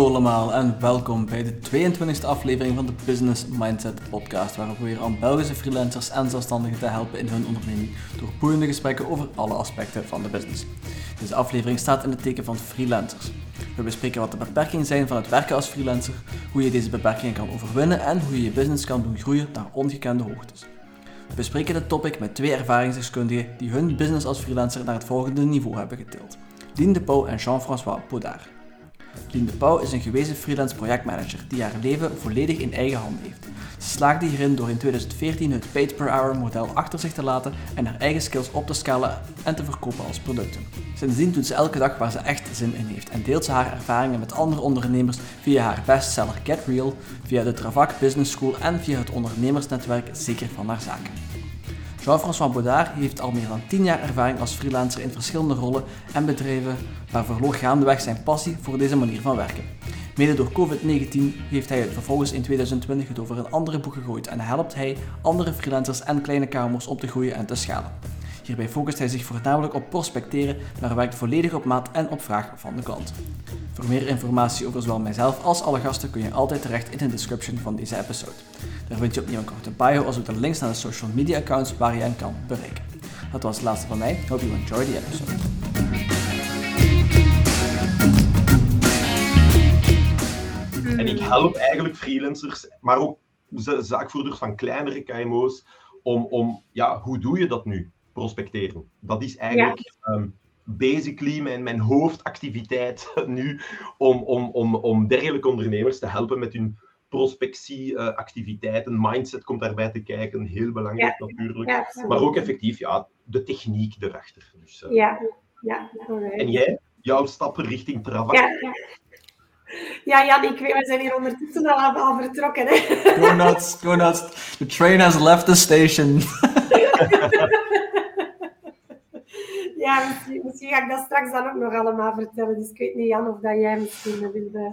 Hallo allemaal en welkom bij de 22e aflevering van de Business Mindset podcast, waar we proberen aan Belgische freelancers en zelfstandigen te helpen in hun onderneming door boeiende gesprekken over alle aspecten van de business. Deze aflevering staat in het teken van freelancers. We bespreken wat de beperkingen zijn van het werken als freelancer, hoe je deze beperkingen kan overwinnen en hoe je je business kan doen groeien naar ongekende hoogtes. We bespreken dit topic met twee ervaringsdeskundigen die hun business als freelancer naar het volgende niveau hebben getild. Dien de Pauw en Jean-François Baudard. Lien de Pauw is een gewezen freelance projectmanager die haar leven volledig in eigen handen heeft. Ze slaagde hierin door in 2014 het paid per hour model achter zich te laten en haar eigen skills op te scalen en te verkopen als producten. Sindsdien doet ze elke dag waar ze echt zin in heeft en deelt ze haar ervaringen met andere ondernemers via haar bestseller Get Real, via de Travac Business School en via het ondernemersnetwerk Zeker van haar zaken. Jean-François Baudard heeft al meer dan 10 jaar ervaring als freelancer in verschillende rollen en bedrijven, maar verloor gaandeweg zijn passie voor deze manier van werken. Mede door COVID-19 heeft hij het vervolgens in 2020 het over een andere boek gegooid en helpt hij andere freelancers en kleine kamers om te groeien en te schalen. Hierbij focust hij zich voornamelijk op prospecteren, maar werkt volledig op maat en op vraag van de klant. Voor meer informatie over zowel mijzelf als alle gasten kun je altijd terecht in de description van deze episode. Daar vind je opnieuw een korte bio als ook de links naar de social media accounts waar je hen kan bereiken. Dat was het laatste van mij. Hope you enjoy the episode. En ik help eigenlijk freelancers, maar ook zaakvoerders van kleinere KMO's, om, om ja, hoe doe je dat nu? Prospecteren. Dat is eigenlijk ehm, basically mijn, mijn hoofdactiviteit nu, om, om, om, om dergelijke ondernemers te helpen met hun prospectieactiviteiten. mindset komt daarbij te kijken, heel belangrijk natuurlijk. maar ook effectief ja, de techniek erachter. Dus, uh, ja, ja. En jij, jouw stappen richting Travac? Ja, ja. Jan, ik weet, we zijn hier ondertussen al, al vertrokken. Hè? Go nuts, go nuts. The train has left the station. ja, misschien, misschien, ga ik dat straks dan ook nog allemaal vertellen. Dus ik weet niet, Jan, of dat jij misschien wil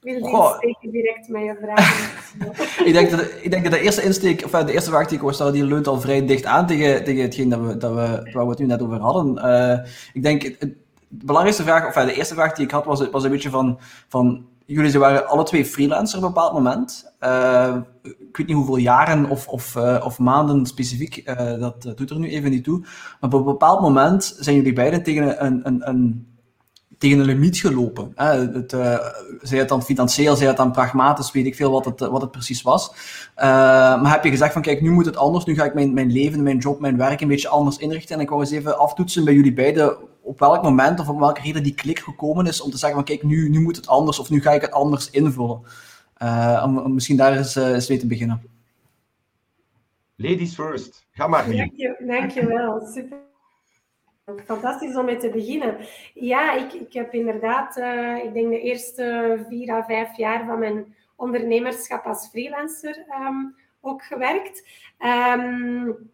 wil die direct met je vragen. ik, denk dat, ik denk dat de eerste insteek, of de eerste vraag die ik wou stellen, die leunt al vrij dicht aan tegen, tegen hetgeen dat we, dat we, waar we het nu net over hadden. Uh, ik denk, de belangrijkste vraag, of de eerste vraag die ik had, was, was een beetje van, van jullie waren alle twee freelancer op een bepaald moment. Uh, ik weet niet hoeveel jaren of, of, uh, of maanden specifiek, uh, dat doet er nu even niet toe. Maar op een bepaald moment zijn jullie beiden tegen een, een, een tegen een limiet gelopen. Hè. Het, zij het dan financieel, zij het dan pragmatisch, weet ik veel wat het, wat het precies was. Maar heb je gezegd van kijk, nu moet het anders, nu ga ik mijn, mijn leven, mijn job, mijn werk een beetje anders inrichten. En ik wou eens even aftoetsen bij jullie beiden op welk moment of op welke reden die klik gekomen is om te zeggen van kijk, nu, nu moet het anders of nu ga ik het anders invullen. Uh, om, om, misschien daar eens, eens mee te beginnen. Ladies first. Ga maar. Dank je, dankjewel. Super. Fantastisch om mee te beginnen. Ja, ik, ik heb inderdaad, uh, ik denk de eerste vier à vijf jaar van mijn ondernemerschap als freelancer um, ook gewerkt. Um,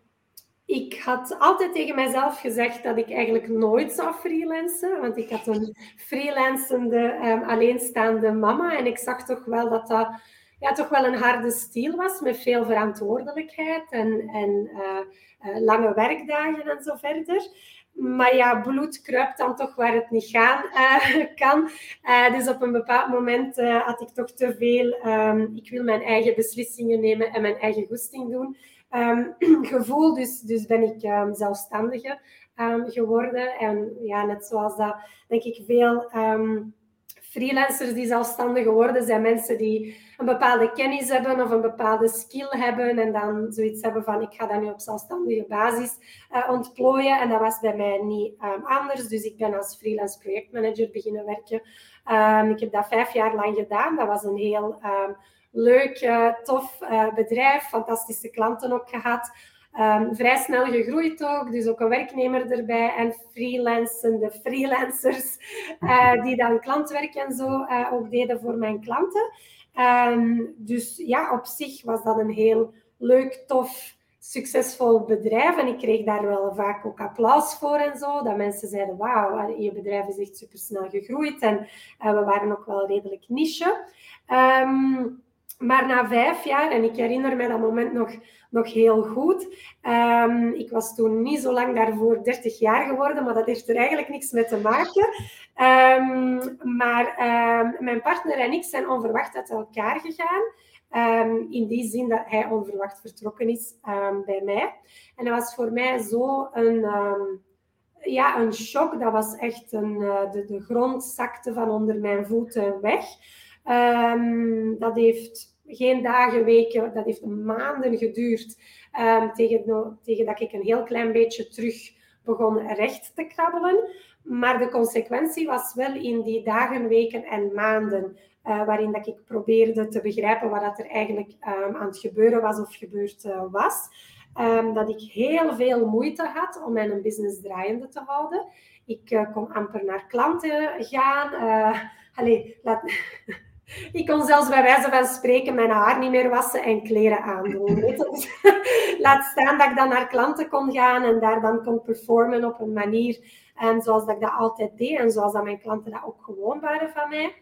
ik had altijd tegen mezelf gezegd dat ik eigenlijk nooit zou freelancen, want ik had een freelancende, um, alleenstaande mama en ik zag toch wel dat dat ja, toch wel een harde stiel was met veel verantwoordelijkheid en, en uh, uh, lange werkdagen en zo verder. Maar ja, bloed kruipt dan toch waar het niet gaan uh, kan. Dus op een bepaald moment had ik toch te veel. Um, ik wil mijn eigen beslissingen nemen en mijn eigen goesting doen. Um, gevoel, dus, dus ben ik um, zelfstandige geworden. En ja, net zoals dat, denk ik, veel freelancers die zelfstandig worden, zijn mensen die een bepaalde kennis hebben of een bepaalde skill hebben en dan zoiets hebben van ik ga dat nu op zelfstandige basis uh, ontplooien. En dat was bij mij niet anders. Dus ik ben als freelance projectmanager beginnen werken. Ik heb dat vijf jaar lang gedaan. Dat was een heel leuk, uh, tof uh, bedrijf. Fantastische klanten ook gehad. Um, vrij snel gegroeid ook, dus ook een werknemer erbij en freelancende freelancers uh, die dan klantwerk en zo ook deden voor mijn klanten. Um, dus ja, op zich was dat een heel leuk, tof, succesvol bedrijf en ik kreeg daar wel vaak ook applaus voor en zo. Dat mensen zeiden, wauw, je bedrijf is echt supersnel gegroeid en uh, we waren ook wel redelijk niche. Um, maar na vijf jaar, en ik herinner me dat moment nog, nog heel goed. Um, ik was toen niet zo lang daarvoor 30 jaar geworden, maar dat heeft er eigenlijk niks mee te maken. Um, maar um, mijn partner en ik zijn onverwacht uit elkaar gegaan. in die zin dat hij onverwacht vertrokken is bij mij. En dat was voor mij zo een, ja, een shock. Dat was echt een, uh, de, de grond zakte van onder mijn voeten weg. Um, dat heeft geen dagen, weken, dat heeft maanden geduurd um, tegen, tegen dat ik een heel klein beetje terug begon recht te krabbelen. Maar de consequentie was wel in die dagen, weken en maanden uh, waarin dat ik probeerde te begrijpen wat er eigenlijk um, aan het gebeuren was of gebeurd uh, was. Dat ik heel veel moeite had om mijn business draaiende te houden. Ik uh, kon amper naar klanten gaan. allez, laat, ik kon zelfs bij wijze van spreken mijn haar niet meer wassen en kleren aandoen. Dus, laat staan dat ik dan naar klanten kon gaan en daar dan kon performen op een manier en zoals dat ik dat altijd deed en zoals dat mijn klanten dat ook gewoon waren van mij.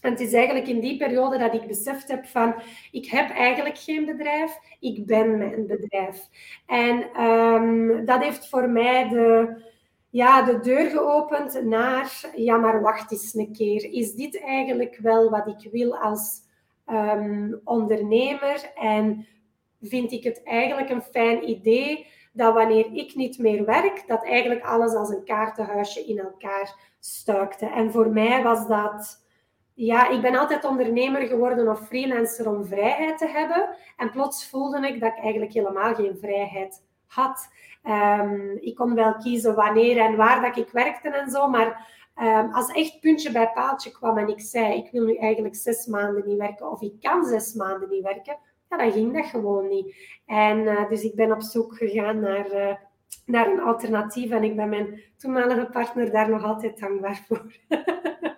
En het is eigenlijk in die periode dat ik beseft heb van, ik heb eigenlijk geen bedrijf, ik ben mijn bedrijf. En um, dat heeft voor mij de, ja, de deur geopend naar, ja, maar wacht eens een keer. Is dit eigenlijk wel wat ik wil als um, ondernemer? En vind ik het eigenlijk een fijn idee dat wanneer ik niet meer werk, dat eigenlijk alles als een kaartenhuisje in elkaar stuikte. En voor mij was dat, ja, ik ben altijd ondernemer geworden of freelancer om vrijheid te hebben. En plots voelde ik dat ik eigenlijk helemaal geen vrijheid had. Um, ik kon wel kiezen wanneer en waar dat ik werkte en zo, maar um, als echt puntje bij paaltje kwam en ik zei, ik wil nu eigenlijk zes maanden niet werken of ik kan zes maanden niet werken, ja, dan ging dat gewoon niet. En uh, dus ik ben op zoek gegaan naar, uh, naar een alternatief en ik ben mijn toenmalige partner daar nog altijd dankbaar voor.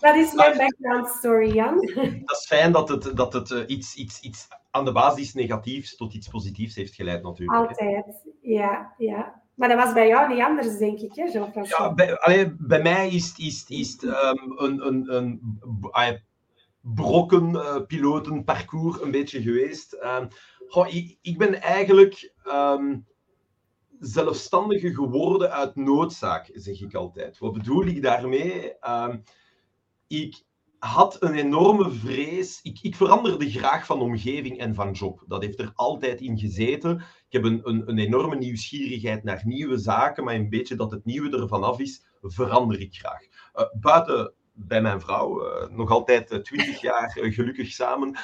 dat is mijn background story, Jan. Dat is fijn dat het, dat het uh, iets, iets, iets aan de basis negatiefs tot iets positiefs heeft geleid, natuurlijk. Altijd, ja, ja. Maar dat was bij jou niet anders, denk ik, hè, Ja, bij, allee, bij mij is het is, is, um, een, een, een, een brokken uh, pilotenparcours een beetje geweest. Um, goh, ik, ik, ben eigenlijk um, zelfstandige geworden uit noodzaak, zeg ik altijd. Wat bedoel ik daarmee? Ik, had een enorme vrees. Ik, ik, veranderde graag van omgeving en van job. Dat heeft er altijd in gezeten. Ik heb een, een, een, enorme nieuwsgierigheid naar nieuwe zaken, maar een beetje dat het nieuwe ervan af is, verander ik graag. Uh, buiten bij mijn vrouw, uh, nog altijd uh, twintig jaar gelukkig samen.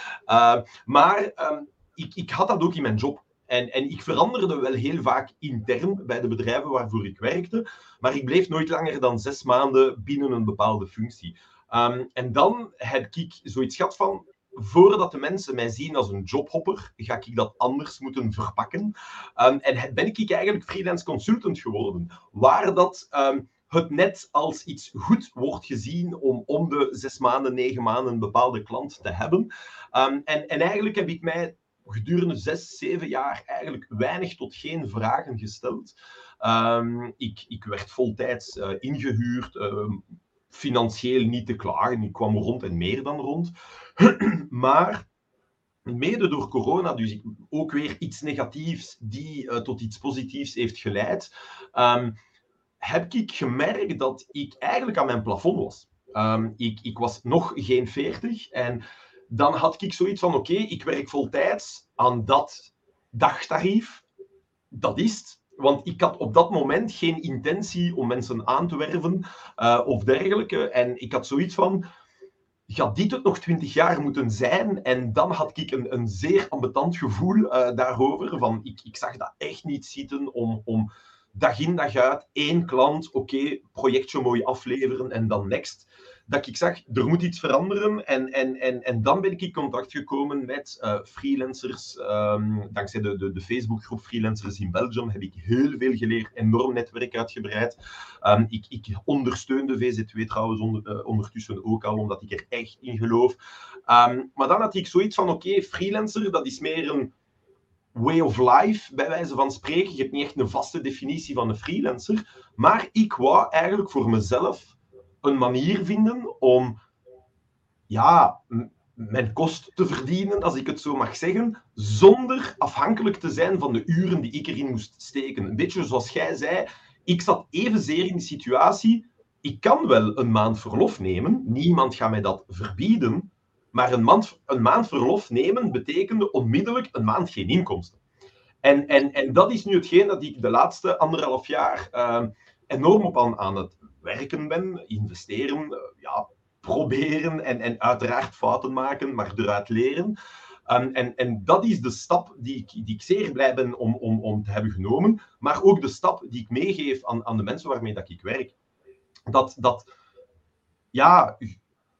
maar ehm, ik, ik had dat ook in mijn job. En, en, ik veranderde wel heel vaak intern bij de bedrijven waarvoor ik werkte, maar ik bleef nooit langer dan zes maanden binnen een bepaalde functie. Um, en dan heb ik zoiets gehad van, voordat de mensen mij zien als een jobhopper, ga ik dat anders moeten verpakken. Um, en ben ik eigenlijk freelance consultant geworden, waar dat um, het net als iets goed wordt gezien om om de zes maanden, negen maanden een bepaalde klant te hebben. en, en eigenlijk heb ik mij gedurende zes, zeven jaar eigenlijk weinig tot geen vragen gesteld. Ik, ik werd voltijds uh, ingehuurd, financieel niet te klagen. Ik kwam rond en meer dan rond. maar mede door corona, dus ook weer iets negatiefs die uh, tot iets positiefs heeft geleid, um, heb ik gemerkt dat ik eigenlijk aan mijn plafond was. Um, ik, ik was nog geen 40 en dan had ik zoiets van: oké, ik werk voltijds aan dat dagtarief. Dat is het. Want ik had op dat moment geen intentie om mensen aan te werven uh, of dergelijke. En ik had zoiets van, gaat dit het nog twintig jaar moeten zijn? En dan had ik een, een zeer ambetant gevoel uh, daarover. Van, ik, ik zag dat echt niet zitten om, om dag in dag uit één klant, oké, projectje mooi afleveren en dan next dat ik zag, er moet iets veranderen. En, en, en, en dan ben ik in contact gekomen met uh, freelancers. Um, dankzij de, de, de Facebookgroep Freelancers in Belgium heb ik heel veel geleerd, enorm netwerk uitgebreid. Um, ik, ik ondersteun de VZW trouwens uh, ondertussen ook al, omdat ik er echt in geloof. Um, maar dan had ik zoiets van, oké, freelancer, dat is meer een way of life, bij wijze van spreken. Je hebt niet echt een vaste definitie van een freelancer. Maar ik wou eigenlijk voor mezelf een manier vinden om ja, mijn kost te verdienen, als ik het zo mag zeggen, zonder afhankelijk te zijn van de uren die ik erin moest steken. Een beetje zoals jij zei, ik zat evenzeer in de situatie, ik kan wel een maand verlof nemen, niemand gaat mij dat verbieden, maar een maand, een maand verlof nemen betekende onmiddellijk een maand geen inkomsten. En, en, en dat is nu hetgeen dat ik de laatste anderhalf jaar uh, enorm op aan, aan het werken ben, investeren, uh, ja, proberen en, en uiteraard fouten maken, maar eruit leren. Um, en, en dat is de stap die ik, die ik zeer blij ben om, om, om te hebben genomen, maar ook de stap die ik meegeef aan, aan de mensen waarmee dat ik werk. Dat, dat ja,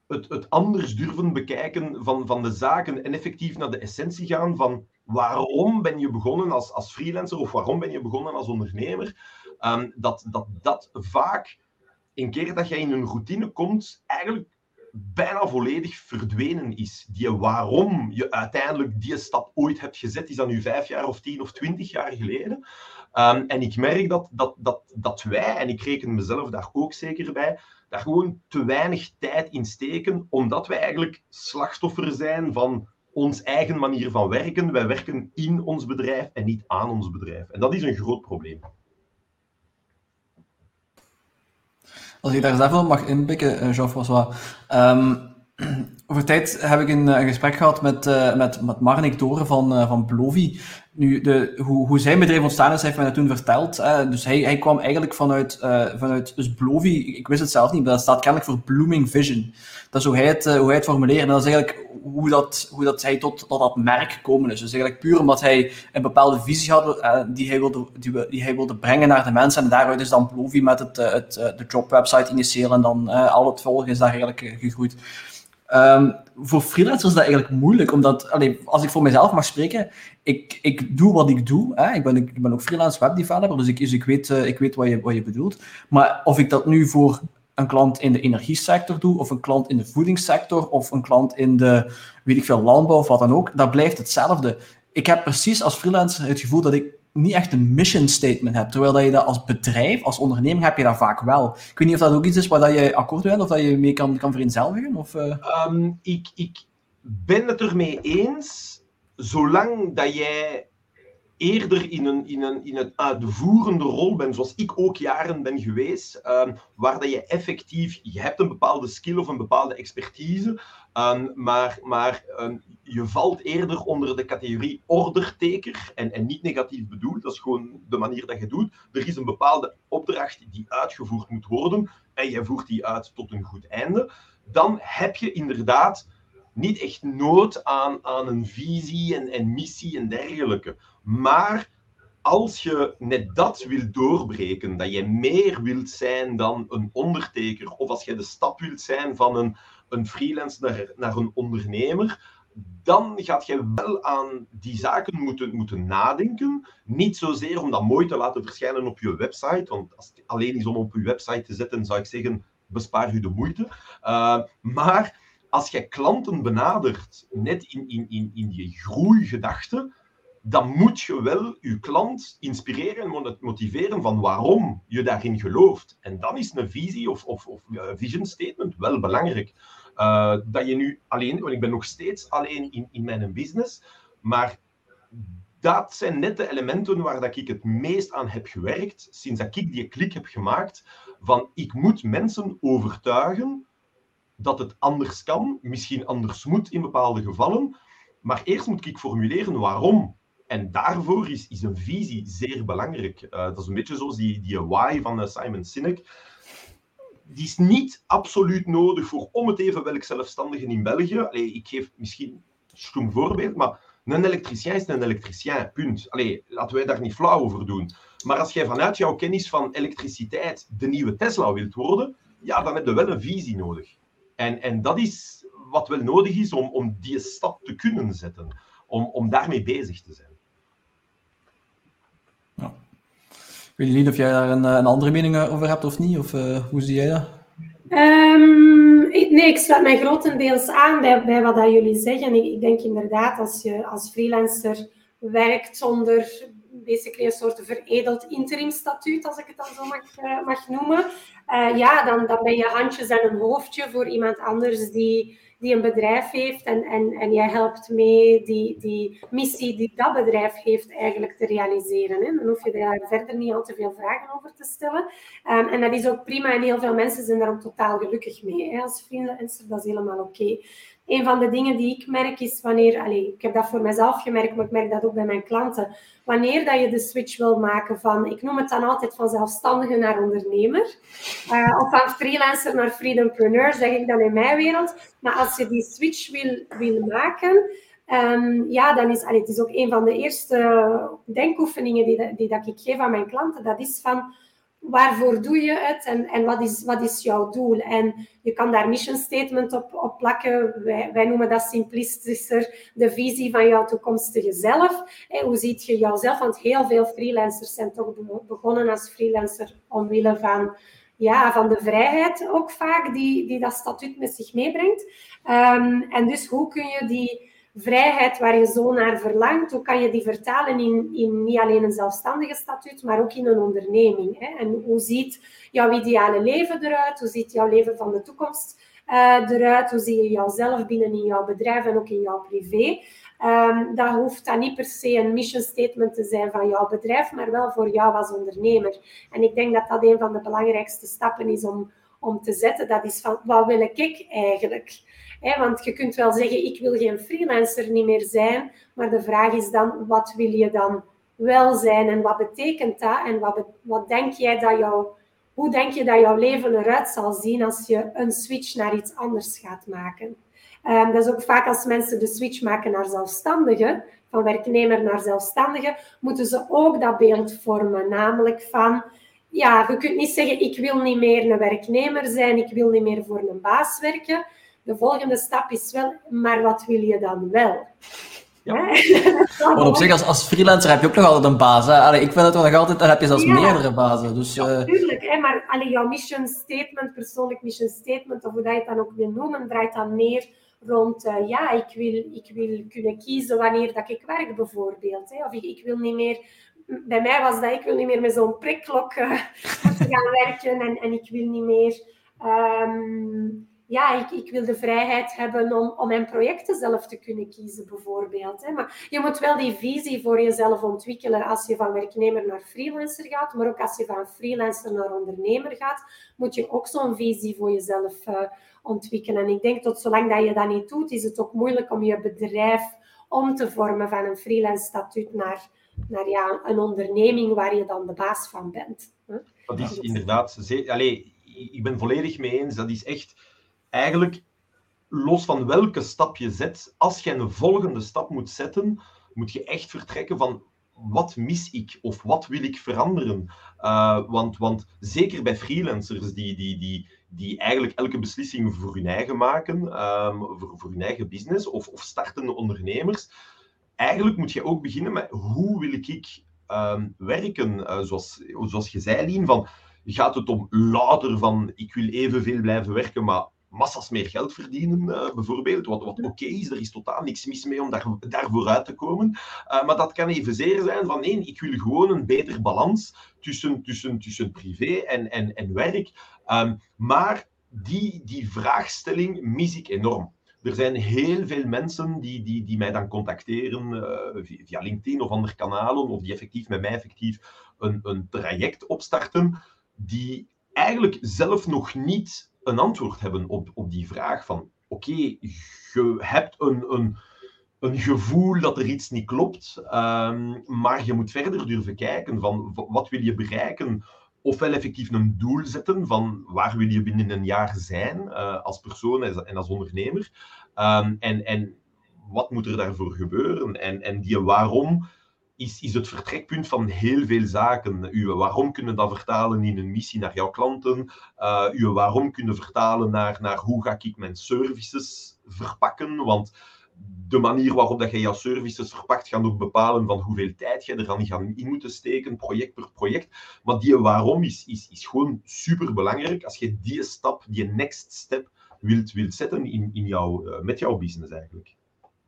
het, het anders durven bekijken van, van de zaken en effectief naar de essentie gaan van waarom ben je begonnen als, als freelancer of waarom ben je begonnen als ondernemer, um, dat, dat dat vaak, een keer dat jij in een routine komt, eigenlijk bijna volledig verdwenen is. Die waarom je uiteindelijk die stap ooit hebt gezet, is dan nu vijf jaar of tien of twintig jaar geleden. Um, en ik merk dat, dat, dat, dat wij, en ik reken mezelf daar ook zeker bij, daar gewoon te weinig tijd in steken, omdat wij eigenlijk slachtoffer zijn van ons eigen manier van werken. Wij werken in ons bedrijf en niet aan ons bedrijf. En dat is een groot probleem. Als ik daar zelf wel mag inpikken, eh, Jean-François. Um, over tijd heb ik een, een gesprek gehad met, uh, met, met Marnik Doren van, uh, van Blovi. Nu, de, hoe, hoe zijn bedrijf ontstaan is, heeft mij dat toen verteld. Dus hij, hij kwam eigenlijk vanuit, uh, vanuit dus Blovi, ik wist het zelf niet, maar dat staat kennelijk voor Blooming Vision. Dat is hoe hij het, hoe hij het formuleert. En dat is eigenlijk hoe, dat, hoe dat hij tot, tot dat merk gekomen is. Dus eigenlijk puur omdat hij een bepaalde visie had die, hij wilde, die, die, hij wilde brengen naar de mensen. En daaruit is dan Blovi met het, het, de jobwebsite initieel en dan al het volgen is daar eigenlijk gegroeid. Um, voor freelancers is dat eigenlijk moeilijk, omdat, als ik voor mezelf mag spreken, ik, ik doe wat ik doe. Hè? Ik, ben, ik ben ook freelance webdeveloper, dus ik, dus ik weet, uh, ik weet wat, je, wat je bedoelt. Maar of ik dat nu voor een klant in de energiesector doe, of een klant in de voedingssector, of een klant in de, weet ik veel, landbouw of wat dan ook, dat blijft hetzelfde. Ik heb precies als freelancer het gevoel dat ik niet echt een mission statement hebt. Terwijl dat je dat als bedrijf, als onderneming, heb je dat vaak wel. Ik weet niet of dat ook iets is waar dat je akkoord bent of dat je mee kan, kan vereenzelvigen? Of, uh... um, ik, ik ben het ermee eens, zolang dat jij eerder in een, in een, in een uitvoerende rol bent, zoals ik ook jaren ben geweest, um, waar dat je effectief, je hebt een bepaalde skill of een bepaalde expertise, um, maar, maar um, je valt eerder onder de categorie orderteker en, en niet negatief bedoeld, dat is gewoon de manier dat je doet. Er is een bepaalde opdracht die uitgevoerd moet worden en je voert die uit tot een goed einde. Dan heb je inderdaad niet echt nood aan, aan een visie en, en missie en dergelijke. Maar als je net dat wilt doorbreken, dat je meer wilt zijn dan een onderteker, of als je de stap wilt zijn van een, een freelancer naar, een ondernemer, dan gaat je wel aan die zaken moeten, moeten nadenken. Niet zozeer om dat mooi te laten verschijnen op je website, want als het alleen is om op je website te zetten, zou ik zeggen, bespaar u de moeite. Uh, maar als je klanten benadert, net in, in, in, in die groeigedachte, dan moet je wel je klant inspireren en motiveren van waarom je daarin gelooft. En dan is een visie of, of, of vision statement wel belangrijk. Uh, dat je nu alleen, ik ben nog steeds alleen in, in mijn business, maar dat zijn net de elementen waar dat ik het meest aan heb gewerkt sinds dat ik die klik heb gemaakt van ik moet mensen overtuigen dat het anders kan, misschien anders moet in bepaalde gevallen, maar eerst moet ik formuleren waarom. En daarvoor is, is een visie zeer belangrijk. Uh, dat is een beetje zoals die, die why van uh, Simon Sinek. Die is niet absoluut nodig voor om het even welk zelfstandige in België. Allee, ik geef misschien een voorbeeld, maar een elektricien is een elektricien, punt. Allee, laten wij daar niet flauw over doen. Maar als jij vanuit jouw kennis van elektriciteit de nieuwe Tesla wilt worden, ja, dan heb je wel een visie nodig. En, en dat is wat wel nodig is om, om die stap te kunnen zetten, om, om daarmee bezig te zijn. Ja. Ik weet niet of jij daar een, een andere mening over hebt of niet, of uh, hoe zie jij dat? Um, nee, ik sluit mij grotendeels aan bij, bij wat dat jullie zeggen. Ik, ik, denk inderdaad, als je als freelancer werkt onder basically een soort veredeld interimstatuut, als ik het dan zo mag, mag noemen, ja, dan, dan ben je handjes en een hoofdje voor iemand anders die die een bedrijf heeft en, en, en jij helpt mee die, die missie die dat bedrijf heeft eigenlijk te realiseren. Hè. Dan hoef je daar verder niet al te veel vragen over te stellen. Um, en dat is ook prima en heel veel mensen zijn daar totaal gelukkig mee. Hè. Als freelancer, dat is helemaal oké een van de dingen die ik merk is wanneer, allez, ik heb dat voor mezelf gemerkt, maar ik merk dat ook bij mijn klanten, wanneer dat je de switch wil maken van, ik noem het dan altijd van zelfstandige naar ondernemer, uh, of van freelancer naar freedompreneur, zeg ik dan in mijn wereld. Maar als je die switch wil, maken, um, ja, dan is, allez, het is ook een van de eerste denkoefeningen die, die dat ik geef aan mijn klanten, dat is van, waarvoor doe je het en, en wat, is, wat is jouw doel? En je kan daar mission statement op, op plakken. Wij, wij noemen dat simplistischer de visie van jouw toekomstige zelf. hoe ziet je jouzelf? Want heel veel freelancers zijn toch begonnen als freelancer omwille van, ja, van de vrijheid ook vaak die, die dat statuut met zich meebrengt. Um, en dus hoe kun je die vrijheid waar je zo naar verlangt, hoe kan je die vertalen in, in niet alleen een zelfstandige statuut, maar ook in een onderneming? Hè? En hoe ziet jouw ideale leven eruit? Hoe ziet jouw leven van de toekomst uh, eruit? Hoe zie je jouzelf binnen in jouw bedrijf en ook in jouw privé? Um, dat hoeft dan niet per se een mission statement te zijn van jouw bedrijf, maar wel voor jou als ondernemer. En ik denk dat dat een van de belangrijkste stappen is om, om te zetten. Dat is van, wat wil ik eigenlijk? Want je kunt wel zeggen, ik wil geen freelancer niet meer zijn, maar de vraag is dan, wat wil je dan wel zijn en wat betekent dat? En wat, wat denk jij dat jouw, hoe denk je dat jouw leven eruit zal zien als je een switch naar iets anders gaat maken? Um, dat is ook vaak als mensen de switch maken naar zelfstandige, van werknemer naar zelfstandige, moeten ze ook dat beeld vormen, namelijk van ja, je kunt niet zeggen, ik wil niet meer een werknemer zijn, ik wil niet meer voor een baas werken. De volgende stap is wel, maar wat wil je dan wel? Ja. Maar op zich, als, als freelancer heb je ook nog altijd een baas. Hè? ik vind het nog altijd, dan heb je zelfs meerdere bazen. Dus, ja, Natuurlijk, hè, maar allee, jouw mission statement, persoonlijk mission statement, of hoe dat je het dan ook wil noemen, draait dan meer rond, uh, ja, ik wil, ik wil kunnen kiezen wanneer dat ik werk, bijvoorbeeld. Hè? Of ik, ik wil niet meer bij mij was dat, ik wil niet meer met zo'n prikklok uh, gaan werken en, en ik wil niet meer um, ja, ik, ik wil de vrijheid hebben om, om mijn projecten zelf te kunnen kiezen, bijvoorbeeld. Hè. Maar je moet wel die visie voor jezelf ontwikkelen als je van werknemer naar freelancer gaat. Maar ook als je van freelancer naar ondernemer gaat, moet je ook zo'n visie voor jezelf uh, ontwikkelen. En ik denk dat zolang dat je dat niet doet, is het ook moeilijk om je bedrijf om te vormen van een freelance statuut naar, naar ja, een onderneming waar je dan de baas van bent. Dat is inderdaad... Allee, ik ben volledig mee eens. Dat is echt eigenlijk los van welke stap je zet, als je een volgende stap moet zetten, moet je echt vertrekken van wat mis ik of wat wil ik veranderen? Uh, want, want zeker bij freelancers die, die, die, die eigenlijk elke beslissing voor hun eigen maken, um, voor, voor hun eigen business of, of startende ondernemers, eigenlijk moet je ook beginnen met hoe wil ik um, werken? Uh, zoals, zoals je zei, Lien, van gaat het om louter van ik wil evenveel blijven werken, maar massas meer geld verdienen, uh, bijvoorbeeld. Wat, wat oké is, er is totaal niks mis mee om daar, daar vooruit te komen. Uh, maar dat kan evenzeer zijn van nee, ik wil gewoon een betere balans tussen, tussen, tussen privé en, en, en werk. Um, maar die, die vraagstelling mis ik enorm. Er zijn heel veel mensen die, die, die mij dan contacteren uh, via LinkedIn of andere kanalen, of die effectief met mij effectief een, een traject opstarten, die eigenlijk zelf nog niet een antwoord hebben op, op die vraag van oké, je hebt een, een, een gevoel dat er iets niet klopt, um, maar je moet verder durven kijken van wat wil je bereiken, ofwel effectief een doel zetten van waar wil je binnen een jaar zijn uh, als persoon en als ondernemer, um, en, en wat moet er daarvoor gebeuren? En, en die waarom is, is het vertrekpunt van heel veel zaken. Uw waarom kunnen dat vertalen in een missie naar jouw klanten. Uh, uw waarom kunnen vertalen naar, naar hoe ga ik mijn services verpakken. Want de manier waarop dat je jouw services verpakt, gaat ook bepalen van hoeveel tijd je er dan in moet steken, project per project. Maar die waarom is, is, is gewoon super belangrijk als je die stap, die next step, wilt, wilt zetten in, in jou, uh, met jouw business eigenlijk.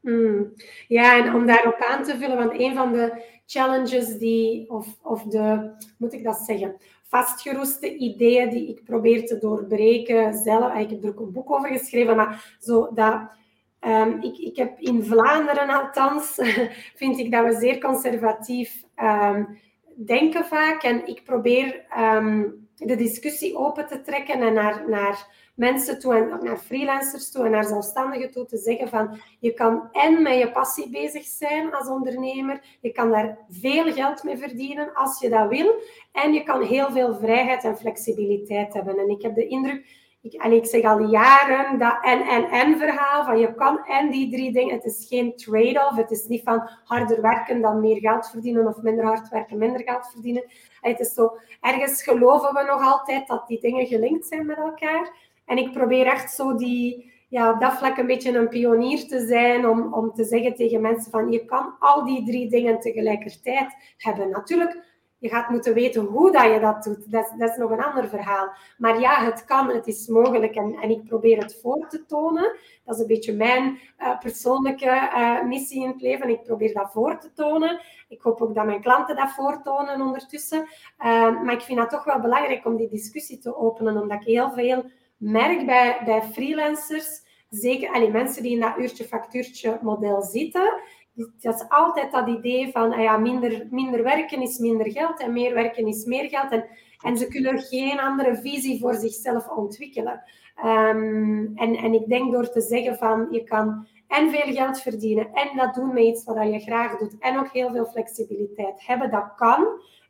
Hmm. Ja, en om daarop aan te vullen, want een van de challenges die, of, of de, moet ik dat zeggen, vastgeroeste ideeën die ik probeer te doorbreken zelf. Ik heb er ook een boek over geschreven, maar zo dat... Um, ik, ik heb in Vlaanderen althans, vind ik dat we zeer conservatief um, denken vaak. En ik probeer um, de discussie open te trekken en naar, naar mensen toe en naar freelancers toe en naar zelfstandigen toe te zeggen van je kan en met je passie bezig zijn als ondernemer, je kan daar veel geld mee verdienen als je dat wil en je kan heel veel vrijheid en flexibiliteit hebben. En ik heb de indruk, ik, en ik zeg al jaren dat en-en-en verhaal, van je kan en die drie dingen, het is geen trade-off, het is niet van harder werken dan meer geld verdienen of minder hard werken, minder geld verdienen. Het is zo, ergens geloven we nog altijd dat die dingen gelinkt zijn met elkaar. En ik probeer echt zo die, ja, op dat vlak een beetje een pionier te zijn om, om te zeggen tegen mensen van je kan al die drie dingen tegelijkertijd hebben. Natuurlijk, je gaat moeten weten hoe dat je dat doet. Dat, dat is nog een ander verhaal. Maar ja, het kan, het is mogelijk en, en ik probeer het voor te tonen. Dat is een beetje mijn uh, persoonlijke uh, missie in het leven. Ik probeer dat voor te tonen. Ik hoop ook dat mijn klanten dat voortonen ondertussen. Uh, maar ik vind het toch wel belangrijk om die discussie te openen, omdat ik heel veel merk bij, bij freelancers, zeker mensen die in dat uurtje-factuurtje model zitten, dat is altijd dat idee van ah ja, minder, minder werken is minder geld en meer werken is meer geld. En, en ze kunnen geen andere visie voor zichzelf ontwikkelen. Um, en, en ik denk door te zeggen van je kan en veel geld verdienen en dat doen met iets wat je graag doet en ook heel veel flexibiliteit hebben, dat kan.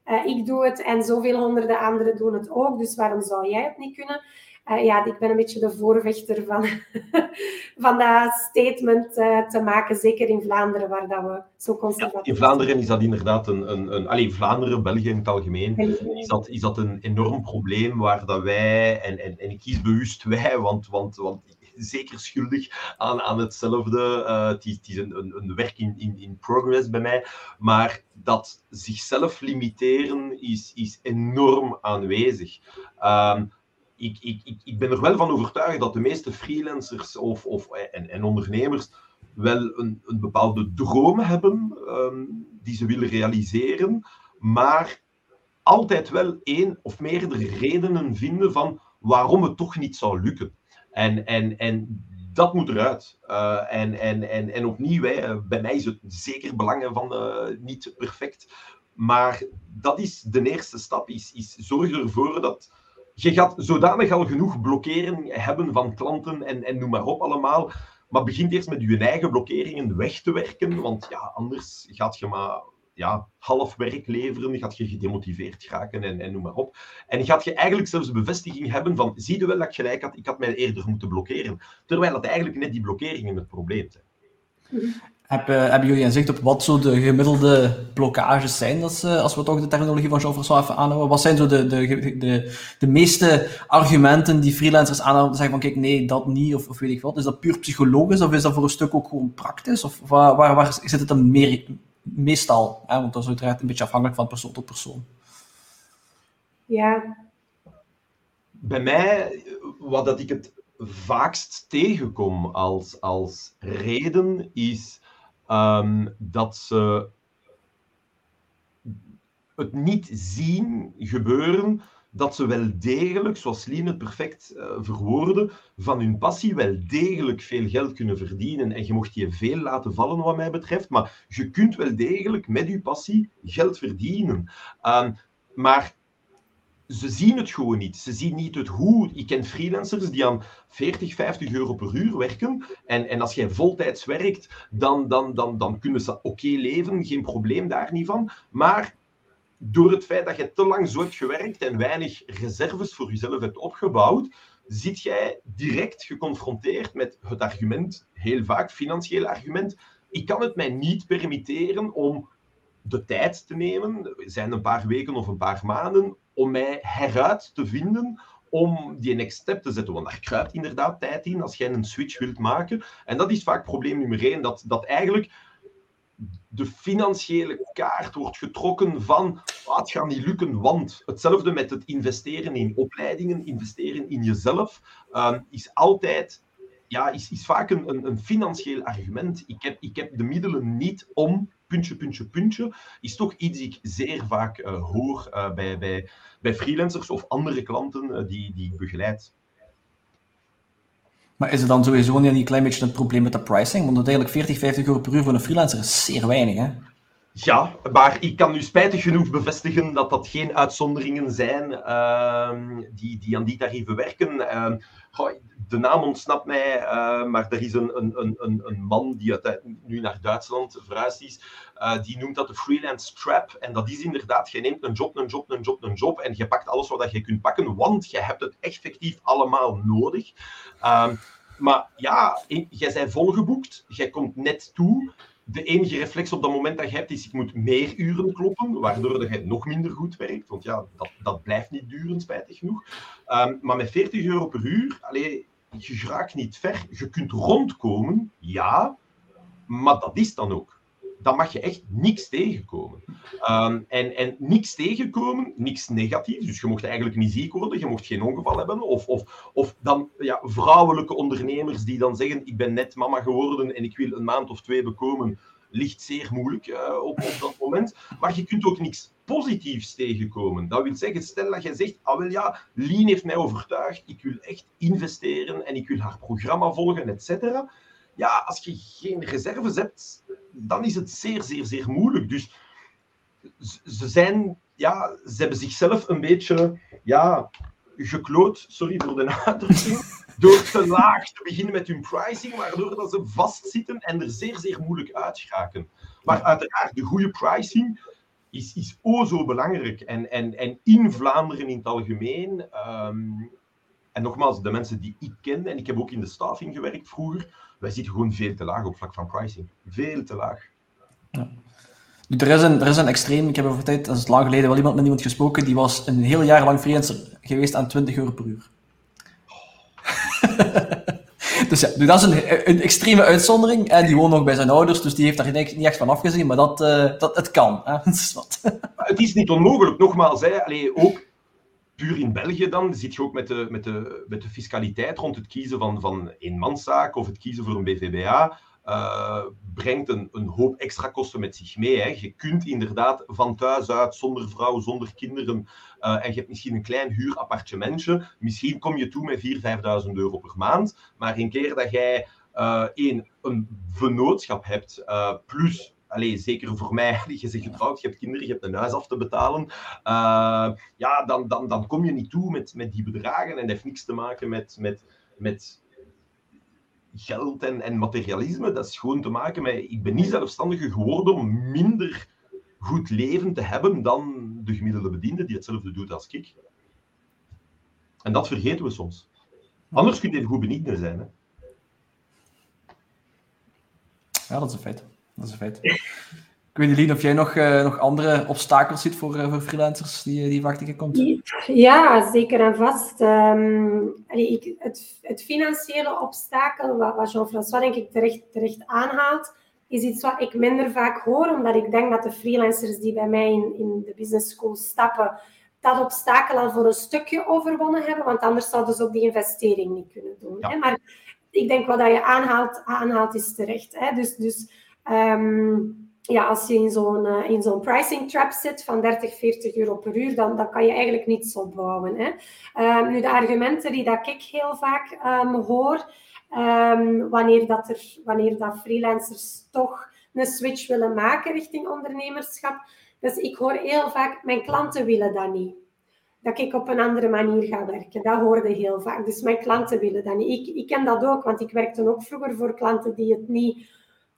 Uh, ik doe het en zoveel honderden anderen doen het ook, dus waarom zou jij het niet kunnen? Uh, ja, ik ben een beetje de voorvechter van, van dat statement uh, te maken, zeker in Vlaanderen, waar dat we zo ja, In Vlaanderen is dat inderdaad een... een, een Vlaanderen, België in het algemeen, is dat, is dat een enorm probleem waar dat wij, en, en, en ik kies bewust wij, want, want, want zeker schuldig aan, aan hetzelfde. Uh, het, is, het is een, een, een, werk in, in, in progress bij mij. Maar dat zichzelf limiteren is, is enorm aanwezig. Um, ik, ik, ik, ik ben er wel van overtuigd dat de meeste freelancers of, of, en, en ondernemers wel een, een bepaalde droom hebben um, die ze willen realiseren, maar altijd wel één of meerdere redenen vinden van waarom het toch niet zou lukken. En, en, en dat moet eruit. Uh, en, en, en, en opnieuw, hè, bij mij is het zeker belangen van uh, niet perfect. Maar dat is de eerste stap, is, is zorg ervoor dat je gaat zodanig al genoeg blokkeren hebben van klanten en, en noem maar op allemaal. Maar begin eerst met je eigen blokkeringen weg te werken, want ja, anders gaat je maar ja, half werk leveren, gaat je gedemotiveerd raken en, en noem maar op. En gaat je eigenlijk zelfs bevestiging hebben van, zie je wel dat ik gelijk had, ik had mij eerder moeten blokkeren. Terwijl dat eigenlijk net die blokkeringen het probleem zijn. Heb, uh, hebben jullie inzicht op wat zo de gemiddelde blokkages zijn, als, uh, als we toch de terminologie van Jean-François even aanhouden? Wat zijn zo de, de, de, de meeste argumenten die freelancers aanhouden, zeggen van kijk, nee, dat niet, of, of weet ik wat. Is dat puur psychologisch, of is dat voor een stuk ook gewoon praktisch? Of waar, waar, waar zit het dan meer, meestal? Hè? Want dat is uiteraard een beetje afhankelijk van persoon tot persoon. Ja. Bij mij, wat dat ik het vaakst tegenkom als, als reden, is um, dat ze het niet zien gebeuren dat ze wel degelijk, zoals Lien het perfect uh, verwoordde, van hun passie wel degelijk veel geld kunnen verdienen. En je mocht je veel laten vallen, wat mij betreft, maar je kunt wel degelijk met je passie geld verdienen. Um, maar ze zien het gewoon niet. Ze zien niet het hoe. Ik ken freelancers die aan 40, 50 euro per uur werken. En, en als jij voltijds werkt, dan, dan, dan, dan kunnen ze oké leven. Geen probleem daar niet van. Maar door het feit dat je te lang zo hebt gewerkt en weinig reserves voor jezelf hebt opgebouwd, zit jij direct geconfronteerd met het argument, heel vaak financieel argument. Ik kan het mij niet permitteren om de tijd te nemen, zijn een paar weken of een paar maanden, om mij heruit te vinden om die next step te zetten. Want daar kruipt inderdaad tijd in als jij een switch wilt maken. En dat is vaak probleem nummer één, dat, dat eigenlijk de financiële kaart wordt getrokken van ah, het gaat niet lukken, want hetzelfde met het investeren in opleidingen, investeren in jezelf, uh, is altijd, ja, is, is vaak een, een, een financieel argument. Ik heb, ik heb de middelen niet om puntje, puntje, puntje, is toch iets die ik zeer vaak hoor bij, bij, bij freelancers of andere klanten die, die ik begeleid. Maar is het dan sowieso niet een klein beetje een probleem met de pricing? Want uiteindelijk 40, 50 euro per uur voor een freelancer is zeer weinig, hè? Ja, maar ik kan nu spijtig genoeg bevestigen dat dat geen uitzonderingen zijn uh, die, die aan die tarieven werken. De naam ontsnapt mij, uh, maar er is een, een, een, een man die uit, nu naar Duitsland verhuisd is, eh, die noemt dat de freelance trap. En dat is inderdaad, je neemt een job, een job, een job, een job en je pakt alles wat je kunt pakken, want je hebt het effectief allemaal nodig. Ehm, maar ja, jij bent volgeboekt, jij komt net toe de enige reflex op dat moment dat je hebt is, ik moet meer uren kloppen, waardoor je nog minder goed werkt. Want ja, dat, dat blijft niet duren, spijtig genoeg. Um, maar met 40 euro per uur, allee, je raakt niet ver. Je kunt rondkomen, ja, maar dat is dan ook. Dan mag je echt niks tegenkomen. Um, en, en niks tegenkomen, niks negatiefs. Dus je mocht eigenlijk niet ziek worden, je mocht geen ongeval hebben. Of, of, of dan ja, vrouwelijke ondernemers die dan zeggen: Ik ben net mama geworden en ik wil een maand of twee bekomen. Ligt zeer moeilijk uh, op, op dat moment. Maar je kunt ook niks positiefs tegenkomen. Dat wil zeggen, stel dat je zegt, ah wel ja, Lien heeft mij overtuigd, ik wil echt investeren en ik wil haar programma volgen, et cetera. Ja, als je geen reserves hebt, dan is het zeer, zeer, zeer moeilijk. Dus ze zijn, ja, ze hebben zichzelf een beetje, ja, gekloot, sorry voor de uitdrukking, door te laag te beginnen met hun pricing, waardoor dat ze vastzitten en er zeer, zeer moeilijk uitgeraken. Maar uiteraard, de goede pricing is, is o zo belangrijk. En, en, en in Vlaanderen in het algemeen, um, en nogmaals, de mensen die ik ken, en ik heb ook in de staffing gewerkt vroeger, wij zitten gewoon veel te laag op vlak van pricing. Veel te laag. Ja. Er is, een, er is een extreem, ik heb over tijd, dat is geleden, wel iemand met iemand gesproken, die was een heel jaar lang freelancer geweest aan 20 euro per uur. Dus ja, dat is een, extreme uitzondering. En die woont nog bij zijn ouders, dus die heeft daar niet echt van afgezien, maar dat, uh, dat, het kan. Hè? is wat. het is niet onmogelijk, nogmaals. Hè. Ook puur in België dan, zit je ook met de, met de, met de fiscaliteit rond het kiezen van, van eenmanszaak of het kiezen voor een BVBA. Uh, brengt een, een, hoop extra kosten met zich mee. Hè. Je kunt inderdaad van thuis uit, zonder vrouw, zonder kinderen, uh, en je hebt misschien een klein huurappartementje. Misschien kom je toe met 4.000, 5.000 euro per maand. Maar een keer dat jij uh, een vennootschap hebt, plus Allee, zeker voor mij, je zegt getrouwd, je hebt kinderen, je hebt een huis af te betalen. Ja, dan, dan, dan kom je niet toe met, met die bedragen. En dat heeft niks te maken met, met, met geld en, materialisme. Dat is gewoon te maken met, ik ben niet zelfstandiger geworden om minder goed leven te hebben dan de gemiddelde bediende die hetzelfde doet als ik. En dat vergeten we soms. Anders kun je even goed bediende zijn. Hè? Ja, dat is een feit. Dat is een feit. Ik weet niet, of jij nog, uh, nog andere obstakels ziet voor, uh, voor freelancers die, die vaak tegenkomt? Ja, zeker en vast. Um, ik, het, het, financiële obstakel, wat, wat Jean-François denk ik terecht, terecht aanhaalt, is iets wat ik minder vaak hoor, omdat ik denk dat de freelancers die bij mij in, in de business school stappen, dat obstakel al voor een stukje overwonnen hebben, want anders zouden ze ook die investering niet kunnen doen. Hè? Maar ik denk wat je aanhaalt, aanhaalt is terecht. Hè? Dus, dus um, ja, als je in zo'n uh, in zo'n pricing trap zit van 30, 40 euro per uur, dan, dan kan je eigenlijk niets opbouwen. Hè? Um, nu, de argumenten die dat ik heel vaak um, hoor, wanneer, dat er, wanneer dat freelancers toch een switch willen maken richting ondernemerschap, dus ik hoor heel vaak, mijn klanten willen dat niet dat ik op een andere manier ga werken. Dat hoorde heel vaak. Dus mijn klanten willen dat niet. Ik, ik ken dat ook, want ik werkte ook vroeger voor klanten die het niet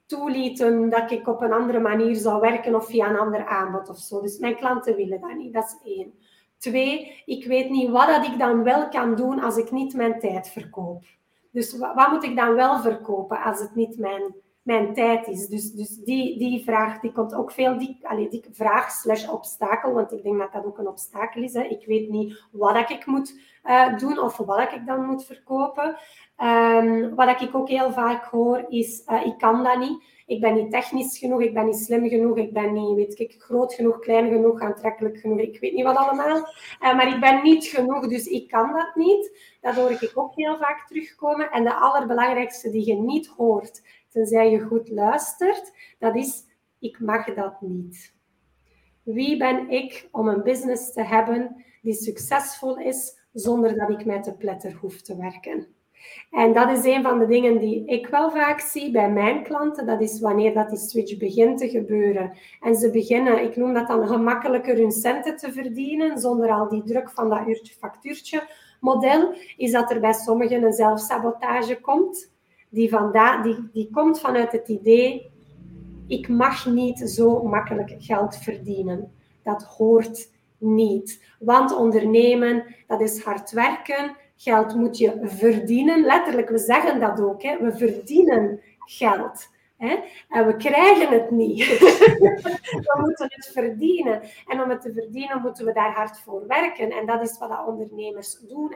toelieten dat ik op een andere manier zou werken of via een ander aanbod of zo. Dus mijn klanten willen dat niet. Dat is één. Twee, ik weet niet wat dat ik dan wel kan doen als ik niet mijn tijd verkoop. Dus wat moet ik dan wel verkopen als het niet mijn, mijn tijd is? Dus, dus die, die vraag die komt ook veel, die, allez, die vraag slash obstakel, want ik denk dat dat ook een obstakel is. Hè. Ik weet niet wat ik moet uh, doen of wat ik dan moet verkopen. Um, wat ik ook heel vaak hoor is, uh, ik kan dat niet. Ik ben niet technisch genoeg, ik ben niet slim genoeg, ik ben niet weet ik, groot genoeg, klein genoeg, aantrekkelijk genoeg, ik weet niet wat allemaal. Uh, maar ik ben niet genoeg, dus ik kan dat niet. Dat hoor ik ook heel vaak terugkomen. En de allerbelangrijkste die je niet hoort, tenzij je goed luistert, dat is ik mag dat niet. Wie ben ik om een business te hebben die succesvol is zonder dat ik met de pletter hoef te werken? En dat is een van de dingen die ik wel vaak zie bij mijn klanten. Dat is wanneer dat die switch begint te gebeuren. En ze beginnen, ik noem dat dan gemakkelijker, hun centen te verdienen, zonder al die druk van dat uurtje-factuurtje model, is dat er bij sommigen een zelfsabotage komt. Die, vanda die, die komt vanuit het idee, ik mag niet zo makkelijk geld verdienen. Dat hoort niet. Want ondernemen, dat is hard werken. Geld moet je verdienen. Letterlijk, we zeggen dat ook. Hè. We verdienen geld. Hè? En we krijgen het niet. we moeten het verdienen. En om het te verdienen moeten we daar hard voor werken. En dat is wat dat ondernemers doen.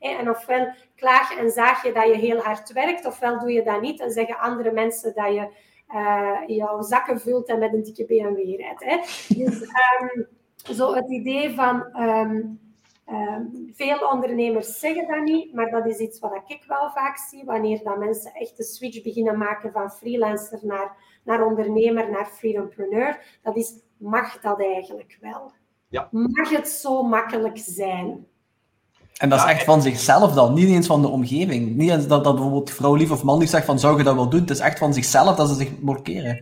En, en ofwel klaag en zaag je dat je heel hard werkt, ofwel doe je dat niet en zeggen andere mensen dat je uh, jouw zakken vult en met een dikke BMW rijdt. Hè? Dus um, zo het idee van um, um, veel ondernemers zeggen dat niet, maar dat is iets wat ik wel vaak zie wanneer dat mensen echt de switch beginnen maken van freelancer naar, naar ondernemer, naar freedompreneur. Dat is, mag dat eigenlijk wel? Ja. Mag het zo makkelijk zijn? En dat is echt van zichzelf dan, niet eens van de omgeving. Niet eens dat, dat bijvoorbeeld vrouw lief of man lief zegt van zou je dat wel doen. Het is echt van zichzelf dat ze zich blokkeren.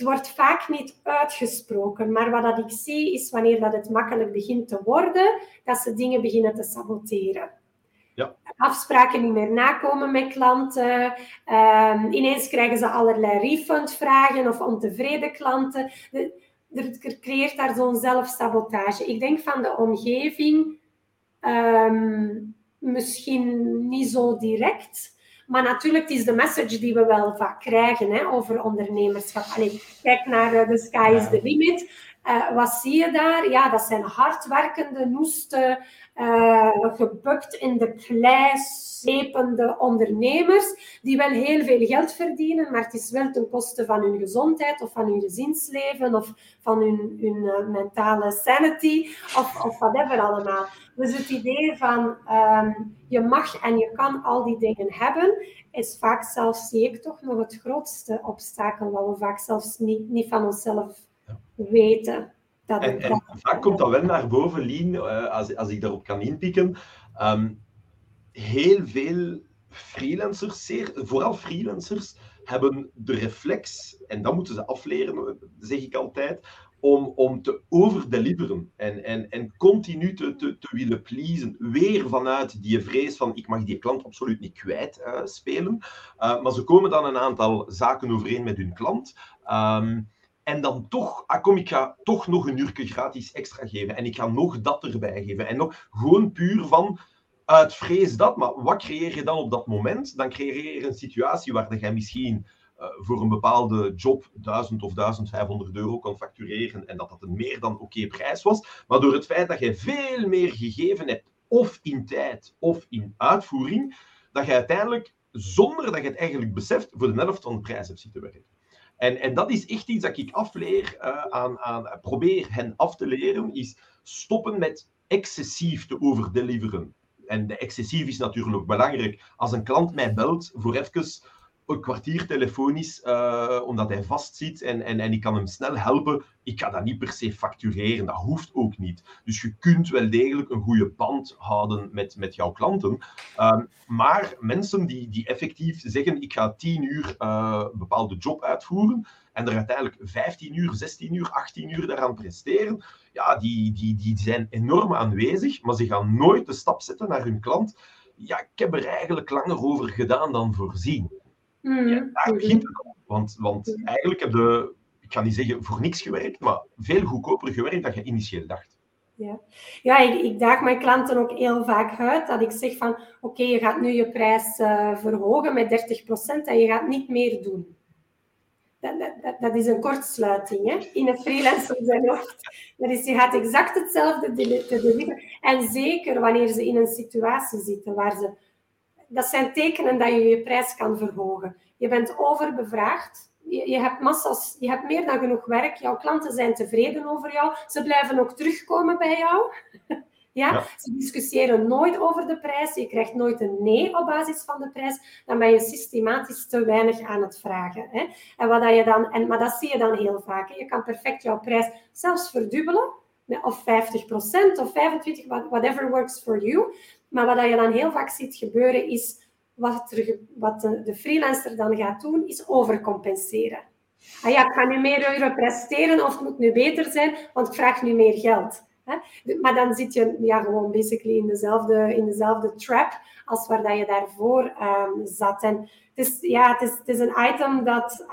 Het wordt vaak niet uitgesproken, maar wat dat ik zie is wanneer dat het makkelijk begint te worden, dat ze dingen beginnen te saboteren. Ja. Afspraken niet meer nakomen met klanten. Um, ineens krijgen ze allerlei refundvragen of ontevreden klanten. Er creëert daar zo'n zelfsabotage. Ik denk van de omgeving Um, misschien niet zo direct. Maar natuurlijk, is de message die we wel vaak krijgen hè, over ondernemerschap. Allee, kijk naar uh, The Sky is the Limit. Uh, wat zie je daar? Ja, dat zijn hardwerkende, noeste, uh, gebukt in de klei, slepende ondernemers, die wel heel veel geld verdienen, maar het is wel ten koste van hun gezondheid of van hun gezinsleven of van hun, hun uh, mentale sanity of, of whatever allemaal. Dus het idee van um, je mag en je kan al die dingen hebben, is vaak zelfs, zie ik toch, nog het grootste obstakel wat we vaak zelfs niet, niet van onszelf weten. Dat en, en vaak komt dat wel naar boven, Lien, uh, als, als ik daarop kan inpikken. Um, heel veel freelancers, zeer, vooral freelancers, hebben de reflex, en dat moeten ze afleren, zeg ik altijd, om, om te overdeliveren en, en, en continu te, te, te willen pleasen. Weer vanuit die vrees van ik mag die klant absoluut niet kwijt uh, spelen. Uh, maar ze komen dan een aantal zaken overeen met hun klant. Um, en dan toch, ah, kom, ik ga toch nog een uurtje gratis extra geven. En ik ga nog dat erbij geven. En nog gewoon puur van uit vrees dat. Maar wat creëer je dan op dat moment? Dan creëer je een situatie waar jij misschien uh, voor een bepaalde job 1000 of 1500 euro kan factureren en dat dat een meer dan oké prijs was. Maar door het feit dat je veel meer gegeven hebt, of in tijd of in uitvoering, dat je uiteindelijk, zonder dat je het eigenlijk beseft, voor de helft van de prijs hebt zitten werken. En, en dat is echt iets dat ik afleer uh, aan, aan, probeer hen af te leren, is stoppen met excessief te overdeliveren. En de excessief is natuurlijk belangrijk. Als een klant mij belt voor even een kwartier telefonisch, uh, omdat hij vastzit en, en, en ik kan hem snel helpen. Ik ga dat niet per se factureren, dat hoeft ook niet. Dus je kunt wel degelijk een goede band houden met, met jouw klanten. Um, maar mensen die, die effectief zeggen, ik ga 10 uur een bepaalde job uitvoeren en er uiteindelijk 15 uur, 16 uur, 18 uur daaraan presteren, ja, die, die, die zijn enorm aanwezig, maar ze gaan nooit de stap zetten naar hun klant. Ja, ik heb er eigenlijk langer over gedaan dan voorzien. Mm. Ja, daar begint het. Want, want mm. eigenlijk heb je, ik ga niet zeggen voor niks gewerkt, maar veel goedkoper gewerkt dan je initieel dacht. Ja, ja ik, ik daag mijn klanten ook heel vaak uit dat ik zeg van oké, okay, je gaat nu je prijs uh, verhogen met 30% en je gaat niet meer doen. Dat, dat, dat is een kortsluiting hè? in een freelancer zijn hoofd. Dat is, je gaat exact hetzelfde deliveren. En zeker wanneer ze in een situatie zitten waar ze dat zijn tekenen dat je je prijs kan verhogen. Je bent overbevraagd. Je, je, hebt massas, je hebt meer dan genoeg werk. Jouw klanten zijn tevreden over jou. Ze blijven ook terugkomen bij jou. Ja? Ze discussiëren nooit over de prijs. Je krijgt nooit een nee op basis van de prijs. Dan ben je systematisch te weinig aan het vragen. Hè? En wat dat je dan, en, maar dat zie je dan heel vaak. Hè? Je kan perfect jouw prijs zelfs verdubbelen. Of 50% of 25%, whatever works for you. Maar wat je dan heel vaak ziet gebeuren is, wat, wat de, freelancer dan gaat doen, is overcompenseren. Ah ja, ik ga nu meer euro presteren of het moet nu beter zijn, want ik vraag nu meer geld. Maar dan zit je ja, gewoon basically in dezelfde, in dezelfde trap als waar dat je daarvoor um, zat. En het is, ja, het is, het is een item dat...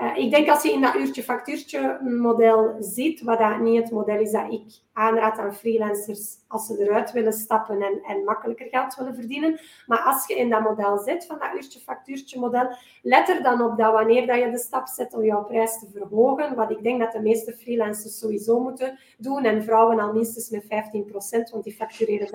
uh, ik denk als je in dat uurtje-factuurtje model zit, wat dat niet het model is dat ik aanraad aan freelancers als ze eruit willen stappen en, en makkelijker geld willen verdienen. Maar als je in dat model zit, van dat uurtje-factuurtje model, let er dan op dat wanneer dat je de stap zet om jouw prijs te verhogen, wat ik denk dat de meeste freelancers sowieso moeten doen, en vrouwen al minstens met 15%, want die factureren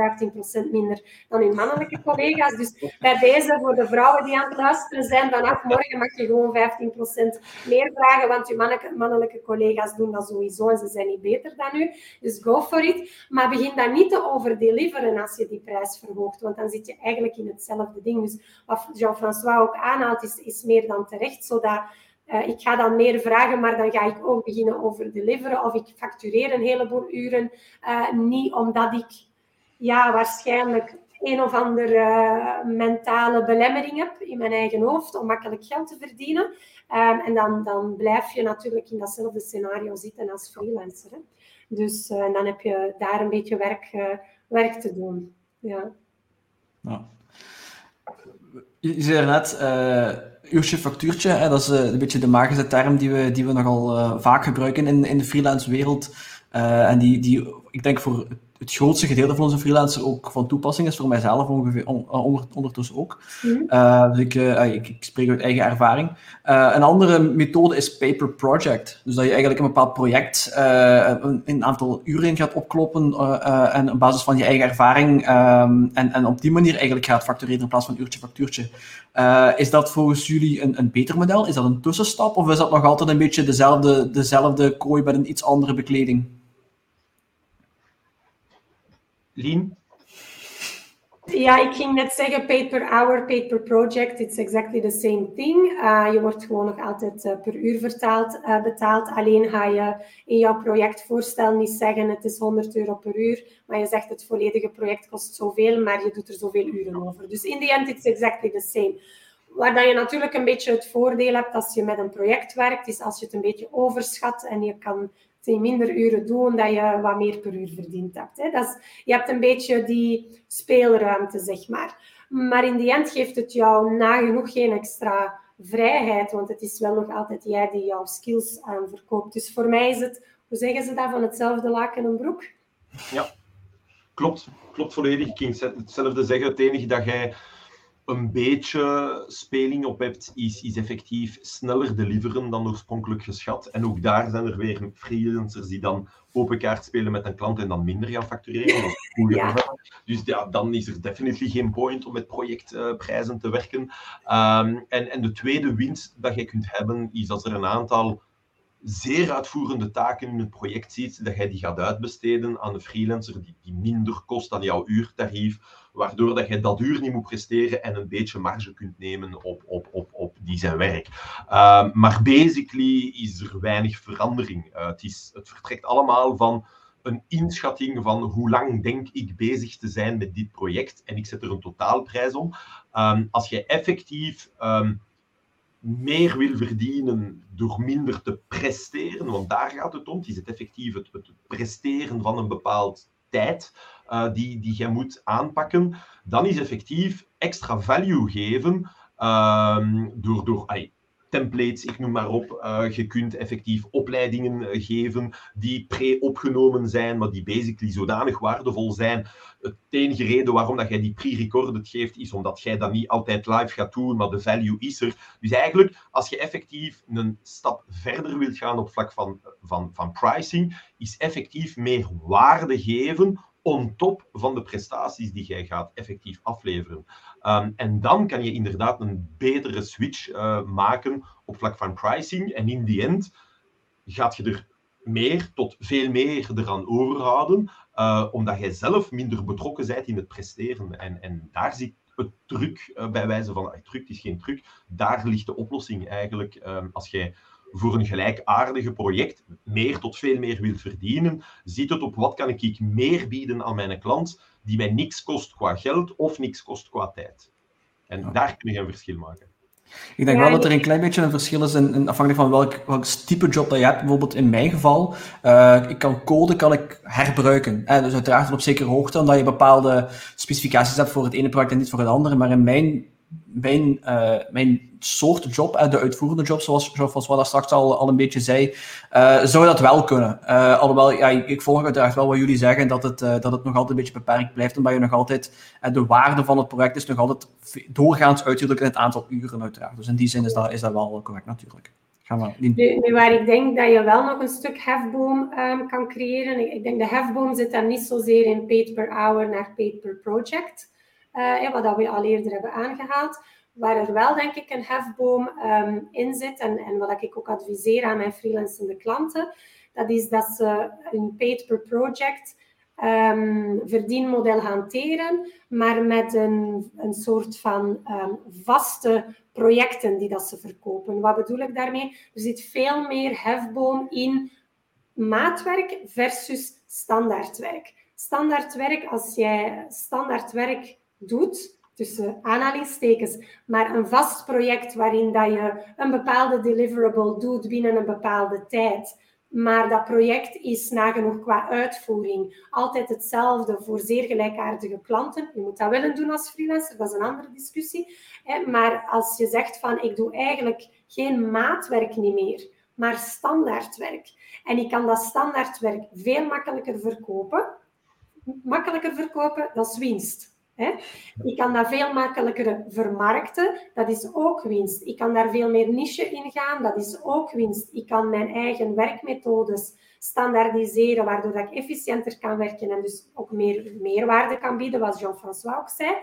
15% minder dan hun mannelijke collega's. Dus bij deze, voor de vrouwen die aan het luisteren zijn, vanaf morgen mag je gewoon 15% meer vragen, want je mannelijke, mannelijke collega's doen dat sowieso en ze zijn niet beter dan u. Dus go for it. Maar begin dan niet te overdeliveren als je die prijs verhoogt, want dan zit je eigenlijk in hetzelfde ding. Dus wat Jean-François ook aanhaalt, is, is meer dan terecht, zodat uh, ik ga dan meer vragen, maar dan ga ik ook beginnen overdeliveren of ik factureer een heleboel uren. Uh, niet omdat ik ja, waarschijnlijk een of andere uh, mentale belemmering heb in mijn eigen hoofd om makkelijk geld te verdienen. Um, en dan, dan blijf je natuurlijk in datzelfde scenario zitten als freelancer. Hè. Dus uh, dan heb je daar een beetje werk, uh, werk te doen. Ja. ja. Je zei net, uh, uurtje factuurtje, hè, dat is een beetje de magische term die we, die we nogal vaak gebruiken in, in de freelance wereld. en die, die, ik denk voor het grootste gedeelte van onze freelancers ook van toepassing is voor mijzelf ongeveer on, ondertussen ook. Mm uh, dus ik, uh, ik, ik, spreek uit eigen ervaring. Een andere methode is paper project. Dus dat je eigenlijk een bepaald project een, een, aantal uren in gaat opkloppen en op basis van je eigen ervaring um, en, en op die manier eigenlijk gaat factureren in plaats van uurtje factuurtje. is dat volgens jullie een, een beter model? Is dat een tussenstap of is dat nog altijd een beetje dezelfde, dezelfde kooi met een iets andere bekleding? Lien? Ja, ik ging net zeggen pay per hour, pay per project. It's exactly the same thing. Uh, je wordt gewoon nog altijd uh, per uur vertaald, uh, betaald. Alleen ga je in jouw projectvoorstel niet zeggen het is 100 euro per uur, maar je zegt het volledige project kost zoveel, maar je doet er zoveel uren over. Dus in the end, it's exactly the same. Waar dat je natuurlijk een beetje het voordeel hebt als je met een project werkt, is als je het een beetje overschat en je kan in minder uren doen, dat je wat meer per uur verdiend hebt. Hè. Dat is, je hebt een beetje die speelruimte, zeg maar. Maar in die end geeft het jou nagenoeg geen extra vrijheid, want het is wel nog altijd jij die jouw skills aan verkoopt. Dus voor mij is het, hoe zeggen ze dat, van hetzelfde laken een broek? Ja, klopt. Klopt volledig. Ik ging hetzelfde zeggen. Het enige dat jij een beetje speling op hebt, is, is effectief sneller deliveren dan oorspronkelijk geschat. En ook daar zijn er weer freelancers die dan open kaart spelen met een klant en dan minder gaan factureren. ja. Dus ja, dan is er definitely geen point om met projectprijzen te werken. Um, en, en de tweede winst dat je kunt hebben, is als er een aantal zeer uitvoerende taken in het project ziet, dat jij die gaat uitbesteden aan een freelancer die, die minder kost dan jouw uurtarief, waardoor dat je dat uur niet moet presteren en een beetje marge kunt nemen op, op, op, op die zijn werk. Uh, maar basically is er weinig verandering. Uh, het, is, het vertrekt allemaal van een inschatting van hoe lang denk ik bezig te zijn met dit project en ik zet er een totaalprijs om. Um, als je effectief um, meer wil verdienen door minder te presteren, want daar gaat het om. Is het effectief het presteren van een bepaald tijd uh, die, die je moet aanpakken. Dan is effectief extra value geven uh, door, door templates, ik noem maar op. Uh, je kunt effectief opleidingen eh, geven die pre-opgenomen zijn, maar die basically zodanig waardevol zijn. Het enige reden waarom dat jij die pre-recorded geeft, is omdat jij dat niet altijd live gaat doen, maar de value is er. Dus eigenlijk, als je effectief een stap verder wilt gaan op vlak van, van, van pricing, is effectief meer waarde geven on top van de prestaties die jij gaat effectief afleveren. Um, en dan kan je inderdaad een betere switch uh, maken op vlak van pricing. En in die end gaat je er meer tot veel meer eraan overhouden, uh, omdat jij zelf minder betrokken bent in het presteren. En, en daar zit het truc, uh, bij wijze van, uh, truc is geen truc, daar ligt de oplossing eigenlijk. Ehm, als jij voor een gelijkaardige project meer tot veel meer wilt verdienen, zit het op wat kan ik meer bieden aan mijn klant die mij niks kost qua geld of niks kost qua tijd. En daar kun je een verschil maken. Ik denk wel dat er een klein beetje een verschil is in, in afhankelijk van welk, welk type job dat je hebt. Bijvoorbeeld in mijn geval, uh, ik kan code kan ik herbruiken. Hè? Dus uiteraard op zekere hoogte, omdat je bepaalde specificaties hebt voor het ene project en niet voor het andere. Maar in mijn mijn, uh, mijn soort job, uh, de uitvoerende job, zoals, zoals wat straks al, al een beetje zei, uh, zou dat wel kunnen. Uh, alhoewel, ja, ik, volg uiteraard wel wat jullie zeggen, dat het, dat het nog altijd een beetje beperkt blijft, omdat je nog altijd, de waarde van het project is nog altijd doorgaans uitgedrukt in het aantal uren, uiteraard. Dus in die zin is dat, is dat wel correct, natuurlijk. Gaan we nu, waar ik denk dat je wel nog een stuk hefboom um, kan creëren, ik, ik denk de hefboom zit dan niet zozeer in paid per hour naar paid per project uh, wat we al eerder hebben aangehaald. Waar er wel, denk ik, een hefboom um, in zit, en, en wat ik ook adviseer aan mijn freelancende klanten, dat is dat ze een paid per project um, verdienmodel hanteren, maar met een, een soort van um, vaste projecten die dat ze verkopen. Wat bedoel ik daarmee? Er zit veel meer hefboom in maatwerk versus standaardwerk. Standaardwerk, als jij standaardwerk doet, tussen aanhalingstekens, maar een vast project waarin dat je een bepaalde deliverable doet binnen een bepaalde tijd. Maar dat project is nagenoeg qua uitvoering altijd hetzelfde voor zeer gelijkaardige klanten. Je moet dat willen doen als freelancer, dat is een andere discussie. Maar als je zegt van ik doe eigenlijk geen maatwerk niet meer, maar standaardwerk. En ik kan dat standaardwerk veel makkelijker verkopen. Makkelijker verkopen, dat is winst. Ik kan dat veel makkelijker vermarkten, dat is ook winst. Ik kan daar veel meer niche in gaan, dat is ook winst. Ik kan mijn eigen werkmethodes standaardiseren, waardoor ik efficiënter kan werken en dus ook meer meerwaarde kan bieden, wat Jean-François ook zei.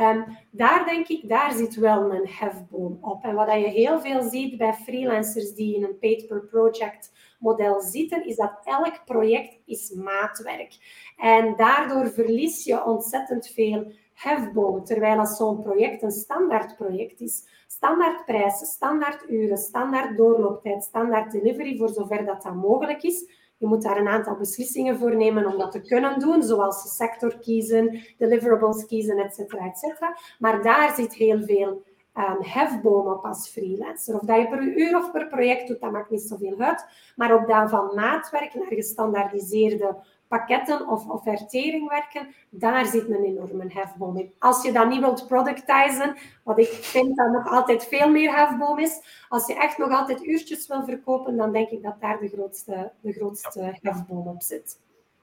Um, daar denk ik, daar zit wel een hefboom op. En wat je heel veel ziet bij freelancers die in een paid per project model zitten, is dat elk project is maatwerk. En daardoor verlies je ontzettend veel hefboom, terwijl als zo'n project een standaard project is, standaard prijzen, standaard uren, standaard doorlooptijd, standaard delivery, voor zover dat dat mogelijk is, je moet daar een aantal beslissingen voor nemen om dat te kunnen doen, zoals sector kiezen, deliverables kiezen, et cetera, et cetera. Maar daar zit heel veel um, hefboom op als freelancer. Of dat je per uur of per project doet, dat maakt niet zoveel uit. Maar op dat van maatwerk naar gestandaardiseerde pakketten of offertering werken, daar zit een enorme hefboom in. Als je dat niet wilt productizen, wat ik vind dat nog altijd veel meer hefboom is, als je echt nog altijd uurtjes wil verkopen, dan denk ik dat daar de grootste, de grootste hefboom op zit.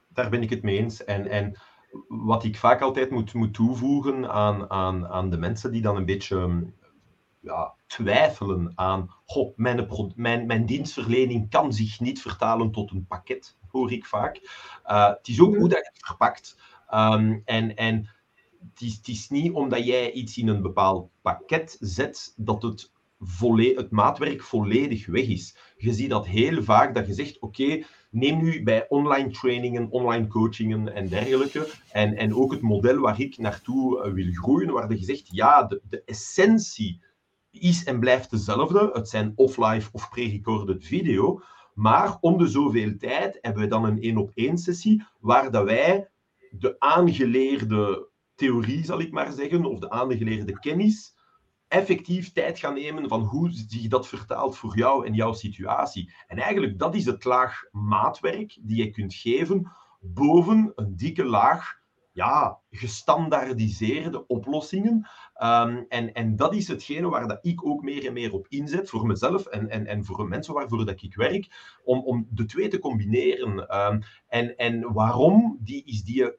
Daar ben ik het mee eens. En, en wat ik vaak altijd moet, moet toevoegen aan, aan, aan de mensen die dan een beetje ja, twijfelen aan, goh, mijn, mijn, mijn dienstverlening kan zich niet vertalen tot een pakket hoor ik vaak. Uh, het is ook mhm. hoe dat je het verpakt. Um, en en het, is, het is niet omdat jij iets in een bepaald pakket zet, dat het, het maatwerk volledig weg is. Je ziet dat heel vaak, dat je zegt, oké, neem nu bij online trainingen, online coachingen en dergelijke, en, en ook het model waar ik naartoe eh, wil groeien, waar je zegt, ja, de, de essentie is en blijft dezelfde. Het zijn off-live of pre-recorded video. Maar om de zoveel tijd hebben we dan een één-op-één sessie waar dat wij de aangeleerde theorie, zal ik maar zeggen, of de aangeleerde kennis, effectief tijd gaan nemen van hoe zich dat vertaalt voor jou en jouw situatie. En eigenlijk, dat is het laag maatwerk die je kunt geven boven een dikke laag ja, gestandaardiseerde oplossingen. Um, en, en dat is hetgene waar dat ik ook meer en meer op inzet voor mezelf en, en, en voor mensen waarvoor dat ik werk, om, om de twee te combineren. Um, en, en waarom die, is die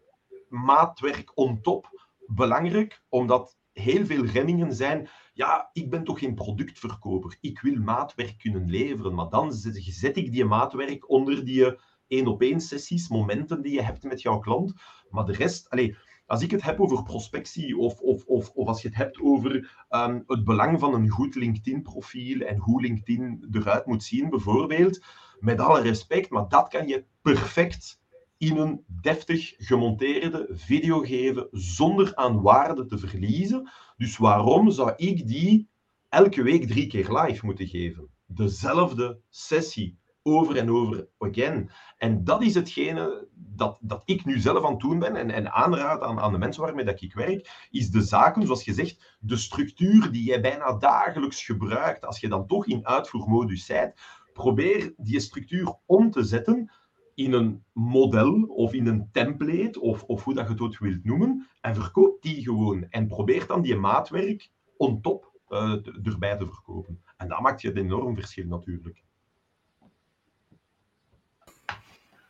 maatwerk on top belangrijk? Omdat heel veel remmingen zijn. Ja, ik ben toch geen productverkoper. Ik wil maatwerk kunnen leveren. Maar dan zet ik die maatwerk onder die één op één sessies, momenten die je hebt met jouw klant. Maar de rest, allez, als ik het heb over prospectie of, of, of, of als je het hebt over um, het belang van een goed LinkedIn-profiel en hoe LinkedIn eruit moet zien, bijvoorbeeld, met alle respect, maar dat kan je perfect in een deftig gemonteerde video geven zonder aan waarde te verliezen. Dus waarom zou ik die elke week drie keer live moeten geven? Dezelfde sessie, over en over again. En dat is hetgene dat, dat ik nu zelf aan het doen ben en, en aanraad aan, aan de mensen waarmee dat ik werk, is de zaken, zoals je zegt, de structuur die jij bijna dagelijks gebruikt, als je dan toch in uitvoermodus bent, probeer die structuur om te zetten in een model of in een template, of, of hoe dat je het ook wilt noemen, en verkoop die gewoon. En probeer dan die maatwerk on top uh, erbij te verkopen. En dat maakt je een enorm verschil natuurlijk.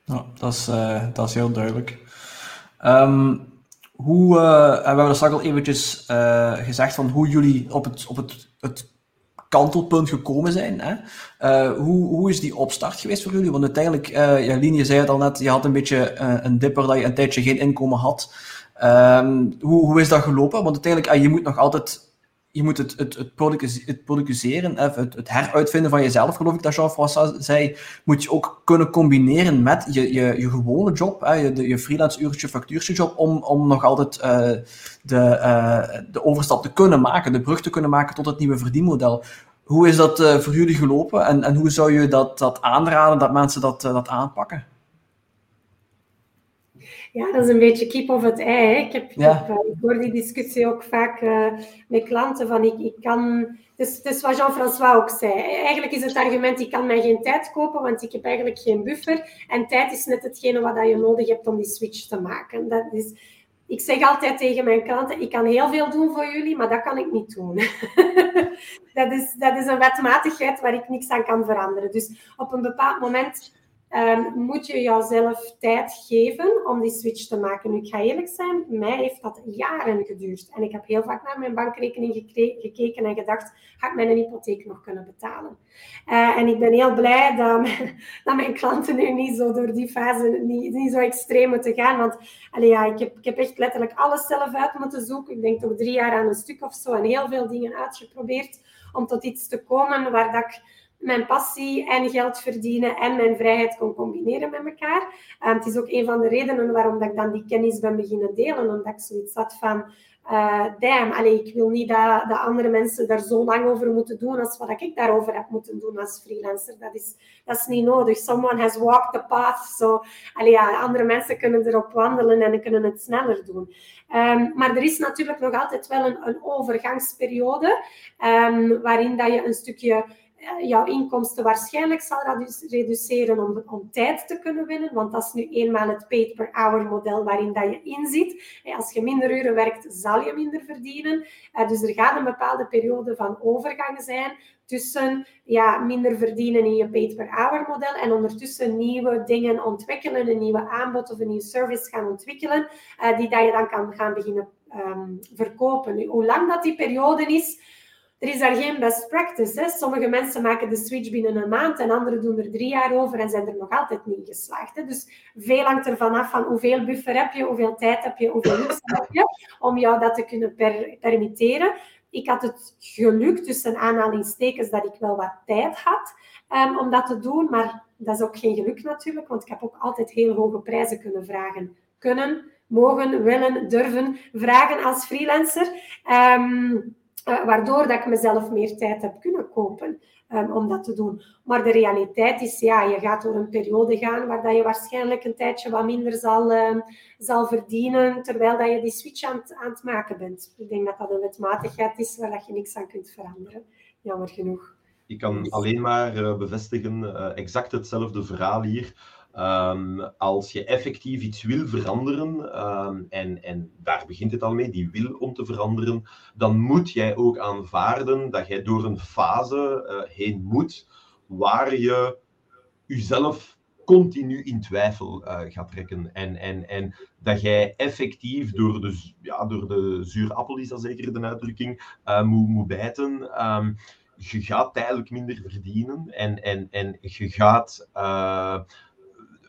Ja, dat is, uh, dat is heel duidelijk. Um, hoe, uh, we hebben er straks al eventjes uh, gezegd van hoe jullie op het, op het, het kantelpunt gekomen zijn. Hè? hoe, hoe is die opstart geweest voor jullie? Want uiteindelijk, uh, je zei het al net, je had een beetje een dipper dat je een tijdje geen inkomen had. Um, hoe, hoe is dat gelopen? Want uiteindelijk, je moet nog altijd je moet het, het, het, het produceren, het, het heruitvinden van jezelf, geloof ik dat Jean-François zei, moet je ook kunnen combineren met je, je, je gewone job, hè, je, je freelance uurtje, factuurtje job, om, om nog altijd uh, de, uh, de overstap te kunnen maken, de brug te kunnen maken tot het nieuwe verdienmodel. Hoe is dat voor jullie gelopen en, en hoe zou je dat, dat aanraden, dat mensen dat, dat aanpakken? Ja, dat is een beetje kip of het ei. Ik, heb, ja. ik, ik, hoor die discussie ook vaak uh, met klanten van ik, ik kan... Dus, dus wat Jean-François ook zei. Eigenlijk is het argument, ik kan mij geen tijd kopen, want ik heb eigenlijk geen buffer. En tijd is net hetgene wat je nodig hebt om die switch te maken. Dat is, ik zeg altijd tegen mijn klanten, ik kan heel veel doen voor jullie, maar dat kan ik niet doen. dat, is, dat is een wetmatigheid waar ik niks aan kan veranderen. Dus op een bepaald moment um, moet je jezelf tijd geven om die switch te maken. Nu, ik ga eerlijk zijn, mij heeft dat jaren geduurd. En ik heb heel vaak naar mijn bankrekening gekeken en gedacht, ga ik mijn hypotheek nog kunnen betalen? Uh, en ik ben heel blij dat dat mijn, klanten nu niet zo door die fase, niet, niet zo extreem moeten gaan. Want allee, ja, ik, heb, ik heb echt letterlijk alles zelf uit moeten zoeken. Ik denk toch drie jaar aan een stuk of zo en heel veel dingen uitgeprobeerd om tot iets te komen waar dat ik mijn passie en geld verdienen en mijn vrijheid kon combineren met elkaar. Um, het is ook een van de redenen waarom dat ik dan die kennis ben beginnen delen, omdat ik zoiets had van, uh, damn, ik wil niet dat, dat andere mensen daar zo lang over moeten doen als wat ik daarover heb moeten doen als freelancer. Dat is, dat is niet nodig. Someone has walked the path. So, allee, ja, andere mensen kunnen erop wandelen en kunnen het sneller doen. Um, maar er is natuurlijk nog altijd wel een, een overgangsperiode um, waarin dat je een stukje eh, jouw inkomsten waarschijnlijk zal reduceren om, om tijd te kunnen winnen, want dat is nu eenmaal het paid per hour model waarin dat je inzit. Als je minder uren werkt, zal je minder verdienen. Eh, dus er gaat een bepaalde periode van overgang zijn tussen ja, minder verdienen in je paid per hour model en ondertussen nieuwe dingen ontwikkelen, een nieuwe aanbod of een nieuwe service gaan ontwikkelen, die dat je dan kan gaan beginnen um, verkopen. Hoe lang dat die periode is, er is daar geen best practice. Sommige mensen maken de switch binnen een maand en anderen doen er drie jaar over en zijn er nog altijd niet geslaagd. Hè. Dus veel hangt ervan af van hoeveel buffer heb je, hoeveel tijd heb je, hoeveel luxe heb je, om jou dat te kunnen per permitteren. Ik had het geluk, tussen aanhalingstekens, dat ik wel wat tijd had um, om dat te doen, maar dat is ook geen geluk natuurlijk, want ik heb ook altijd heel hoge prijzen kunnen vragen. Kunnen, mogen, willen, durven vragen als freelancer. Um, uh, waardoor dat ik mezelf meer tijd heb kunnen kopen um, om dat te doen. Maar de realiteit is, ja, je gaat door een periode gaan waar dat je waarschijnlijk een tijdje wat minder zal, uh, zal verdienen, terwijl dat je die switch aan, aan, het maken bent. Ik denk dat dat een wetmatigheid is waar dat je niks aan kunt veranderen. Jammer genoeg. Ik kan alleen maar uh, bevestigen, exact hetzelfde verhaal hier. Um, als je effectief iets wil veranderen, um, en, en daar begint het al mee, die wil om te veranderen, dan moet jij ook aanvaarden dat jij door een fase uh, heen moet waar je jezelf continu in twijfel uh, gaat trekken. En, en, en dat jij effectief door de, ja, door de zure appel, is dat zeker de uitdrukking, uh, moet, moet bijten. Um, je gaat tijdelijk minder verdienen en, en, en je gaat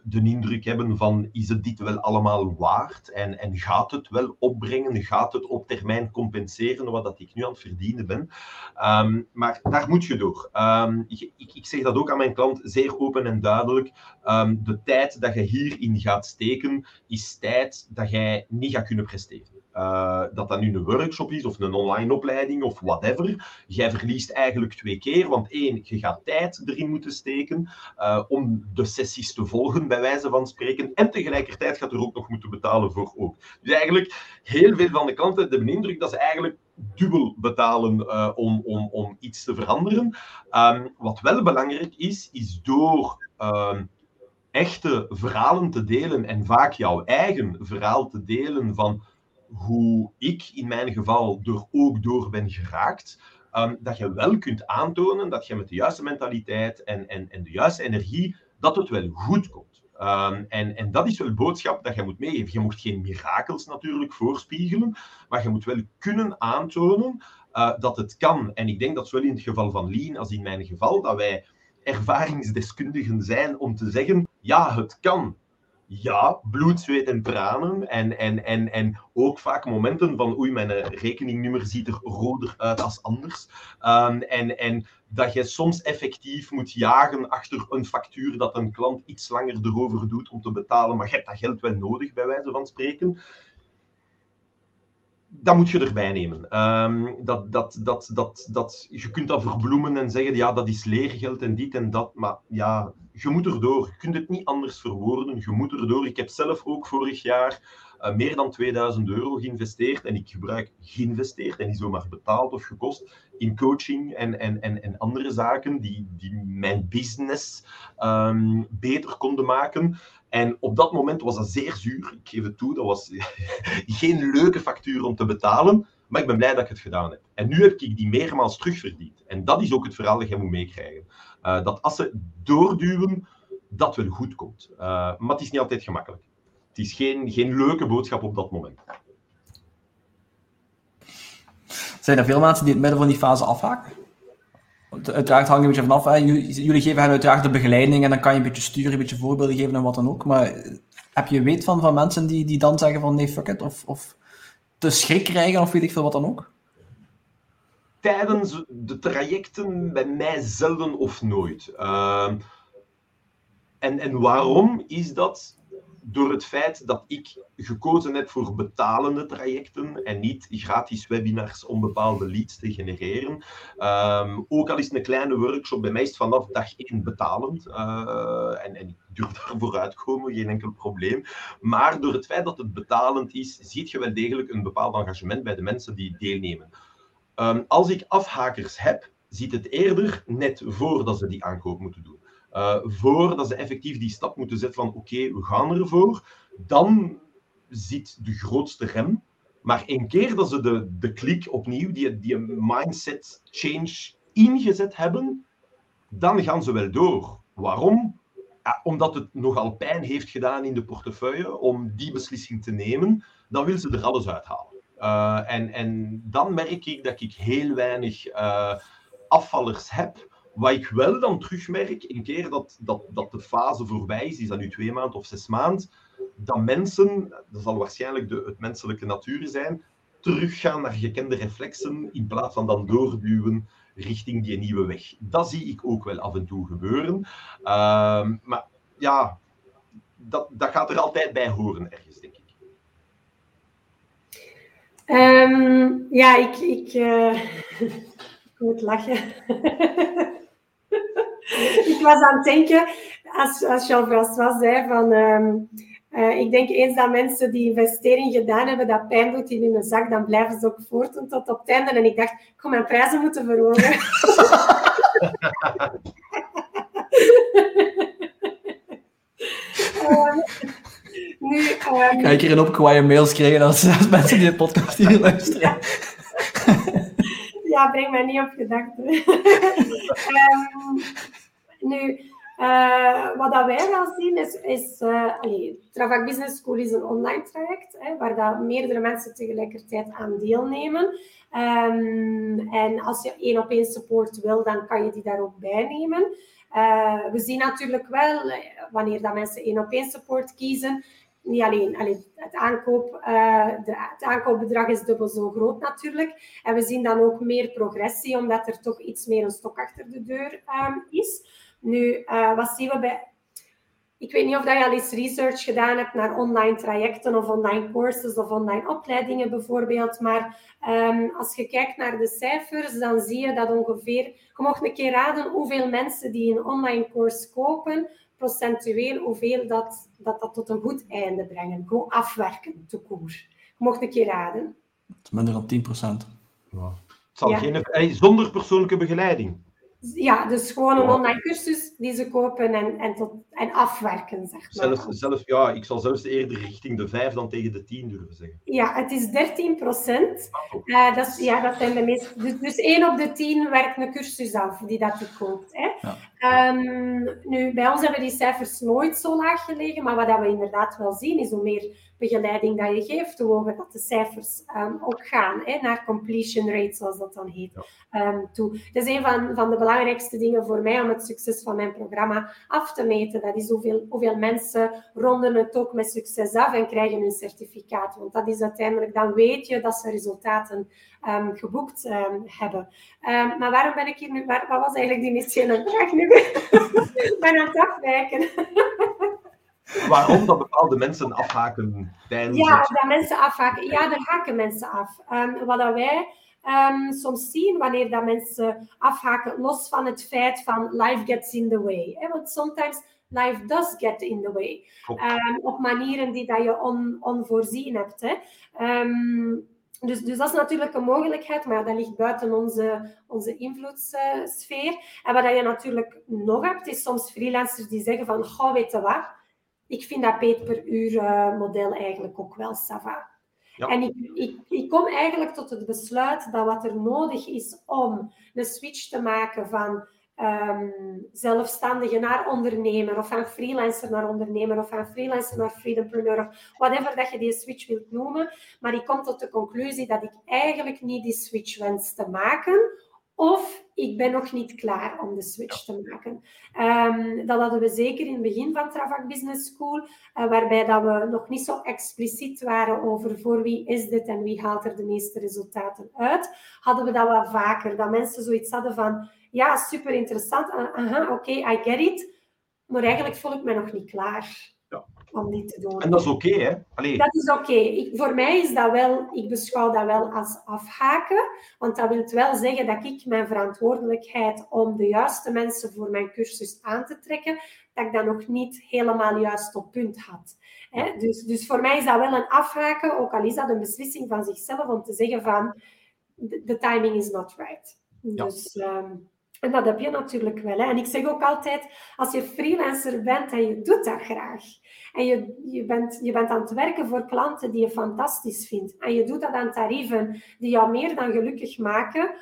de indruk hebben van is het dit wel allemaal waard en, en gaat het wel opbrengen, gaat het op termijn compenseren wat dat ik nu aan het verdienen ben. Ehm, maar daar moet je door. Ehm, ik, ik, zeg dat ook aan mijn klant zeer open en duidelijk. Um, de tijd dat je hierin gaat steken, is tijd dat jij niet gaat kunnen presteren. Uh, dat dat nu een workshop is of een online opleiding of whatever. Jij verliest eigenlijk twee keer, want één, je gaat tijd erin moeten steken uh, om de sessies te volgen, bij wijze van spreken. En tegelijkertijd gaat er ook nog moeten betalen voor ook. Dus eigenlijk, heel veel van de klanten hebben de indruk dat ze eigenlijk dubbel betalen uh, om, om, om iets te veranderen. Um, wat wel belangrijk is, is door um, echte verhalen te delen en vaak jouw eigen verhaal te delen van hoe ik in mijn geval er ook door ben geraakt, um, dat je wel kunt aantonen dat je met de juiste mentaliteit en, en, en de juiste energie, dat het wel goed komt. Um, en, en dat is wel een boodschap dat je moet meegeven. Je moet geen mirakels natuurlijk voorspiegelen, maar je moet wel kunnen aantonen uh, dat het kan. En ik denk dat zowel in het geval van Lien als in mijn geval, dat wij ervaringsdeskundigen zijn om te zeggen, ja, het kan ja, bloed, zweet en tranen. En, en, en, en ook vaak momenten van oei, mijn rekeningnummer ziet er roder uit als anders. Um, en, en dat je soms effectief moet jagen achter een factuur dat een klant iets langer erover doet om te betalen, maar je hebt dat geld wel nodig, bij wijze van spreken dat moet je erbij nemen. Um, dat, dat, dat, dat, dat, je kunt dat verbloemen en zeggen, ja, dat is leergeld en dit en dat, maar ja, je moet erdoor. Je kunt het niet anders verwoorden, je moet erdoor. Ik heb zelf ook vorig jaar uh, meer dan 2000 euro geïnvesteerd en ik gebruik geïnvesteerd en niet zomaar betaald of gekost in coaching en, en, en, en andere zaken die, die mijn business um, beter konden maken. En op dat moment was dat zeer zuur. Ik geef het toe, dat was geen leuke factuur om te betalen. Maar ik ben blij dat ik het gedaan heb. En nu heb ik die meermaals terugverdiend. En dat is ook het verhaal dat je moet meekrijgen. Uh, dat als ze doorduwen, dat wel goed komt. Uh, maar het is niet altijd gemakkelijk. Het is geen, geen leuke boodschap op dat moment. Zijn er veel mensen die het midden van die fase afhaken? Uiteraard hangt een beetje vanaf. Jullie geven hen uiteraard de begeleiding en dan kan je een beetje sturen, een beetje voorbeelden geven en wat dan ook. Maar heb je weet van, van mensen die, die dan zeggen van nee, fuck it, of, of te schrik krijgen of weet ik veel wat dan ook? Tijdens de trajecten bij mij zelden of nooit. Uh, en, en waarom is dat? Door het feit dat ik gekozen heb voor betalende trajecten en niet gratis webinars om bepaalde leads te genereren. Um, ook al is een kleine workshop, bij mij vanaf dag één betalend. Uh, en, en ik durf daarvoor uitkomen, geen enkel probleem. Maar door het feit dat het betalend is, zie je wel degelijk een bepaald engagement bij de mensen die deelnemen. Um, als ik afhakers heb, ziet het eerder net voordat ze die aankoop moeten doen. Uh, voordat ze effectief die stap moeten zetten van oké, we gaan ervoor, dan zit de grootste rem. Maar een keer dat ze de, de klik opnieuw, die, die mindset change ingezet hebben, dan gaan ze wel door. Waarom? Ja, omdat het nogal pijn heeft gedaan in de portefeuille om die beslissing te nemen, dan wil ze er alles uithalen. Uh, en, en dan merk ik dat ik heel weinig uh, afvallers heb wat ik wel dan terugmerk, een keer dat, dat, dat de fase voorbij is, is dat nu twee maanden of zes maanden, dat mensen, dat zal waarschijnlijk de, het menselijke natuur zijn, teruggaan naar gekende reflexen in plaats van dan doorduwen richting die nieuwe weg. Dat zie ik ook wel af en toe gebeuren. Uh, maar ja, dat, dat gaat er altijd bij horen ergens, denk ik. Um, ja, ik, ik, uh, ik moet lachen. ik was aan het denken, als, als Jean-François zei van... Um, uh, ik denk eens dat mensen die investering gedaan hebben, dat pijn doet in hun zak, dan blijven ze ook voortdoen tot op het einde. En ik dacht, ik ga mijn prijzen moeten verhogen. uh, nu, um... Ga ik hier een opgewaaide mails krijgen als, als mensen die de podcast hier luisteren? ja, breng mij niet op gedachten. um, nu, uh, wat dat wij wel zien is, is allee, Travac Business School is een online traject hè, waar dat meerdere mensen tegelijkertijd aan deelnemen. Um, en als je één op één support wil, dan kan je die daar ook bij nemen. Uh, we zien natuurlijk wel, wanneer dat mensen één op één support kiezen, niet alleen, alleen het, aankoop, het aankoopbedrag is dubbel zo groot natuurlijk. En we zien dan ook meer progressie, omdat er toch iets meer een stok achter de deur um, is. Nu, uh, wat zien we bij ik weet niet of je al eens research gedaan hebt naar online trajecten of online courses of online opleidingen bijvoorbeeld. Maar um, als je kijkt naar de cijfers, dan zie je dat ongeveer... Je mag een keer raden hoeveel mensen die een online course kopen, procentueel hoeveel dat, dat, dat tot een goed einde brengen. Gewoon afwerken, te koer. Je mocht een keer raden. Het is minder dan 10 procent. Ja. zal ja. geen, zonder persoonlijke begeleiding ja, dus gewoon een online cursus die ze kopen en, en, tot, en afwerken, zeg maar. Zelf, zelf, ja, ik zal zelfs eerder richting de 5 dan tegen de 10 durven zeggen. Ja, het is 13 procent. Uh, dat, ja, dat zijn de meeste. Dus, dus 1 op de 10 werkt een cursus af die dat je koopt. Hè. Ja. Um, nu, bij ons hebben die cijfers nooit zo laag gelegen, maar wat we inderdaad wel zien, is hoe meer begeleiding dat je geeft, hoe hoger dat de cijfers um, ook gaan, hè, naar completion rate, zoals dat dan heet, um, toe. Dat is een van, van de belangrijkste dingen voor mij om het succes van mijn programma af te meten. Dat is hoeveel, hoeveel mensen ronden het ook met succes af en krijgen hun certificaat. Want dat is uiteindelijk, dan weet je dat ze resultaten um, geboekt hebben. maar waarom ben ik hier nu, waar, wat was eigenlijk die initiële vraag nu? ik ben aan het afwijken. Waarom dat bepaalde mensen afhaken tijdens Ja, dat mensen afhaken. Ja, daar haken mensen af. Wat dat wij um, soms zien wanneer dat mensen afhaken, los van het feit van life gets in the way. Hè? Want sometimes life does get in the way. Um, op manieren die dat je on, onvoorzien hebt. Hè? Dus, dus dat is natuurlijk een mogelijkheid, maar dat ligt buiten onze, onze invloedssfeer. En wat je natuurlijk nog hebt, is soms freelancers die zeggen van, goh, weet je wat, ik vind dat peet per uur uh, model eigenlijk ook wel sava. Ja. En ik, ik, ik kom eigenlijk tot het besluit dat wat er nodig is om een switch te maken van um, zelfstandige naar ondernemer, of van freelancer naar ondernemer, of van freelancer naar freedompreneur, of whatever dat je die switch wilt noemen. Maar ik kom tot de conclusie dat ik eigenlijk niet die switch wens te maken, of ik ben nog niet klaar om de switch te maken. Um, dat hadden we zeker in het begin van Travak Business School, uh, waarbij dat we nog niet zo expliciet waren over voor wie is dit en wie haalt er de meeste resultaten uit. Hadden we dat wel vaker, dat mensen zoiets hadden van, ja, super interessant, uh, oké, okay, I get it, maar eigenlijk voel ik me nog niet klaar om die te doen. En dat is oké, hè? Allee. Dat is oké. Voor mij is dat wel, ik beschouw dat wel als afhaken, want dat wil wel zeggen dat ik mijn verantwoordelijkheid om de juiste mensen voor mijn cursus aan te trekken, dat ik dat nog niet helemaal juist op punt had. Hè? Dus, dus voor mij is dat wel een afhaken, ook al is dat een beslissing van zichzelf om te zeggen van, de timing is not right. Dus... Um, en dat heb je natuurlijk wel. Hè. En ik zeg ook altijd, als je freelancer bent en je doet dat graag, en je, je, bent, je bent aan het werken voor klanten die je fantastisch vindt, en je doet dat aan tarieven die jou meer dan gelukkig maken,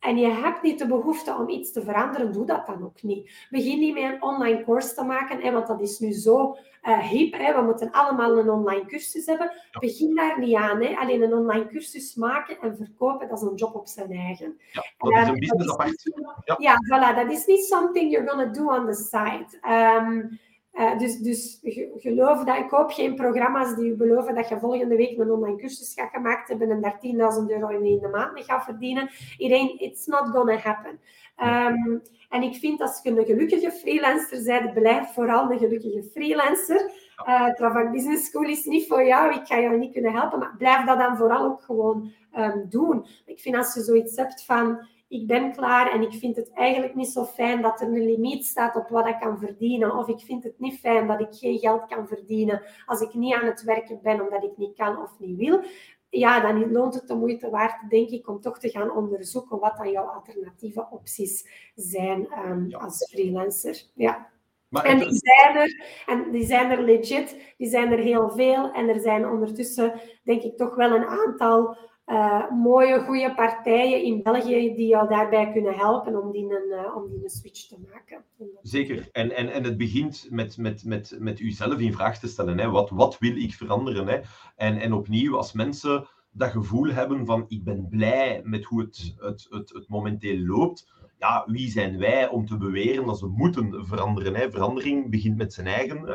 en je hebt niet de behoefte om iets te veranderen, doe dat dan ook niet. Begin niet met een online course te maken, hè, want dat is nu zo uh, hip. Hè. We moeten allemaal een online cursus hebben. Begin daar niet aan. Hè. Alleen een online cursus maken en verkopen, dat is een job op zijn eigen. Ja, dat is een business apart. Ja. ja, voilà. Dat is niet something you're gonna do on the side. Um, uh, dus, dus geloof dat, ik hoop geen programma's die u beloven dat je volgende week een online cursus gaat gemaakt hebben en daar 10.000 euro in de maand mee gaat verdienen. It it's not gonna happen. Um, en ik vind als je een gelukkige freelancer bent, blijf vooral een gelukkige freelancer. Uh, Travak Business School is niet voor jou, ik ga jou niet kunnen helpen, maar blijf dat dan vooral ook gewoon um, doen. Ik vind als je zoiets hebt van ik ben klaar en ik vind het eigenlijk niet zo fijn dat er een limiet staat op wat ik kan verdienen. Of ik vind het niet fijn dat ik geen geld kan verdienen als ik niet aan het werken ben omdat ik niet kan of niet wil. Ja, dan loont het de moeite waard, denk ik, om toch te gaan onderzoeken wat dan jouw alternatieve opties zijn um, als freelancer. Ja. Maar en die zijn er, en die zijn er legit, die zijn er heel veel. En er zijn ondertussen, denk ik, toch wel een aantal uh, mooie, goede partijen in België die jou daarbij kunnen helpen om die een, uh, om die een switch te maken. Zeker. En, en, en het begint met, met, met, met uzelf in vraag te stellen. Hè. Wat, wat wil ik veranderen? Hè? En, en opnieuw, als mensen dat gevoel hebben van ik ben blij met hoe het, het, het, het momenteel loopt, ja, wie zijn wij om te beweren dat ze moeten veranderen? Hè? Verandering begint met zijn eigen,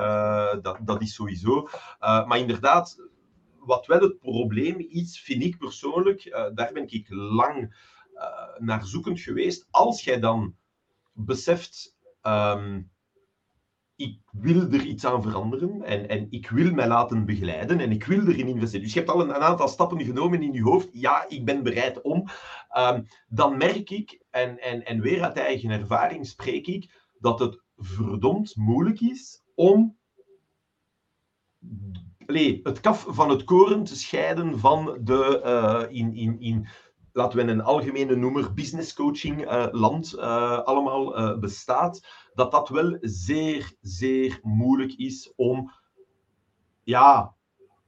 dat, dat is sowieso. maar inderdaad, wat wel het probleem is, vind ik persoonlijk, daar ben ik lang naar zoekend geweest. Als jij dan beseft, ehm, ik wil er iets aan veranderen en, en ik wil mij laten begeleiden en ik wil erin investeren. Dus je hebt al een, een aantal stappen genomen in je hoofd. Ja, ik ben bereid om. Ehm, dan merk ik, en, en, en weer uit eigen ervaring spreek ik, dat het verdomd moeilijk is om allez, het kaf van het koren te scheiden van de, uh, in, in, in laten we een algemene noemer, business coaching uh, land uh, allemaal bestaat, dat dat wel zeer, zeer moeilijk is om ja,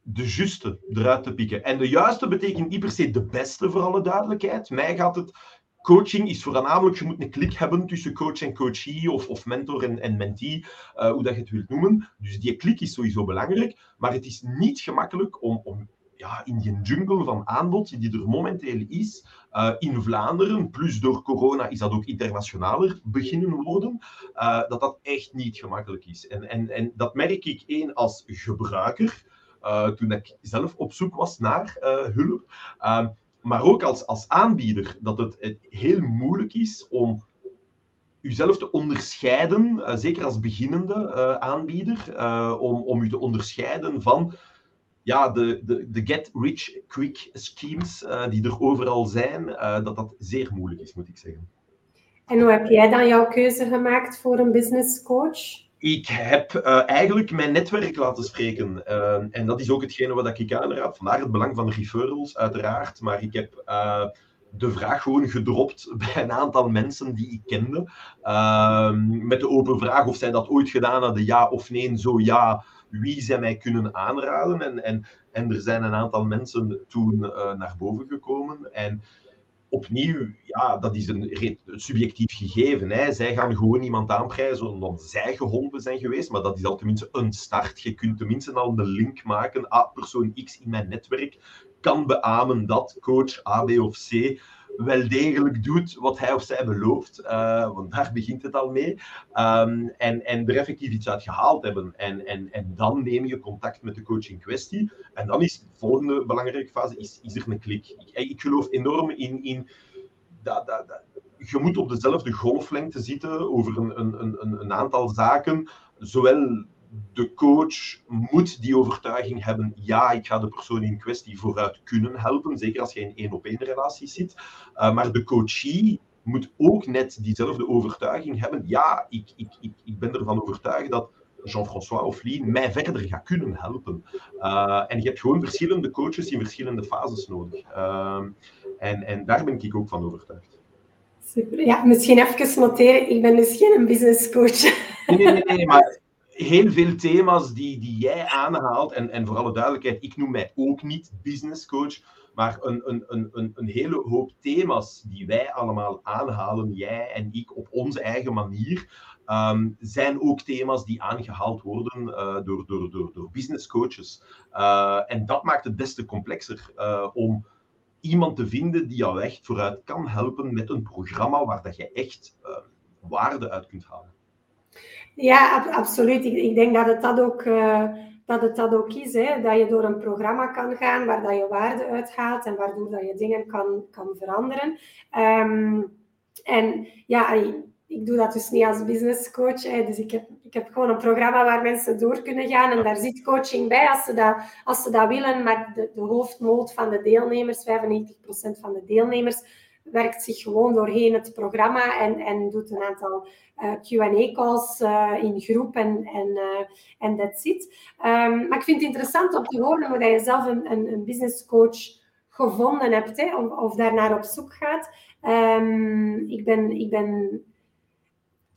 de juiste eruit te pikken. En de juiste betekent niet per se de beste, voor alle duidelijkheid. Mij gaat het... Coaching is voornamelijk, je moet een klik hebben tussen coach en coachee, of, of mentor en, en mentee, hoe dat je het wilt noemen. Dus die klik is sowieso belangrijk, maar het is niet gemakkelijk om, om ja, in die jungle van aanbod die er momenteel is, uh, in Vlaanderen, plus door corona is dat ook internationaler beginnen worden, uh, dat dat echt niet gemakkelijk is. En, en, en dat merk ik één als gebruiker, toen ik zelf op zoek was naar hulp, ehm, maar ook als, als aanbieder, dat het, heel moeilijk is om uzelf te onderscheiden, zeker als beginnende aanbieder, om, om u te onderscheiden van ja, de, de, de get-rich-quick schemes die er overal zijn, dat dat zeer moeilijk is, moet ik zeggen. En hoe heb jij dan jouw keuze gemaakt voor een business coach? Ik heb uh, eigenlijk mijn netwerk laten spreken. en dat is ook hetgene wat ik aanraad. Vandaar het belang van referrals, uiteraard. Maar ik heb de vraag gewoon gedropt bij een aantal mensen die ik kende. met de open vraag of zij dat ooit gedaan hadden, ja of nee. Zo ja, wie zij mij kunnen aanraden. En, en, en er zijn een aantal mensen toen naar boven gekomen. En opnieuw, ja, dat is een subjectief gegeven. Hè. Zij gaan gewoon iemand aanprijzen omdat zij geholpen zijn geweest. Maar dat is al tenminste een start. Je kunt tenminste al een link maken. Ah, persoon X in mijn netwerk kan beamen dat coach A, B of C wel degelijk doet wat hij of zij belooft. Uh, want daar begint het al mee. Um, en, en er effectief iets uit gehaald hebben. En, en, en dan neem je contact met de coach in kwestie. En dan is de volgende belangrijke fase is, is er een klik. Ik, ik geloof enorm in, in dat, dat, dat, je moet op dezelfde golflengte zitten over een, een, een, een aantal zaken. Zowel de coach moet die overtuiging hebben, ja, ik ga de persoon in kwestie vooruit kunnen helpen, zeker als je in één op één relatie zit. Uh, maar de coachie moet ook net diezelfde overtuiging hebben, ja, ik, ik, ik, ik ben ervan overtuigd dat Jean-François of Lien mij verder gaat kunnen helpen. Uh, en je hebt gewoon verschillende coaches in verschillende fases nodig. Uh, en, en daar ben ik ook van overtuigd. Super. Ja, misschien even noteren, ik ben dus geen business coach. Nee, nee, nee, maar heel veel thema's die, die jij aanhaalt, en, en voor alle duidelijkheid, ik noem mij ook niet business coach, maar een, een, een, een hele hoop thema's die wij allemaal aanhalen, jij en ik, op onze eigen manier, um, zijn ook thema's die aangehaald worden uh, door, door, door, door business coaches. Uh, en dat maakt het beste complexer uh, om iemand te vinden die jou echt vooruit kan helpen met een programma waar dat je echt waarde uit kunt halen. Ja, absoluut. Ik, denk dat het dat ook, uh, dat, het dat ook is. Hè? Dat je door een programma kan gaan waar dat je waarde uithaalt en waardoor dat je dingen kan, kan veranderen. Um, en ja, ik doe dat dus niet als business coach. Hè. Dus ik heb, ik heb gewoon een programma waar mensen door kunnen gaan. En daar zit coaching bij als ze dat, als ze dat willen. Maar de, de hoofdmoot van de deelnemers, 95% van de deelnemers, werkt zich gewoon doorheen het programma en, en doet een aantal eh, QA-calls eh, in groep en, uh, en that's it. Um, maar ik vind het interessant om te horen hoe je zelf een, een, een business coach gevonden hebt, hè, of, of op zoek gaat. Um, ik, ben, ik ben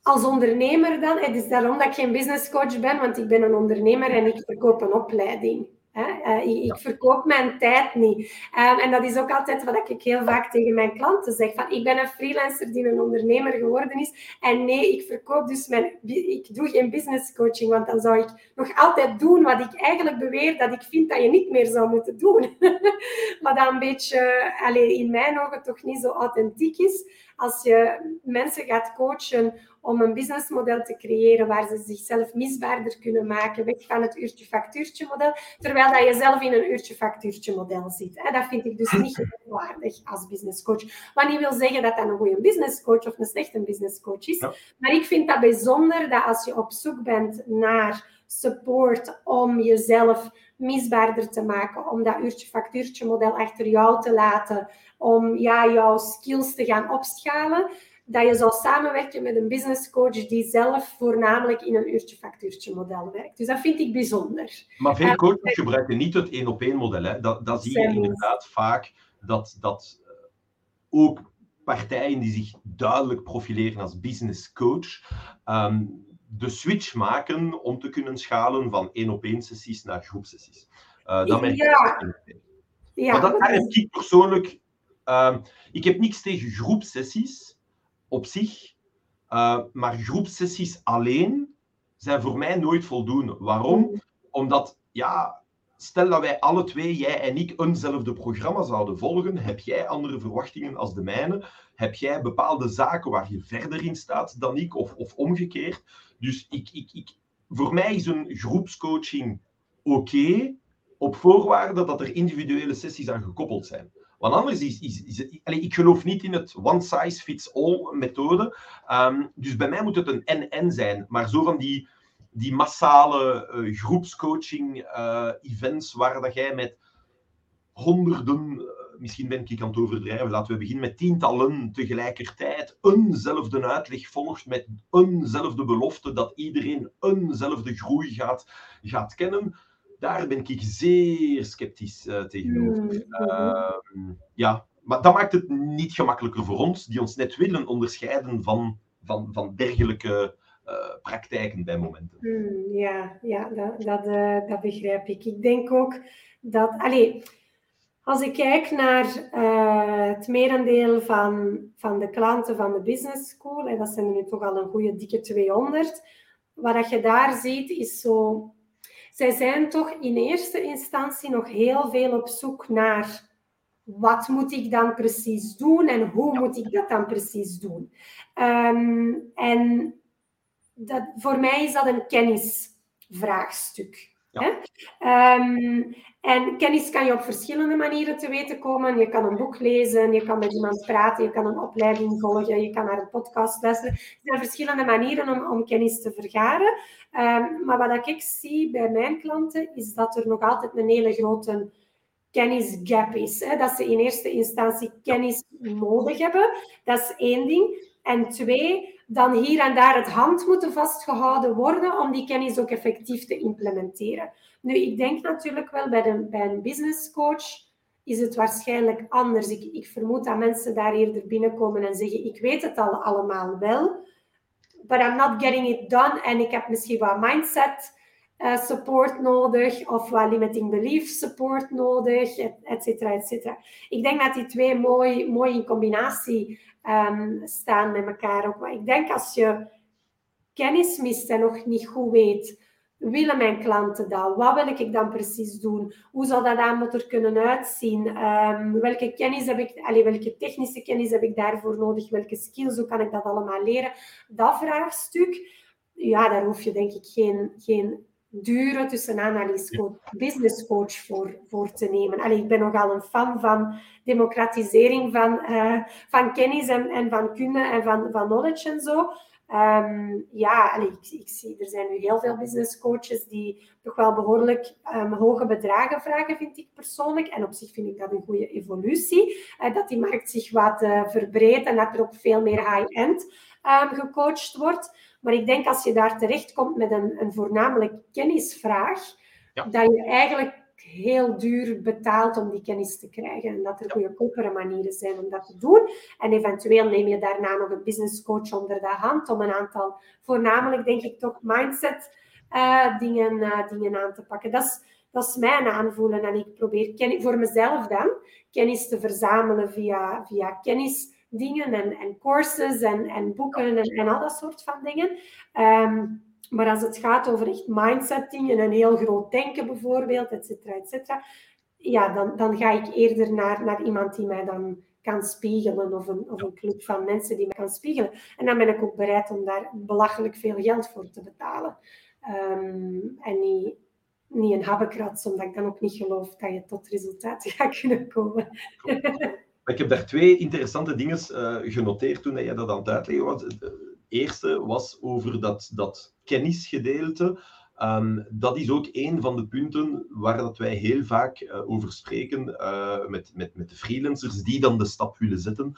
als ondernemer dan, het is daarom dat ik geen business coach ben, want ik ben een ondernemer en ik verkoop een opleiding. Uh, ik, verkoop mijn tijd niet. Um, en dat is ook altijd wat ik heel vaak tegen mijn klanten zeg. Van, ik ben een freelancer die een ondernemer geworden is. En nee, ik verkoop dus mijn... Ik doe geen business coaching, want dan zou ik nog altijd doen wat ik eigenlijk beweer dat ik vind dat je niet meer zou moeten doen. maar dat een beetje, allez, in mijn ogen, toch niet zo authentiek is. Als je mensen gaat coachen om een businessmodel te creëren waar ze zichzelf misbaarder kunnen maken, weg van het uurtje-factuurtje model, terwijl dat je zelf in een uurtje-factuurtje model zit. Dat vind ik dus niet waardig als businesscoach. Wat niet wil zeggen dat dat een goede businesscoach of een slechte businesscoach is. Maar ik vind dat bijzonder dat als je op zoek bent naar support om jezelf misbaarder te maken, om dat uurtje-factuurtje model achter jou te laten, om ja, jouw skills te gaan opschalen, dat je zal samenwerken met een business coach die zelf voornamelijk in een uurtje-factuurtje model werkt. Dus dat vind ik bijzonder. Maar veel coaches gebruiken niet het één op één model. Hè. Dat, dat zie je inderdaad vaak, dat, dat eh, ook partijen die zich duidelijk profileren als business coach, ehm, de switch maken om te kunnen schalen van één op één sessies naar groepsessies. Uh, dat merk ja. Ja, maar dat, heb ik persoonlijk... Uh, ik heb niks tegen groepsessies op zich, uh, maar groepsessies alleen zijn voor mij nooit voldoende. Waarom? Mm. Omdat, ja, stel dat wij alle twee, jij en ik, eenzelfde programma zouden volgen, heb jij andere verwachtingen als de mijne? Heb jij bepaalde zaken waar je verder in staat dan ik, of, of omgekeerd? Dus ik, ik, ik, voor mij is een groepscoaching oké, op voorwaarde dat er individuele sessies aan gekoppeld zijn. Want anders is, is, ik geloof niet in het one size fits all methode. Ehm, dus bij mij moet het een en-en zijn. Maar zo van die, die massale uh, groepscoaching uh, events waar dat jij met honderden misschien ben ik aan het overdrijven, laten we beginnen met tientallen tegelijkertijd eenzelfde uitleg volgt met eenzelfde belofte dat iedereen eenzelfde groei gaat, gaat kennen. Daar ben ik zeer sceptisch uh, tegenover. Mm, uh, ja, maar dat maakt het niet gemakkelijker voor ons, die ons net willen onderscheiden van, van, van dergelijke praktijken bij momenten. Mm, ja, ja dat, dat, uh, dat begrijp ik. Ik denk ook dat. Allez, als ik kijk naar uh, het merendeel van, van de klanten van de business school, en dat zijn er nu toch al een goede dikke 200, wat je daar ziet is zo... Zij zijn toch in eerste instantie nog heel veel op zoek naar wat moet ik dan precies doen en hoe moet ik dat dan precies doen. Um, en dat, voor mij is dat een kennisvraagstuk. Ja. Um, en kennis kan je op verschillende manieren te weten komen. Je kan een boek lezen, je kan met iemand praten, je kan een opleiding volgen, je kan naar een podcast luisteren. Er zijn verschillende manieren om, om kennis te vergaren. Um, maar wat ik zie bij mijn klanten, is dat er nog altijd een hele grote kennisgap is. Hè? Dat ze in eerste instantie kennis nodig hebben. Dat is één ding. En twee, dan hier en daar het hand moeten vastgehouden worden om die kennis ook effectief te implementeren. Nu, ik denk natuurlijk wel bij, de, bij een business coach is het waarschijnlijk anders. Ik, ik vermoed dat mensen daar eerder binnenkomen en zeggen: Ik weet het al allemaal wel, but I'm not getting it done. En ik heb misschien wat mindset uh, support nodig of wat limiting belief support nodig, et cetera, et cetera. Ik denk dat die twee mooi, mooi in combinatie um, staan met elkaar. Ook. Maar ik denk als je kennis mist en nog niet goed weet, willen mijn klanten dat? Wat wil ik dan precies doen? Hoe zal dat aanbod er kunnen uitzien? Um, welke kennis heb ik, allez, welke technische kennis heb ik daarvoor nodig? Welke skills, hoe kan ik dat allemaal leren? Dat vraagstuk, ja, daar hoef je denk ik geen, geen dure tussen analyse business coach voor, voor te nemen. Allee, ik ben nogal een fan van democratisering van, uh, van kennis en, en van kunde en van, van knowledge en zo. Um, ja, allee, ik, ik, zie, er zijn nu heel veel business coaches die toch wel behoorlijk um, hoge bedragen vragen, vind ik persoonlijk. En op zich vind ik dat een goede evolutie. Uh, dat die markt zich wat uh, verbreedt en dat er ook veel meer high-end um, gecoacht wordt. Maar ik denk als je daar terechtkomt met een, een voornamelijk kennisvraag, dat je eigenlijk heel duur betaalt om die kennis te krijgen. En dat er goedkopere manieren zijn om dat te doen. En eventueel neem je daarna nog een business coach onder de hand om een aantal, voornamelijk denk ik toch mindset uh, dingen, uh, dingen aan te pakken. Dat is, dat is mijn aanvoelen. En ik probeer kennis, voor mezelf dan kennis te verzamelen via, via kennis dingen en, en courses en, en boeken en, en al dat soort van dingen. Um, maar als het gaat over echt mindset dingen, een heel groot denken bijvoorbeeld, et cetera, et cetera, ja, dan, dan ga ik eerder naar, naar iemand die mij dan kan spiegelen of een, of een club van mensen die me kan spiegelen. En dan ben ik ook bereid om daar belachelijk veel geld voor te betalen. Ehm, en niet, niet een habbekrats, omdat ik dan ook niet geloof dat je tot resultaten gaat kunnen komen. Ik heb daar twee interessante dingen uh, genoteerd toen jij dat aan het uitleggen was. Het eerste was over dat, dat kennisgedeelte. Um, dat is ook een van de punten waar dat wij heel vaak uh, over spreken met, met, met de freelancers die dan de stap willen zetten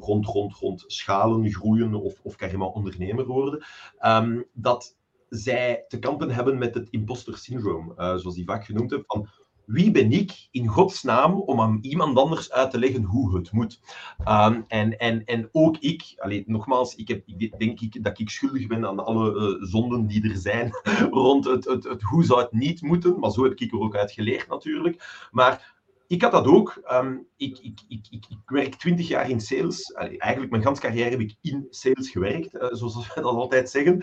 rond, rond, rond schalen, groeien of, of carrément ondernemer worden. Um, dat zij te kampen hebben met het imposter syndroom, zoals die vaak genoemd heb, van wie ben ik in godsnaam om aan iemand anders uit te leggen hoe het moet? Um, en, en, en ook ik, alleen, nogmaals, ik, heb, ik denk ik, dat ik schuldig ben aan alle uh, zonden die er zijn rond het, het, het, hoe zou het niet moeten, maar zo heb ik er ook uit geleerd natuurlijk. Maar ik had dat ook. Um, ik, ik, ik, ik, werk twintig jaar in sales. Eigenlijk mijn hele carrière heb ik in sales gewerkt, uh, zoals we dat altijd zeggen.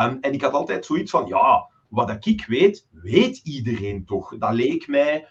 Um, en ik had altijd zoiets van, ja, wat ik weet, weet iedereen toch. Dat leek mij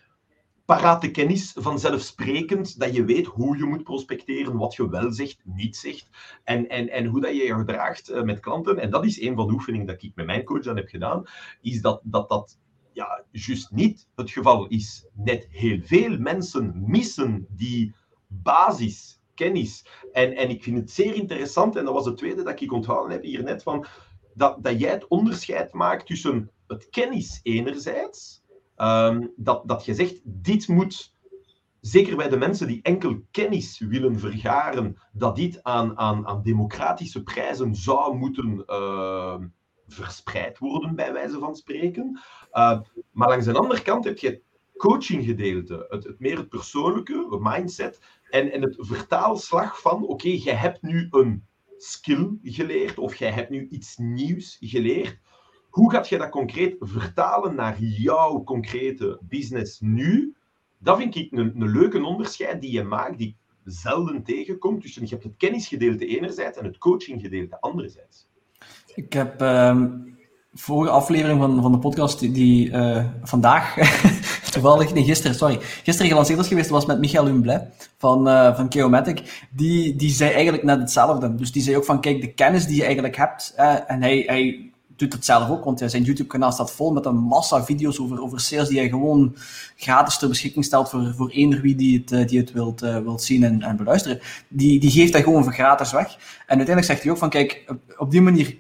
parate kennis, vanzelfsprekend, dat je weet hoe je moet prospecteren, wat je wel zegt, niet zegt, en, en, en hoe dat je je gedraagt eh, met klanten. En dat is een van de oefeningen dat ik met mijn coach dan heb gedaan, is dat dat, dat ja, juist niet het geval is. Net heel veel mensen missen die basiskennis. En, en ik vind het zeer interessant, en dat was het tweede dat ik onthouden heb hier net, van dat, dat jij het onderscheid maakt tussen het kennis enerzijds, um, dat, dat je zegt, dit moet, zeker bij de mensen die enkel kennis willen vergaren, dat dit aan, aan, aan democratische prijzen zou moeten uh, verspreid worden, bij wijze van spreken. Uh, maar langs de andere kant heb je het coachinggedeelte, het, het meer het persoonlijke, de mindset, en, en het vertaalslag van, oké, je hebt nu een skill geleerd of jij hebt nu iets nieuws geleerd. Hoe gaat je dat concreet vertalen naar jouw concrete business nu? Dat vind ik een, een leuke onderscheid die je maakt, die zelden tegenkomt. Dus je hebt het kennisgedeelte enerzijds en het coachinggedeelte anderzijds. Ik heb uh, vorige aflevering van, van de podcast die, uh, vandaag toevallig, nee, gisteren, sorry, gisteren gelanceerd was geweest, was met Michael Humblay van, uh, van Geomatic. Die, die zei eigenlijk net hetzelfde. Dus die zei ook van, kijk, de kennis die je eigenlijk hebt, uh, en hij, hij doet het zelf ook, want zijn YouTube-kanaal staat vol met een massa video's over, over sales die hij gewoon gratis ter beschikking stelt voor, voor eender wie die het, eh, die het wilt, uh, wilt zien en, en beluisteren. Die, die geeft hij gewoon voor gratis weg. En uiteindelijk zegt hij ook van, kijk, op die manier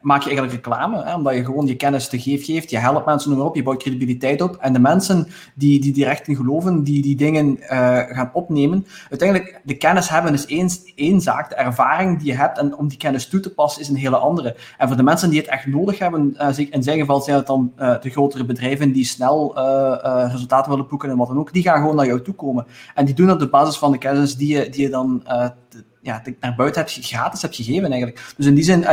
maak je eigenlijk reclame, hè, omdat je gewoon je kennis te geef geeft, je helpt mensen noem maar op, je bouwt credibiliteit op. En de mensen die, die direct in geloven, die die dingen uh, gaan opnemen, uiteindelijk, de kennis hebben is één, één zaak, de ervaring die je hebt en om die kennis toe te passen is een hele andere. En voor de mensen die het echt nodig hebben, uh, in zijn geval zijn het dan uh, de grotere bedrijven die snel resultaten willen boeken en wat dan ook, die gaan gewoon naar jou toe komen. En die doen dat op basis van de kennis die je, die je dan ja, naar buiten hebt, gratis hebt gegeven eigenlijk. Dus in die zin,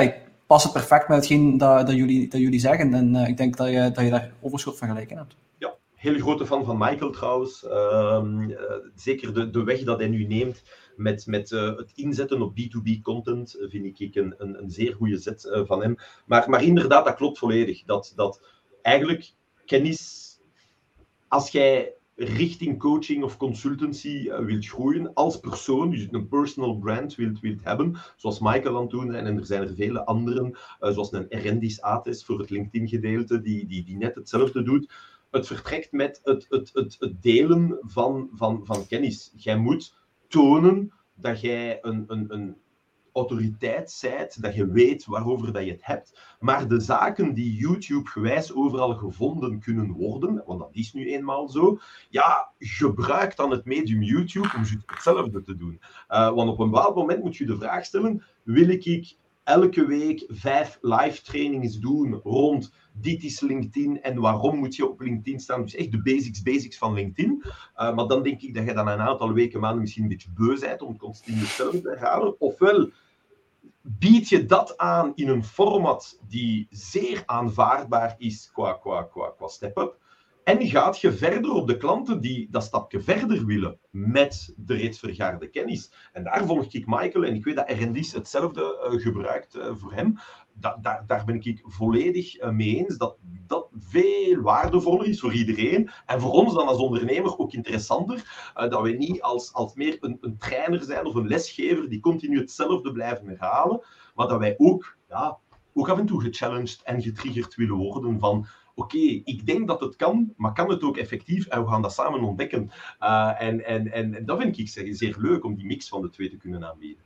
past het perfect met hetgeen dat, dat, jullie, dat jullie zeggen. En uh, ik denk dat je, dat je daar overschot van gelijk in hebt. Ja, hele grote fan van Michael trouwens. Uh, uh, zeker de, de weg dat hij nu neemt met, met uh, het inzetten op B2B content vind ik een, een, een zeer goede zet van hem. Maar, maar inderdaad, dat klopt volledig. Dat, dat eigenlijk kennis, als jij richting coaching of consultancy uh, wilt groeien als persoon, dus een personal brand wilt, wilt hebben, zoals Michael aan het doen en er zijn er vele anderen, uh, zoals een Erendis Ates voor het LinkedIn-gedeelte, die, die, die net hetzelfde doet. Het vertrekt met het, het, het, het delen van, van, van kennis. Jij moet tonen dat jij een, een, een autoriteit zijt, dat je weet waarover dat je het hebt. Maar de zaken die YouTube gewijs overal gevonden kunnen worden, want dat is nu eenmaal zo, ja, gebruik dan het medium YouTube om hetzelfde te doen. Uh, want op een bepaald moment moet je de vraag stellen, wil ik elke week vijf live trainings doen rond dit is LinkedIn en waarom moet je op LinkedIn staan. Dus echt de basics, basics van LinkedIn. Uh, maar dan denk ik dat je dan een aantal weken, maanden misschien een beetje beu bent om constant hetzelfde te herhalen. Ofwel bied je dat aan in een format die zeer aanvaardbaar is qua, qua, qua, qua step-up. En gaat je verder op de klanten die dat stapje verder willen met de reeds vergaarde kennis. En daar volg ik Michael, en ik weet dat R&D's hetzelfde uh, gebruikt uh, voor hem. Da daar, daar ben ik volledig uh, mee eens dat dat veel waardevoller is voor iedereen. En voor ons dan als ondernemer ook interessanter. dat we niet als, als meer een, een trainer zijn of een lesgever die continu hetzelfde blijven herhalen. Maar dat wij ook, ja, ook af en toe gechallenged en getriggerd willen worden van oké, ik denk dat het kan, maar kan het ook effectief? En we gaan dat samen ontdekken. Uh, en, en, en, dat vind ik zeer, zeer leuk om die mix van de twee te kunnen aanbieden.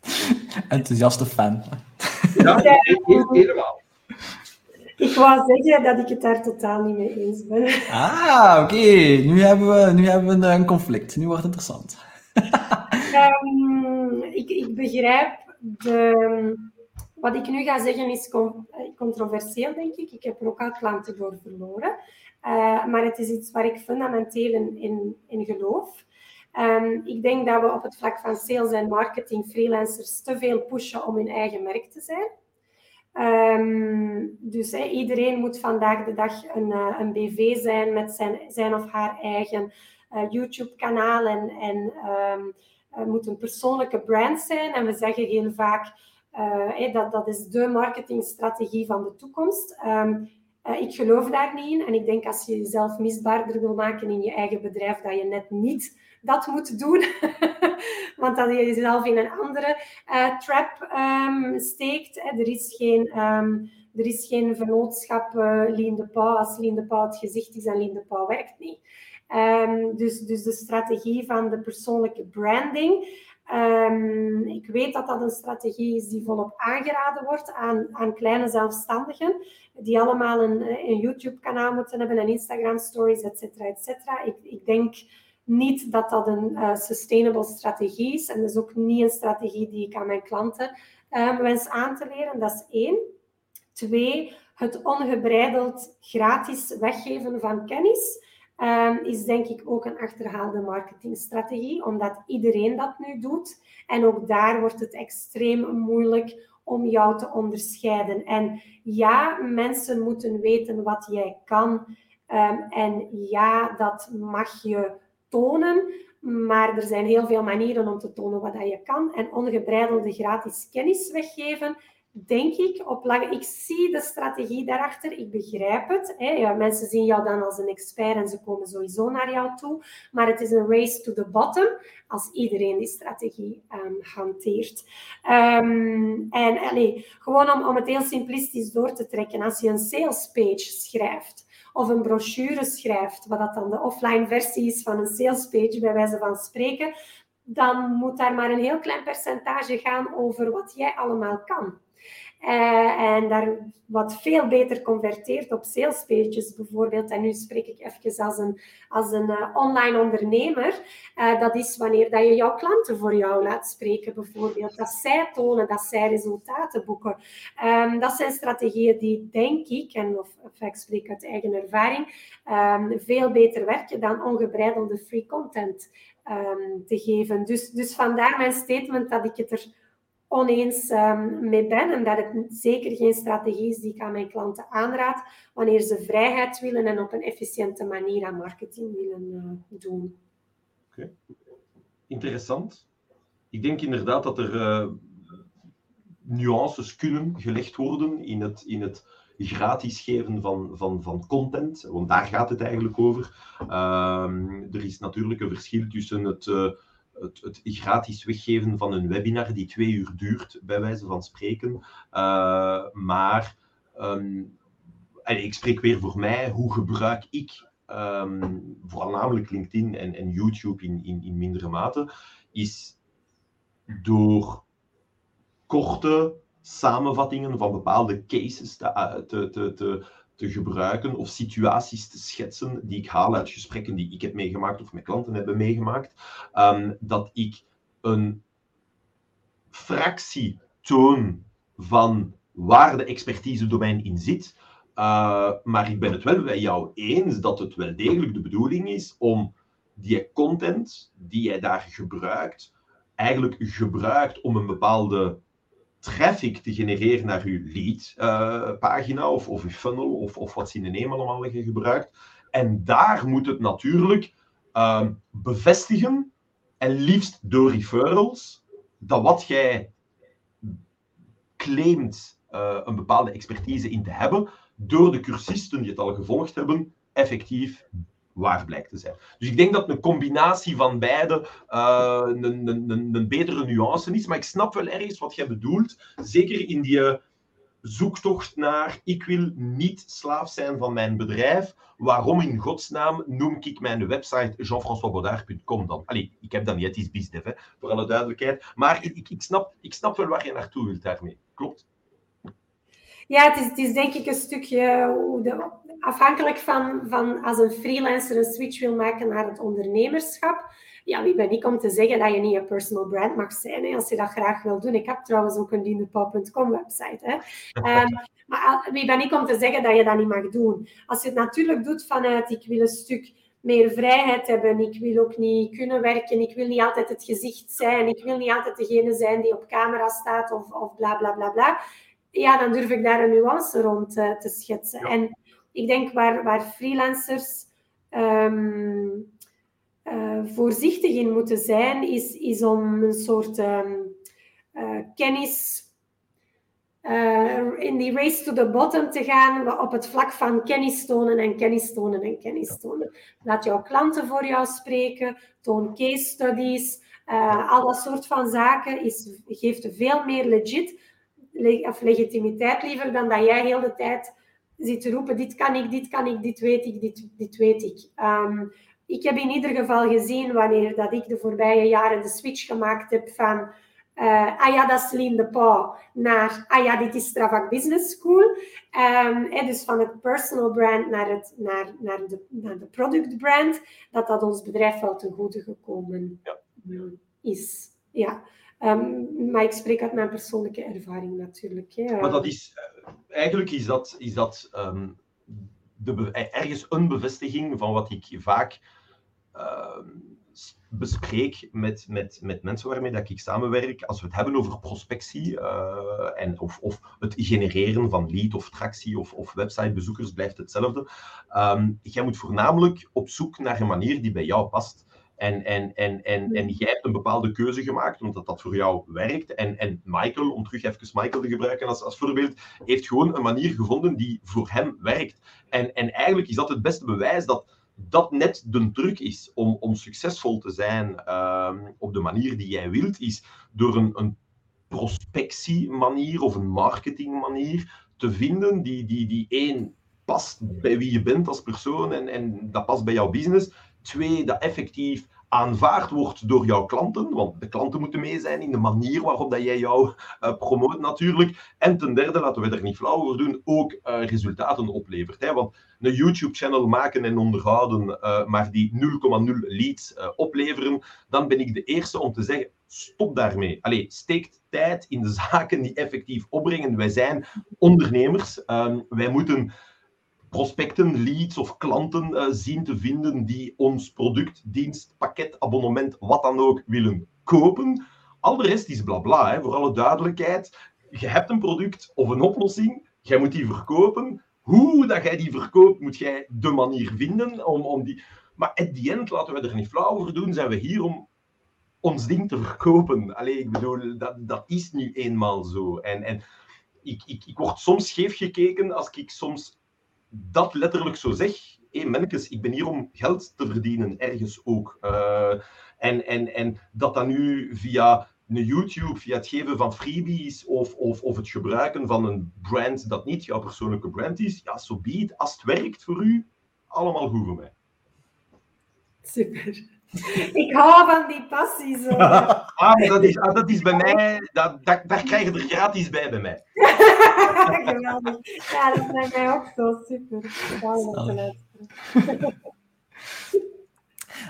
Enthousiaste fan. Ja, helemaal. Ik wou zeggen dat ik het daar totaal niet mee eens ben. Ah, oké. Nu hebben we, nu hebben we een conflict. Nu wordt het interessant. um, ik, ik begrijp de, wat ik nu ga zeggen is eh, controversieel, denk ik. Ik heb er ook al klanten door verloren. Uh, maar het is iets waar ik fundamenteel in, in, geloof. Um, ik denk dat we op het vlak van sales en marketing freelancers te veel pushen om hun eigen merk te zijn. Um, dus iedereen moet vandaag de dag een, uh, een BV zijn met zijn, zijn of haar eigen YouTube-kanaal en, en um, moet een persoonlijke brand zijn. En we zeggen heel vaak uh, dat, dat is de marketingstrategie van de toekomst. Um, uh, ik geloof daar niet in. En ik denk als je jezelf misbaarder wil maken in je eigen bedrijf, dat je net niet dat moet doen. Want dat je jezelf in een andere trap um, steekt. Er is geen... Um, er is geen vennootschap uh, de Pauw als Lien de het gezicht is en Lien de Pauw werkt niet. Dus, dus de strategie van de persoonlijke branding Um, ik weet dat dat een strategie is die volop aangeraden wordt aan, aan kleine zelfstandigen, die allemaal een, een YouTube-kanaal moeten hebben, en Instagram-stories, et cetera, et cetera. Ik, ik denk niet dat dat een uh, sustainable strategie is, en is ook niet een strategie die ik aan mijn klanten uh, wens aan te leren. Dat is één. Twee, het ongebreideld gratis weggeven van kennis. Um, is denk ik ook een achterhaalde marketingstrategie, omdat iedereen dat nu doet. En ook daar wordt het extreem moeilijk om jou te onderscheiden. En ja, mensen moeten weten wat jij kan. Um, en ja, dat mag je tonen. Maar er zijn heel veel manieren om te tonen wat je kan. En ongebreidelde gratis kennis weggeven denk ik, op lange... Ik zie de strategie daarachter, ik begrijp het. Hè. Ja, mensen zien jou dan als een expert en ze komen sowieso naar jou toe. Maar het is een race to the bottom als iedereen die strategie um, hanteert. Um, en allee, gewoon om, om het heel simplistisch door te trekken. Als je een sales page schrijft of een brochure schrijft, wat dat dan de offline versie is van een sales page, bij wijze van spreken, dan moet daar maar een heel klein percentage gaan over wat jij allemaal kan. Uh, en daar wat veel beter converteert op salespages bijvoorbeeld. En nu spreek ik even als een, als een uh, online ondernemer. Uh, dat is wanneer dat je jouw klanten voor jou laat spreken bijvoorbeeld. Dat zij tonen, dat zij resultaten boeken. Um, dat zijn strategieën die, denk ik, en of, of ik spreek uit eigen ervaring, um, veel beter werken dan ongebreidelde free content um, te geven. Dus, dus vandaar mijn statement dat ik het er oneens um, mee ben en dat het zeker geen strategie is die ik aan mijn klanten aanraad wanneer ze vrijheid willen en op een efficiënte manier aan marketing willen uh, doen. Okay. Interessant. Ik denk inderdaad dat er uh, nuances kunnen gelegd worden in het, in het gratis geven van, van, van content, want daar gaat het eigenlijk over. Uh, er is natuurlijk een verschil tussen het uh, het, het, gratis weggeven van een webinar die twee uur duurt, bij wijze van spreken. Uh, maar um, ik spreek weer voor mij, hoe gebruik ik um, voornamelijk LinkedIn en, en YouTube in, in, in mindere mate, is door korte samenvattingen van bepaalde cases te, te, te, te te gebruiken of situaties te schetsen die ik haal uit gesprekken die ik heb meegemaakt of mijn klanten hebben meegemaakt, um, dat ik een fractie toon van waar de expertise domein in zit. Uh, maar ik ben het wel bij jou eens dat het wel degelijk de bedoeling is om die content die jij daar gebruikt, eigenlijk gebruikt om een bepaalde traffic te genereren naar uw lead-pagina of, of uw funnel of, of wat synoniemen allemaal gebruikt. En daar moet het natuurlijk ehm, bevestigen, en liefst door referrals, dat wat jij claimt uh, een bepaalde expertise in te hebben, door de cursisten die het al gevolgd hebben, effectief waar blijkt te zijn. Dus ik denk dat een combinatie van beide uh, een, een, een, een, betere nuance is. Maar ik snap wel ergens wat jij bedoelt. Zeker in die zoektocht naar ik wil niet slaaf zijn van mijn bedrijf. Waarom in godsnaam noem ik mijn website jean-françoisbaudard.com dan? Allee, ik heb dan niet iets bizdev, voor alle duidelijkheid. Maar ik, ik, snap, ik snap wel waar je naartoe wilt daarmee. Klopt? Ja, het is, is denk ik een stukje afhankelijk van, van als een freelancer een switch wil maken naar het ondernemerschap. Ja, wie ben ik om te zeggen dat je niet een personal brand mag zijn, als je dat graag wil doen. Ik heb trouwens ook een diendepaul.com website. Hè. Um, maar wie ben ik om te zeggen dat je dat niet mag doen? Als je het natuurlijk doet vanuit ik wil een stuk meer vrijheid hebben. Ik wil ook niet kunnen werken. Ik wil niet altijd het gezicht zijn. Ik wil niet altijd degene zijn die op camera staat of, of bla bla bla bla. Ja, dan durf ik daar een nuance rond uh, te schetsen. En ik denk waar, waar freelancers um, uh, voorzichtig in moeten zijn, is, is om een soort um, uh, kennis in die race to the bottom te gaan op het vlak van kennis tonen en kennis tonen en kennis tonen. Laat jouw klanten voor jou spreken, toon case studies, al dat soort van zaken is, geeft veel meer legit, of legitimiteit liever dan dat jij heel de tijd zit te roepen, dit kan ik, dit kan ik, dit weet ik, dit, dit weet ik. Um, ik heb in ieder geval gezien wanneer dat ik de voorbije jaren de switch gemaakt heb van uh, ah ja, dat is de Pauw, naar ah ja, dit is Stravak Business School. Um, dus van het personal brand naar, het, naar, naar, de, naar de product brand, dat dat ons bedrijf wel ten goede gekomen ja. is. Ja. Um, maar ik spreek uit mijn persoonlijke ervaring natuurlijk. Hè. Maar dat is, eh, eigenlijk is dat, is dat um, de, ergens een bevestiging van wat ik vaak uh, bespreek met, met, met mensen waarmee dat ik samenwerk. Als we het hebben over prospectie uh, en of, of het genereren van lead of tractie of, of websitebezoekers, blijft hetzelfde. Um, jij moet voornamelijk op zoek naar een manier die bij jou past. En, en, en, en, en jij hebt een bepaalde keuze gemaakt, omdat dat voor jou werkt. En, en Michael, om terug even Michael te gebruiken als, als voorbeeld, heeft gewoon een manier gevonden die voor hem werkt. En, en eigenlijk is dat het beste bewijs dat dat net de truc is om, om succesvol te zijn uh, op de manier die jij wilt, is door een, een prospectiemanier of een marketingmanier te vinden die, die, die één past bij wie je bent als persoon en, en dat past bij jouw business. Twee, dat effectief aanvaard wordt door jouw klanten, want de klanten moeten mee zijn in de manier waarop dat jij jou uh, promoot natuurlijk. En ten derde, laten we er niet flauw over doen, ook uh, resultaten oplevert. Hè? Want een YouTube-channel maken en onderhouden, uh, maar die 0,0 leads opleveren, dan ben ik de eerste om te zeggen, stop daarmee. Allee, steekt tijd in de zaken die effectief opbrengen. Wij zijn ondernemers. Um, wij moeten prospecten, leads of klanten uh, zien te vinden die ons product, dienst, pakket, abonnement, wat dan ook willen kopen. Al de rest is blabla, voor alle duidelijkheid. Je hebt een product of een oplossing, jij moet die verkopen. Hoe dat jij die verkoopt, moet jij de manier vinden om, om die... Maar at the end, laten we er niet flauw over doen, zijn we hier om ons ding te verkopen. Allee, ik bedoel, dat, dat is nu eenmaal zo. En, en ik, ik, ik word soms scheef gekeken als ik soms dat letterlijk zo zeg. Hé, hey, mannetjes, ik ben hier om geld te verdienen, ergens ook. Uh, en, en, en dat dan nu via een YouTube, via het geven van freebies of, of, of het gebruiken van een brand dat niet jouw persoonlijke brand is, ja, zo so biedt. Als het werkt voor u, allemaal goed voor mij. Super. Ik hou van die passie zo. ah, dat is, ah, dat is bij mij, dat, dat, daar krijg je er gratis bij bij mij. Geweldig. Ja, dat bij mij ook zo super.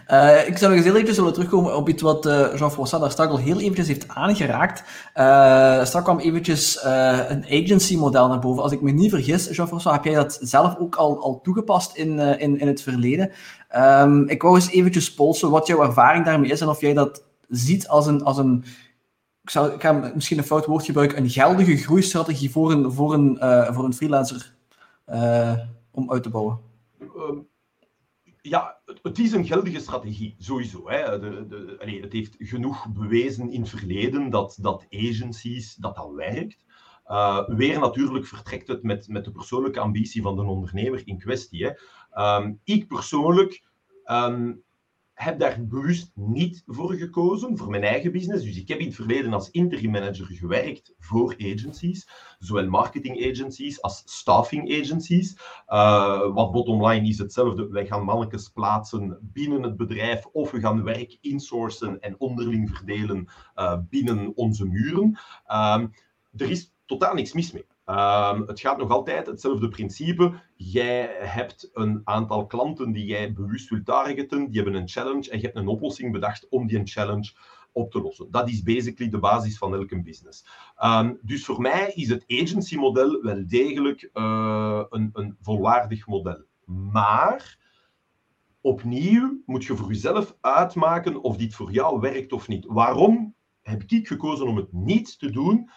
Uh, ik zou nog eens heel eventjes willen terugkomen op iets wat uh, Jean-François daar straks al heel eventjes heeft aangeraakt. Uh, straks kwam eventjes een agency-model naar boven. Als ik me niet vergis, Jean-François, heb jij dat zelf ook al, al toegepast in, in, in het verleden? Um, ik wou eens eventjes polsen wat jouw ervaring daarmee is en of jij dat ziet als een, als een ik, zou, ik ga misschien een fout woord gebruiken, een geldige groeistrategie voor een, voor een, uh, voor een freelancer uh, om uit te bouwen? Ehm, ja, het is een geldige strategie, sowieso. Hè. De, de, het heeft genoeg bewezen in het verleden dat, dat agencies, dat dat werkt. Uh, weer natuurlijk vertrekt het met, met de persoonlijke ambitie van de ondernemer in kwestie. Hè. Um, ik persoonlijk um, heb daar bewust niet voor gekozen, voor mijn eigen business. Dus ik heb in het verleden als interim manager gewerkt voor agencies, zowel marketing agencies als staffing agencies. Uh, wat bottom line is hetzelfde. Wij gaan mannetjes plaatsen binnen het bedrijf of we gaan werk insourcen en onderling verdelen uh, binnen onze muren. Uh, er is totaal niks mis mee. Um, het gaat nog altijd hetzelfde principe. Jij hebt een aantal klanten die jij bewust wilt targeten, die hebben een challenge en je hebt een oplossing bedacht om die challenge op te lossen. Dat is basically de basis van elke business. Um, dus voor mij is het agency-model wel degelijk uh, een, een volwaardig model. Maar opnieuw moet je voor jezelf uitmaken of dit voor jou werkt of niet. Waarom heb ik gekozen om het niet te doen?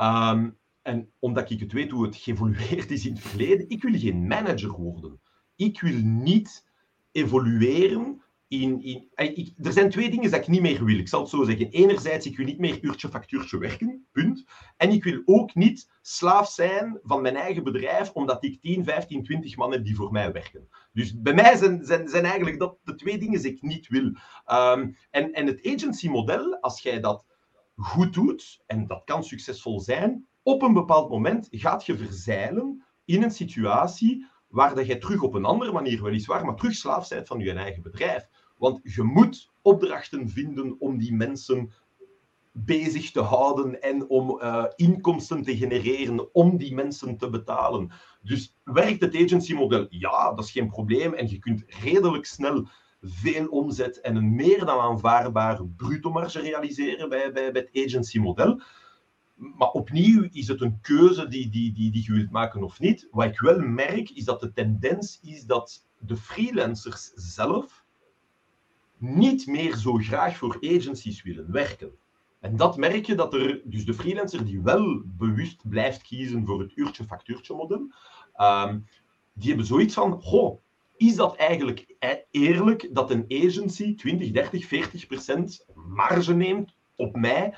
Um, en omdat ik het weet hoe het geëvolueerd is in het verleden, ik wil geen manager worden. Ik wil niet evolueren in... in ik, er zijn twee dingen dat ik niet meer wil. Ik zal het zo zeggen. Enerzijds, ik wil niet meer uurtje factuurtje werken, punt. En ik wil ook niet slaaf zijn van mijn eigen bedrijf, omdat ik 10, 15, 20 man heb die voor mij werken. Dus bij mij zijn, zijn, zijn eigenlijk dat de twee dingen die ik niet wil. Um, en, en het agency-model, als jij dat goed doet, en dat kan succesvol zijn, op een bepaald moment gaat je verzeilen in een situatie waar dat je terug op een andere manier weliswaar, maar terug slaaf van je eigen bedrijf. Want je moet opdrachten vinden om die mensen bezig te houden en om uh, inkomsten te genereren om die mensen te betalen. Dus werkt het agency-model? Ja, dat is geen probleem. En je kunt redelijk snel veel omzet en een meer dan aanvaardbare bruto marge realiseren bij, bij, bij het agency-model maar opnieuw is het een keuze die, die, die, die je wilt maken of niet. Wat ik wel merk, is dat de tendens is dat de freelancers zelf niet meer zo graag voor agencies willen werken. En dat merk je dat er, dus de freelancer die wel bewust blijft kiezen voor het uurtje-factuurtje model, um, die hebben zoiets van, goh, is dat eigenlijk e-, eerlijk dat een agency 20, 30, 40 procent marge neemt op mij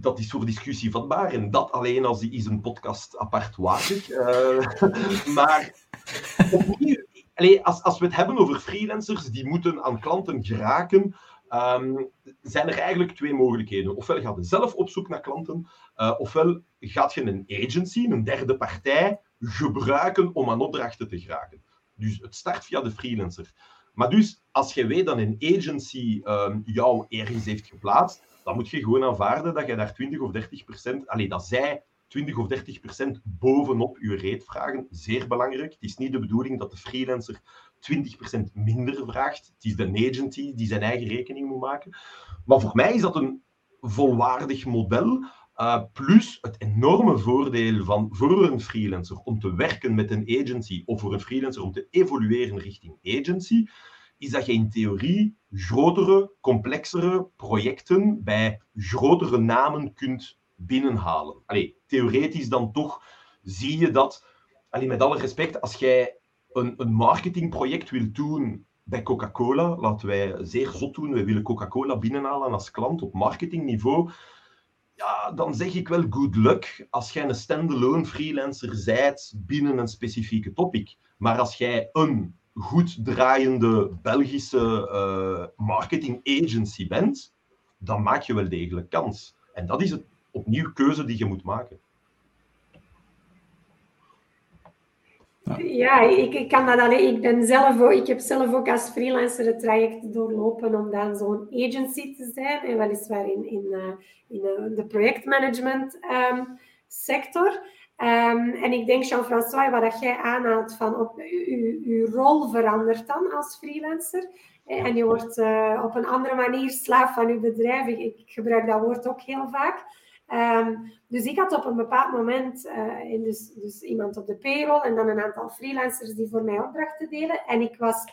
dat is voor discussie vatbaar. En dat alleen als die is een podcast apart waard. Uh, maar opnieuw, allee, als, als we het hebben over freelancers die moeten aan klanten geraken, um, zijn er eigenlijk twee mogelijkheden. Ofwel gaat je zelf op zoek naar klanten, uh, ofwel gaat je een agency, een derde partij, gebruiken om aan opdrachten te geraken. Dus het start via de freelancer. Maar dus, als je weet dat een agency um, jou ergens heeft geplaatst, dan moet je gewoon aanvaarden dat je daar 20 of 30 procent, alleen dat zij 20 of 30 procent bovenop je reet vragen. Zeer belangrijk. Het is niet de bedoeling dat de freelancer 20 procent minder vraagt. Het is de agency die zijn eigen rekening moet maken. Maar voor mij is dat een volwaardig model. Uh, plus het enorme voordeel van voor een freelancer om te werken met een agency of voor een freelancer om te evolueren richting agency, is dat je in theorie grotere, complexere projecten bij grotere namen kunt binnenhalen. Allee, theoretisch dan toch zie je dat, allee, met alle respect, als jij een, een marketingproject wilt doen bij Coca-Cola, laten wij zeer zot doen, wij willen Coca-Cola binnenhalen als klant op marketingniveau, ja, dan zeg ik wel good luck als jij een standalone freelancer zijt binnen een specifieke topic. Maar als jij een goed draaiende Belgische uh, marketing agency bent, dan maak je wel degelijk kans. En dat is het opnieuw keuze die je moet maken. Ja, ik, ik kan dat alleen. Ik ben zelf ook, ik heb zelf ook als freelancer het traject doorlopen om dan zo'n agency te zijn. En weliswaar in, in, uh, in uh, de projectmanagement um, sector. Um, en ik denk, Jean-François, wat jij aanhaalt van op, uw, rol verandert dan als freelancer. En je wordt uh, op een andere manier slaaf van uw bedrijf. Ik, ik gebruik dat woord ook heel vaak. Um, dus ik had op een bepaald moment uh, dus, dus iemand op de payroll en dan een aantal freelancers die voor mij opdrachten deden. En ik was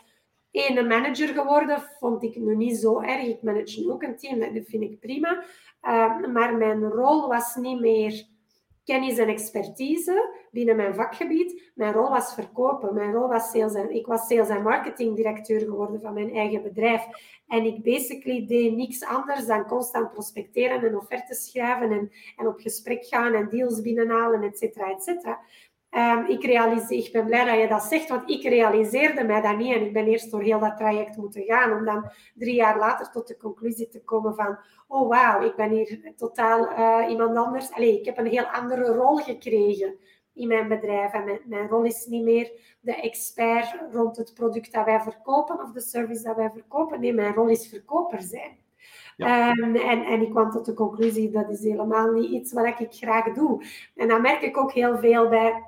ene manager geworden, vond ik nu niet zo erg. Ik manage nu ook een team, dat vind ik prima. Uh, maar mijn rol was niet meer kennis en expertise binnen mijn vakgebied. Mijn rol was verkopen. Mijn rol was sales en ik was sales en marketing directeur geworden van mijn eigen bedrijf. En ik basically deed niks anders dan constant prospecteren en offertes schrijven en, en op gesprek gaan en deals binnenhalen, et cetera, et cetera. Um, ik, realiseer, ik ben blij dat je dat zegt, want ik realiseerde mij dat niet. En ik ben eerst door heel dat traject moeten gaan, om dan drie jaar later tot de conclusie te komen van oh wauw, ik ben hier totaal uh, iemand anders. Allee, ik heb een heel andere rol gekregen in mijn bedrijf. En mijn, mijn, rol is niet meer de expert rond het product dat wij verkopen of de service dat wij verkopen. Nee, mijn rol is verkoper zijn. Ja. Um, en, en ik kwam tot de conclusie dat is helemaal niet iets wat ik graag doe. En dan merk ik ook heel veel bij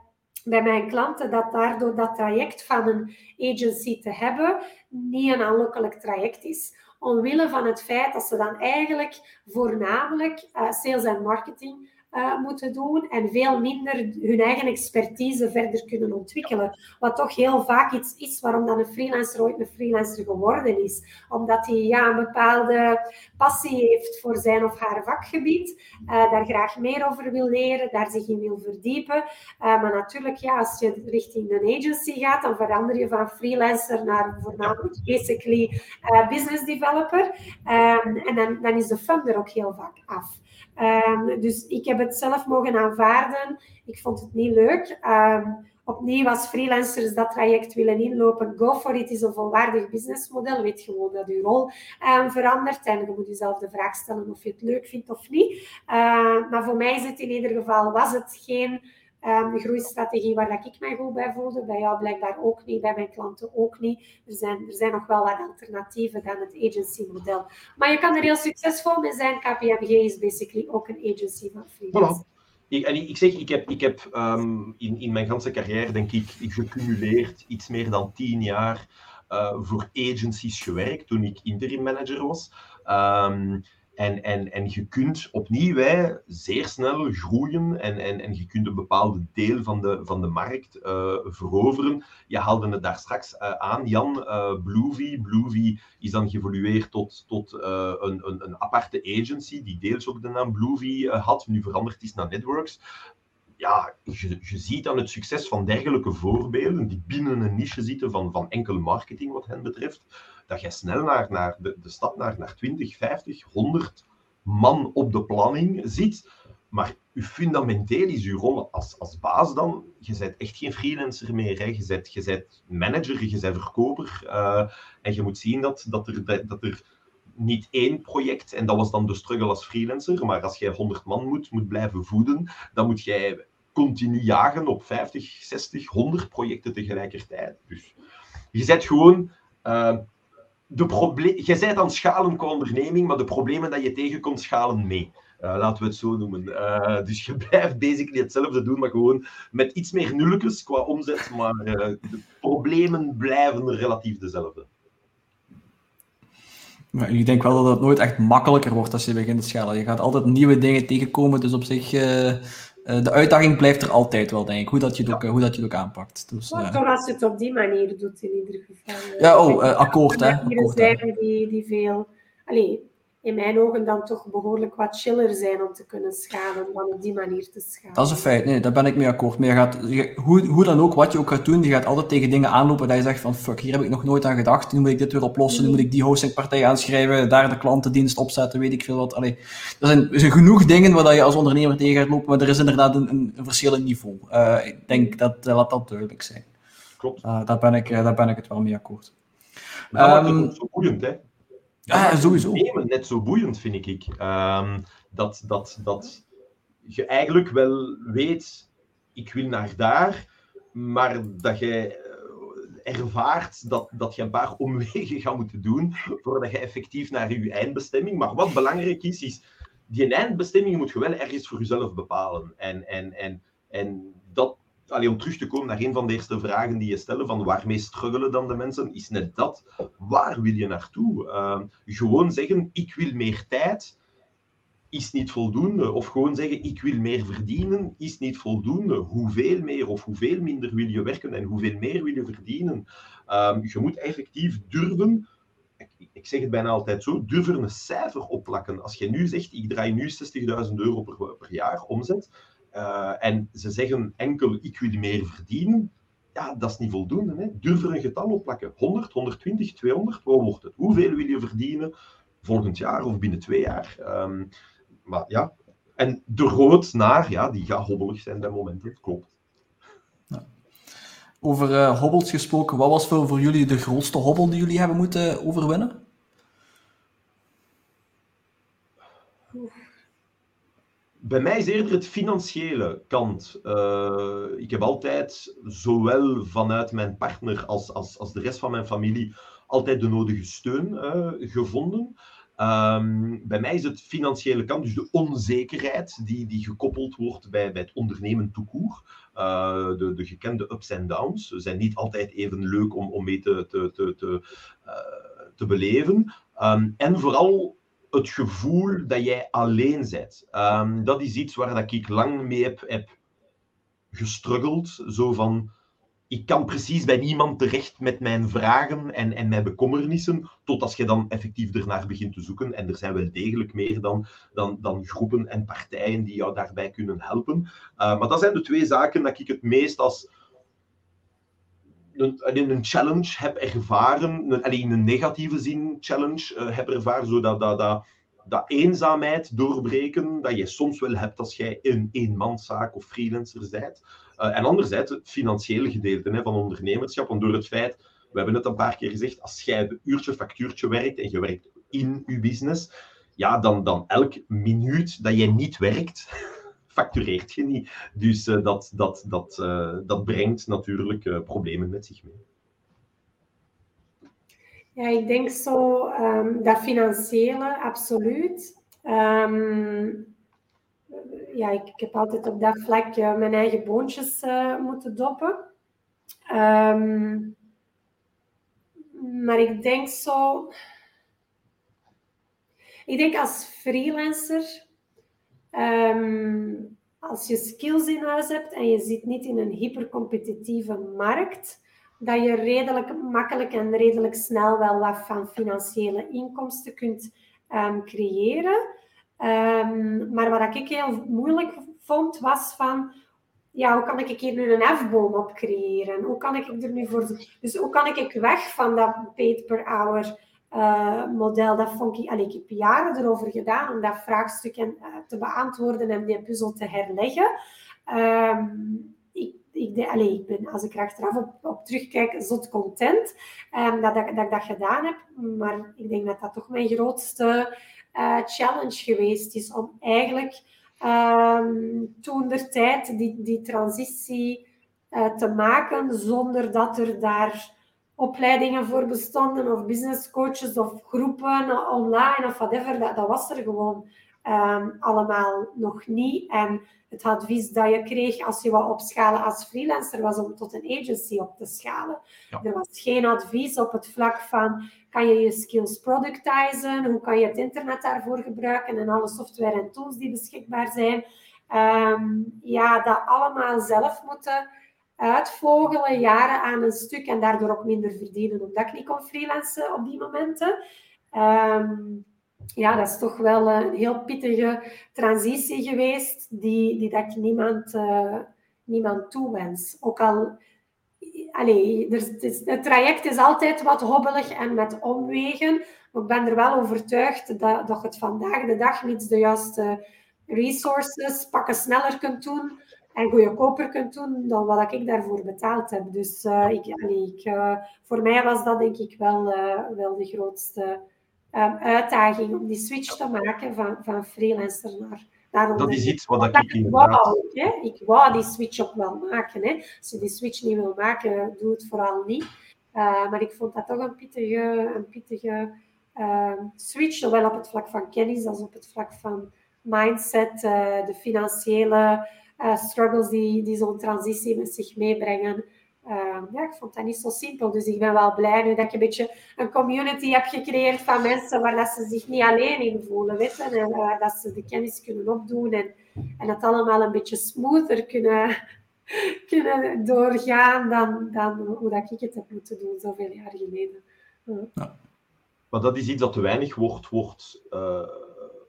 bij mijn klanten dat daardoor dat traject van een agency te hebben niet een aanlokkelijk traject is. Omwille van het feit dat ze dan eigenlijk voornamelijk uh, sales en marketing uh, moeten doen en veel minder hun eigen expertise verder kunnen ontwikkelen. Wat toch heel vaak iets is waarom dan een freelancer ooit een freelancer geworden is. Omdat hij ja, een bepaalde passie heeft voor zijn of haar vakgebied, uh, daar graag meer over wil leren, daar zich in wil verdiepen. Uh, maar natuurlijk, ja, als je richting een agency gaat, dan verander je van freelancer naar voornamelijk basically business developer. Um, en dan, dan is de fun er ook heel vaak af. Um, dus ik heb het zelf mogen aanvaarden. Ik vond het niet leuk. Um, opnieuw, als freelancers dat traject willen inlopen, go for it. Is een volwaardig businessmodel. Weet gewoon dat je rol um, verandert. En je moet jezelf de vraag stellen of je het leuk vindt of niet. Maar voor mij is het in ieder geval, was het geen um, groeistrategie waar dat ik mij goed bij voelde. Bij jou blijkbaar ook niet, bij mijn klanten ook niet. Er zijn, er zijn nog wel wat alternatieven dan het agency-model. Maar je kan er heel succesvol mee zijn. KPMG is basically ook een agency van freelance. Ik, en ik zeg, ik heb, ik heb um, in, in mijn ganse carrière, denk ik, gecumuleerd iets meer dan tien jaar uh, voor agencies gewerkt toen ik interim manager was. Um, en, en, en je kunt opnieuw zeer snel groeien en, en, en je kunt een bepaalde deel van de, van de markt uh, veroveren. Je haalde het daar straks uh, aan, Jan, uh, Bluevy. Bluevy is dan geëvolueerd tot, tot een, een, een aparte agency die deels ook de naam Bluevy had, nu veranderd is naar Networks ja, je, je, ziet aan het succes van dergelijke voorbeelden, die binnen een niche zitten van, van enkel marketing wat hen betreft, dat je snel naar, naar de, de stap naar, naar 20, 50, 100 man op de planning zit. Maar je fundamenteel is je rol als, als baas dan, je bent echt geen freelancer meer. Je, bent, je bent manager, je bent verkoper. Uh, en je moet zien dat, dat, er, dat er niet één project, en dat was dan de struggle als freelancer, maar als jij 100 man moet, moet blijven voeden, dan moet jij continu jagen op 50, 60, 100 projecten tegelijkertijd. Dus je zet gewoon uh, de je bent aan schalen qua onderneming, maar de problemen dat je tegenkomt schalen mee. Uh, laten we het zo noemen. Uh, dus je blijft basically hetzelfde doen, maar gewoon met iets meer nulletjes qua omzet. Maar de problemen blijven relatief dezelfde. Maar ik denk wel dat het nooit echt makkelijker wordt als je begint te schalen. Je gaat altijd nieuwe dingen tegenkomen, dus op zich uh, de uitdaging blijft er altijd wel, denk ik, hoe dat je het ook, ja. hoe dat je het ook aanpakt. Dus, uh, toch als je het op die manier doet, in ieder geval. Ja, oh, uh, akkoord, hè. Er zijn die, die veel... Allee, in mijn ogen dan toch behoorlijk wat chiller zijn om te kunnen schalen dan op die manier te schalen. Dat is een feit, nee, daar ben ik mee akkoord. Maar je gaat, je, hoe, hoe dan ook, wat je ook gaat doen, je gaat altijd tegen dingen aanlopen dat je zegt van fuck, hier heb ik nog nooit aan gedacht, nu moet ik dit weer oplossen, nu moet ik die hostingpartij aanschrijven, daar de klantendienst opzetten, weet ik veel wat. Allee, er, zijn, er zijn genoeg dingen waar je als ondernemer tegen gaat lopen, maar er is inderdaad een, een, een verschil in niveau. Uh, ik denk dat uh, laat dat duidelijk zijn. Klopt. Uh, daar, ben ik, daar ben ik het wel mee akkoord. Dat um, is zo boeiend, hè? Ja, sowieso. net zo boeiend, vind ik. Um, dat, dat, dat je eigenlijk wel weet, ik wil naar daar, maar dat je ervaart dat, dat je een paar omwegen gaat moeten doen voordat je effectief naar je eindbestemming. Maar wat belangrijk is, is die eindbestemming moet je wel ergens voor jezelf bepalen. En, en, en, en dat, allee, om terug te komen naar een van de eerste vragen die je stelde, van waarmee struggelen dan de mensen, is net dat. Waar wil je naartoe? Uh, gewoon zeggen, ik wil meer tijd. is niet voldoende. Of gewoon zeggen, ik wil meer verdienen, is niet voldoende. Hoeveel meer of hoeveel minder wil je werken en hoeveel meer wil je verdienen? Um, je moet effectief durven, ik, zeg het bijna altijd zo, durven een cijfer opplakken. Als je nu zegt, ik draai nu 60.000 euro per, jaar omzet, uh, en ze zeggen enkel, ik wil meer verdienen, ja, dat is niet voldoende. Hè? Durf er een getal opplakken. 100, 120, 200, wat wordt het? Hoeveel wil je verdienen volgend jaar of binnen twee jaar? Um, maar ja, en de rood naar, ja, die gaat hobbelig zijn bij momenten, klopt. Ja. Over uh, hobbels gesproken, wat was voor jullie de grootste hobbel die jullie hebben moeten overwinnen? Bij mij is eerder het financiële kant. Uh, ik heb altijd, zowel vanuit mijn partner als, als, als de rest van mijn familie, altijd de nodige steun uh, gevonden. Um, bij mij is het financiële kant, dus de onzekerheid die, die gekoppeld wordt bij, bij het ondernemen toekoer. Uh, de, de gekende ups en downs zijn niet altijd even leuk om, om mee te, te, te, te, te beleven. Um, en vooral het gevoel dat jij alleen bent. Um, dat is iets waar dat ik lang mee heb, heb gestruggeld. Zo van, ik kan precies bij niemand terecht met mijn vragen en, en mijn bekommernissen, tot als je dan effectief ernaar begint te zoeken. En er zijn wel degelijk meer dan, dan, dan groepen en partijen die jou daarbij kunnen helpen. Uh, maar dat zijn de twee zaken dat ik het meest als een, een challenge heb ervaren, een, in een negatieve zin challenge uh, heb ervaren, zodat dat, dat, dat eenzaamheid doorbreken, dat je soms wel hebt als jij een eenmanszaak of freelancer bent. Uh, en anderzijds het financiële gedeelte hè, van ondernemerschap, want door het feit, we hebben het een paar keer gezegd, als jij uurtje factuurtje werkt en je werkt in je business, ja, dan, dan elk minuut dat je niet werkt, factureert je niet. Dus uh, dat, dat, dat, uh, dat brengt natuurlijk uh, problemen met zich mee. Ja, ik denk zo um, dat financiële, absoluut. Um, ja, ik, heb altijd op dat vlak mijn eigen boontjes moeten doppen. Um, maar ik denk zo. Ik denk als freelancer, um, als je skills in huis hebt en je zit niet in een hypercompetitieve markt, dat je redelijk makkelijk en redelijk snel wel wat van financiële inkomsten kunt um, creëren. Um, maar wat ik heel moeilijk vond, was van... Ja, hoe kan ik hier nu een F-boom op creëren? Hoe kan ik er nu voor... Dus hoe kan ik weg van dat paid per hour uh, model? Dat vond ik... Allee, ik jaren erover gedaan om dat vraagstuk uh, te beantwoorden en die puzzel te herleggen. Um, ik, ik, ik ben, als ik er achteraf op, terugkijk, zot content um, dat, dat, dat, ik dat gedaan heb. Maar ik denk dat dat toch mijn grootste uh, challenge geweest is om eigenlijk um, toen de tijd die, die transitie te maken zonder dat er daar opleidingen voor bestonden of business coaches of groepen online of whatever. Dat, dat was er gewoon um, allemaal nog niet. En het advies dat je kreeg als je wou opschalen als freelancer was om tot een agency op te schalen. Ja. Er was geen advies op het vlak van kan je je skills productizen, hoe kan je het internet daarvoor gebruiken en alle software en tools die beschikbaar zijn. Um, ja, dat allemaal zelf moeten uitvogelen, jaren aan een stuk en daardoor ook minder verdienen omdat ik niet kon freelancen op die momenten. Um, ja, dat is toch wel een heel pittige transitie geweest, die, die dat ik niemand, uh, niemand toewens. Ook al, allee, is, het, traject is altijd wat hobbelig en met omwegen, maar ik ben er wel overtuigd dat, dat het vandaag de dag niet de juiste resources pakken sneller kunt doen en goedkoper kunt doen dan wat ik daarvoor betaald heb. Dus uh, ik, allee, ik, uh, voor mij was dat denk ik wel, wel de grootste um, uitdaging om die switch te maken van, van freelancer naar, naar Dat is iets wat ik, ik inderdaad... Wou, hè? Ik wou die switch ook wel maken. Hè? Als je die switch niet wil maken, doe het vooral niet. Maar ik vond dat toch een pittige, een pittige uh, switch, zowel op het vlak van kennis als op het vlak van mindset, de financiële struggles die, die zo'n transitie met zich meebrengen. Ehm, ja, ik vond dat niet zo simpel. Dus ik ben wel blij nu dat ik een beetje een community heb gecreëerd van mensen waar dat ze zich niet alleen in voelen. Weet en waar dat ze de kennis kunnen opdoen en, en het allemaal een beetje smoother kunnen, kunnen doorgaan dan, dan hoe dat ik het heb moeten doen zoveel jaar geleden. Ja. Maar dat is iets dat te weinig wordt, wordt uh,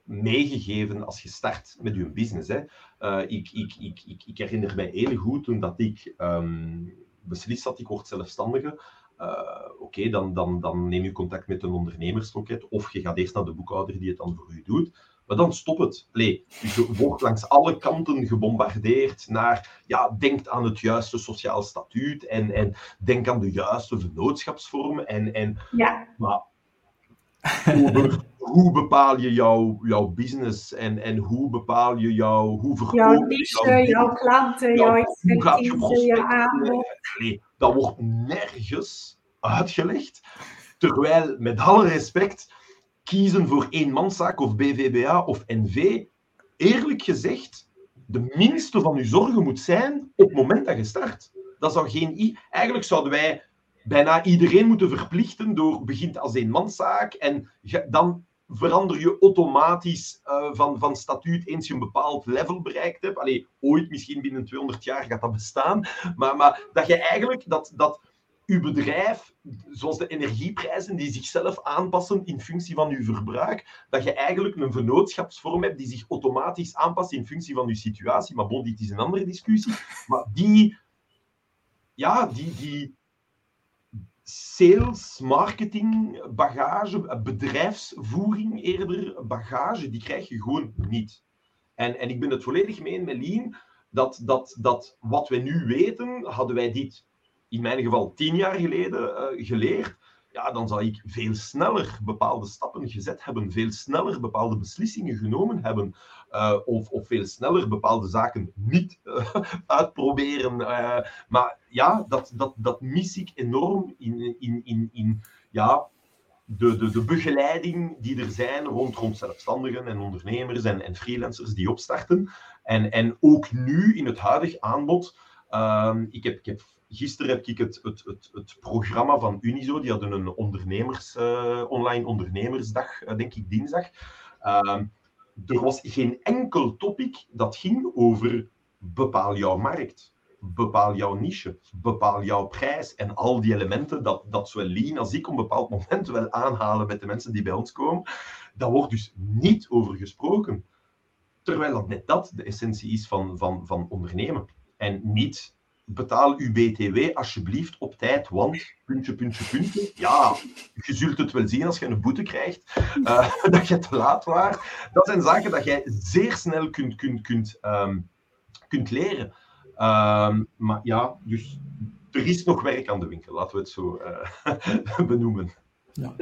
meegegeven als je start met je business. Hè. Uh, ik, ik, ik, ik, ik herinner mij heel goed toen dat ik um, beslist had, ik word zelfstandige. Uh, Oké, dan, dan, dan neem je contact met een ondernemersloket of je gaat eerst naar de boekhouder die het dan voor u doet. Maar dan stop het. Allee, je wordt langs alle kanten gebombardeerd naar, ja, denk aan het juiste sociaal statuut en, en denk aan de juiste vennootschapsvorm. En, en, ja. Maar over hoe bepaal je jouw, jouw business en, en hoe bepaal je jouw, hoe jouw niche, jouw, klanten, jouw, expertise, jouw aanbod. Nee, dat wordt nergens uitgelegd. Terwijl, met alle respect, kiezen voor eenmanszaak of BVBA of NV, eerlijk gezegd, de minste van uw zorgen moet zijn op het moment dat je start. Dat zou geen... Eigenlijk zouden wij bijna iedereen moeten verplichten door begint als eenmanszaak en dan verander je automatisch uh, van, van statuut eens je een bepaald level bereikt hebt. Allee, ooit, misschien binnen 200 jaar gaat dat bestaan. Maar, maar dat je eigenlijk dat, dat uw bedrijf, zoals de energieprijzen die zichzelf aanpassen in functie van uw verbruik, dat je eigenlijk een vennootschapsvorm hebt die zich automatisch aanpast in functie van uw situatie. Maar bon, dit is een andere discussie. Maar die, ja, die, die sales, marketing, bagage, bedrijfsvoering eerder, bagage, die krijg je gewoon niet. En, en ik ben het volledig mee met Lien, dat, dat, dat wat we nu weten, hadden wij dit in mijn geval tien jaar geleden uh, geleerd, ja, dan zal ik veel sneller bepaalde stappen gezet hebben, veel sneller bepaalde beslissingen genomen hebben, uh, of, of veel sneller bepaalde zaken niet uh, uitproberen. maar ja, dat, dat, dat mis ik enorm in, in, in, in ja, de, de, de begeleiding die er zijn rond, rond zelfstandigen en ondernemers en, en freelancers die opstarten. En, en ook nu in het huidige aanbod. Uh, ik, heb, ik heb gisteren heb ik het, het, het, programma van Unizo, die hadden een ondernemers, online ondernemersdag, denk ik dinsdag. Uh, er was geen enkel topic dat ging over bepaal jouw markt, bepaal jouw niche, bepaal jouw prijs en al die elementen dat, dat zowel Lean als ik op een bepaald moment wel aanhalen met de mensen die bij ons komen. Daar wordt dus niet over gesproken. Terwijl dat net dat de essentie is van, van, van ondernemen. En niet betaal uw BTW alsjeblieft op tijd, want puntje, puntje, puntje. Ja, je zult het wel zien als je een boete krijgt, uh, dat je te laat was. Dat zijn zaken dat jij zeer snel kunt, kunt, kunt, um, kunt leren. Um, maar ja, dus er is nog werk aan de winkel, laten we het zo uh, benoemen. Ja.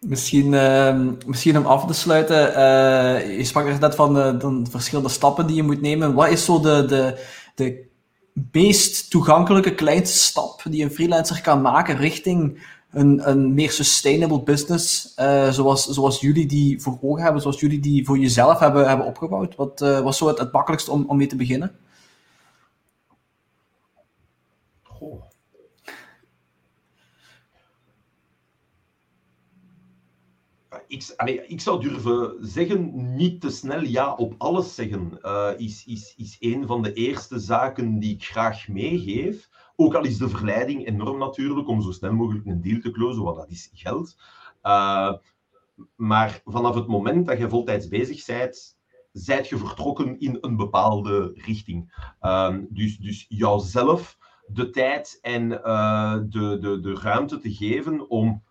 Misschien, uh, misschien om af te sluiten, uh, je sprak er net van de, de, verschillende stappen die je moet nemen. Wat is zo de, de, de meest toegankelijke kleinste stap die een freelancer kan maken richting een, een meer sustainable business, uh, zoals, zoals jullie die voor ogen hebben, zoals jullie die voor jezelf hebben, hebben opgebouwd? Wat uh, was zo het, het makkelijkste om, om mee te beginnen? Ik, ik zou durven zeggen, niet te snel ja op alles zeggen, uh, is, is, is een van de eerste zaken die ik graag meegeef. Ook al is de verleiding enorm natuurlijk om zo snel mogelijk een deal te closen, want dat is geld. Uh, maar vanaf het moment dat je voltijds bezig bent, zijt je vertrokken in een bepaalde richting. Uh, dus, dus jouzelf de tijd en de, de, de ruimte te geven om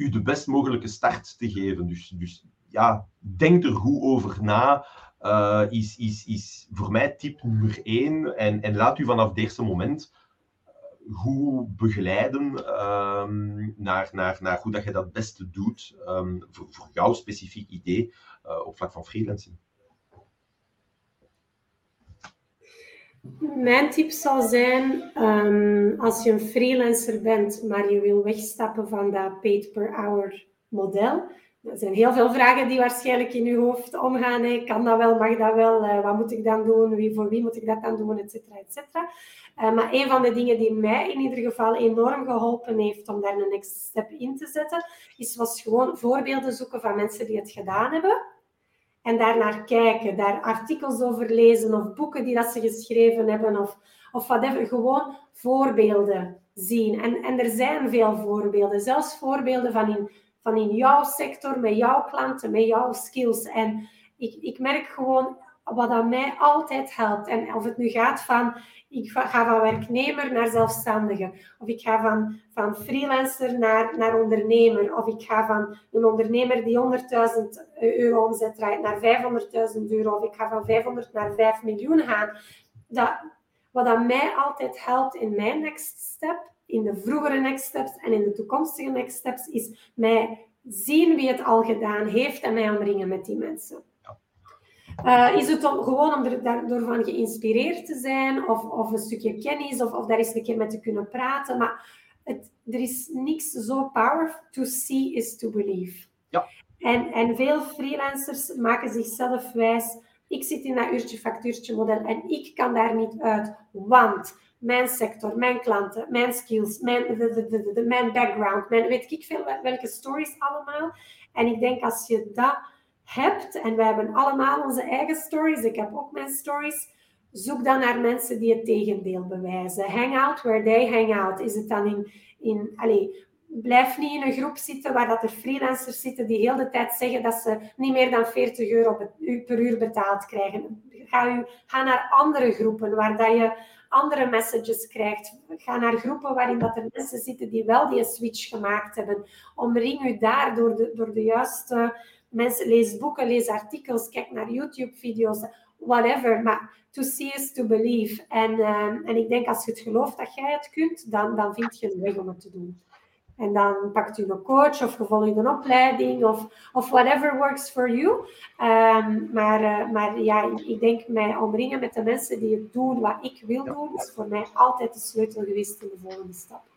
u de best mogelijke start te geven. Dus, dus ja, denk er goed over na. Uh, is, is, is voor mij tip nummer één. En, en laat u vanaf het eerste moment uh, goed begeleiden um, naar, naar, naar hoe dat je dat beste doet um, voor, jouw specifiek idee uh, op vlak van freelancing. Mijn tip zal zijn, um, als je een freelancer bent, maar je wil wegstappen van dat paid per hour model. Er zijn heel veel vragen die waarschijnlijk in je hoofd omgaan. Hey, kan dat wel, mag dat wel, uh, wat moet ik dan doen, wie, voor wie moet ik dat dan doen, et cetera, et cetera. Uh, maar een van de dingen die mij in ieder geval enorm geholpen heeft om daar een next step in te zetten, is was gewoon voorbeelden zoeken van mensen die het gedaan hebben. En daarnaar kijken, daar artikels over lezen of boeken die dat ze geschreven hebben of, of whatever. Gewoon voorbeelden zien. En, en er zijn veel voorbeelden, zelfs voorbeelden van in, van in jouw sector, met jouw klanten, met jouw skills. En ik, ik merk gewoon wat aan mij altijd helpt. En of het nu gaat van, ik ga van werknemer naar zelfstandige, of ik ga van, van freelancer naar, naar ondernemer, of ik ga van een ondernemer die 100.000 euro omzet draait naar 500.000 euro, of ik ga van 500 naar 5 miljoen gaan. Dat, wat aan mij altijd helpt in mijn next step, in de vroegere next steps en in de toekomstige next steps, is mij zien wie het al gedaan heeft en mij omringen met die mensen. Uh, is het om, gewoon om er daardoor van geïnspireerd te zijn, of, of een stukje kennis, of, of daar eens een keer met te kunnen praten. Maar het, er is niks zo powerful. To see is to believe. Ja. En, en veel freelancers maken zichzelf wijs. Ik zit in dat uurtje-factuurtje model en ik kan daar niet uit, want mijn sector, mijn klanten, mijn skills, mijn, de, de, de, mijn background, mijn weet ik veel welke stories allemaal. En ik denk als je dat hebt, en wij hebben allemaal onze eigen stories, ik heb ook mijn stories, zoek dan naar mensen die het tegendeel bewijzen. Hang out where they hang out. Is het dan in, in allez, blijf niet in een groep zitten waar dat er freelancers zitten die heel de tijd zeggen dat ze niet meer dan 40 euro per uur betaald krijgen. Ga, u, ga naar andere groepen waar dat je andere messages krijgt. Ga naar groepen waarin dat er mensen zitten die wel die switch gemaakt hebben. Omring u daar door de, door de juiste mensen. Lees boeken, lees artikels, kijk naar YouTube-video's, whatever. Maar to see is to believe. En, ehm, en ik denk als je het gelooft dat jij het kunt, dan, dan vind je een weg om het te doen. En dan pakt u een coach of je volgt een opleiding of, of whatever works for you. Um, maar, uh, maar ja, ik denk mij omringen met de mensen die het doen wat ik wil doen, is voor mij altijd de sleutel geweest in de volgende stap.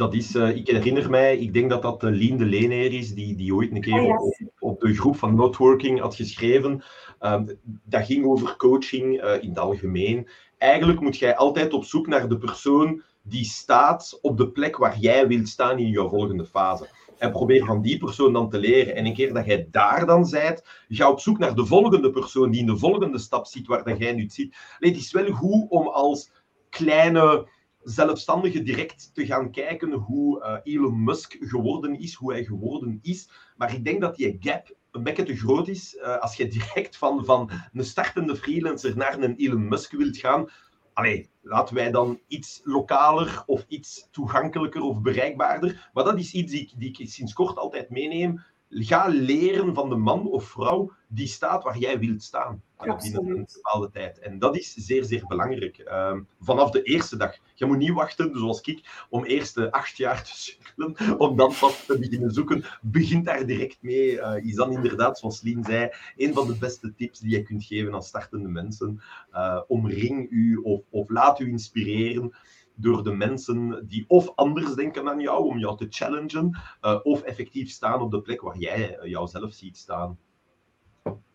Dat is, uh, ik herinner mij, ik denk dat dat uh, Lien de Leeneer is, die, die ooit een keer oh, op, op, de groep van Networking had geschreven. Um, dat ging over coaching uh, in het algemeen. Eigenlijk moet jij altijd op zoek naar de persoon die staat op de plek waar jij wilt staan in jouw volgende fase. En probeer van die persoon dan te leren. En een keer dat jij daar dan zijt, ga op zoek naar de volgende persoon die in de volgende stap ziet waar dat jij nu ziet. het is wel goed om als kleine zelfstandige direct te gaan kijken hoe uh, Elon Musk geworden is, hoe hij geworden is. Maar ik denk dat die gap een beetje te groot is. Uh, als je direct van, van een startende freelancer naar een Elon Musk wilt gaan, allee, laten wij dan iets lokaler of iets toegankelijker of bereikbaarder. Maar dat is iets die, die ik sinds kort altijd meeneem. Ga leren van de man of vrouw die staat waar jij wilt staan binnen een bepaalde tijd. En dat is zeer, zeer belangrijk. Um, vanaf de eerste dag. Je moet niet wachten, zoals ik, om eerst de acht jaar te sukkelen, om dan pas te beginnen zoeken. Begin daar direct mee. Uh, is dan inderdaad, zoals Lien zei, een van de beste tips die je kunt geven aan startende mensen. Uh, omring u of, of laat u inspireren door de mensen die of anders denken dan jou, om jou te challengen, uh, of effectief staan op de plek waar jij jouzelf ziet staan.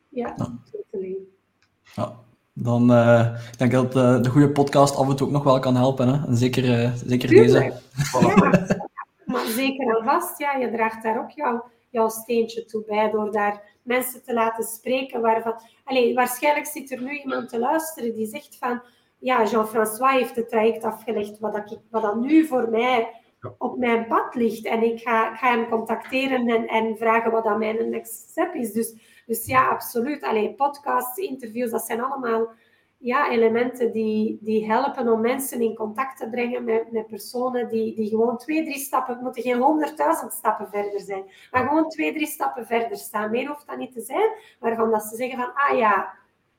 Ja, totally. Ja, dan uh, ik denk dat uh, de goede podcast af en toe ook nog wel kan helpen. Hè? En zeker, uh, zeker deze. Ja, maar zeker en vast, ja, je draagt daar ook jouw, jouw steentje toe bij door daar mensen te laten spreken. Waarvan, allez, waarschijnlijk zit er nu iemand te luisteren die zegt van ja, Jean-François heeft het traject afgelegd wat, ik, wat dat nu voor mij op mijn pad ligt. En ik ga, ga hem contacteren en, en vragen wat dat mijn next step is. Dus dus ja, absoluut. Alleen podcasts, interviews, dat zijn allemaal ja, elementen die, die helpen om mensen in contact te brengen met, met personen die, die gewoon twee, drie stappen, het moeten geen honderdduizend stappen verder zijn, maar gewoon twee, drie stappen verder staan. Meer hoeft dat niet te zijn, waarvan dat ze zeggen van, ah ja,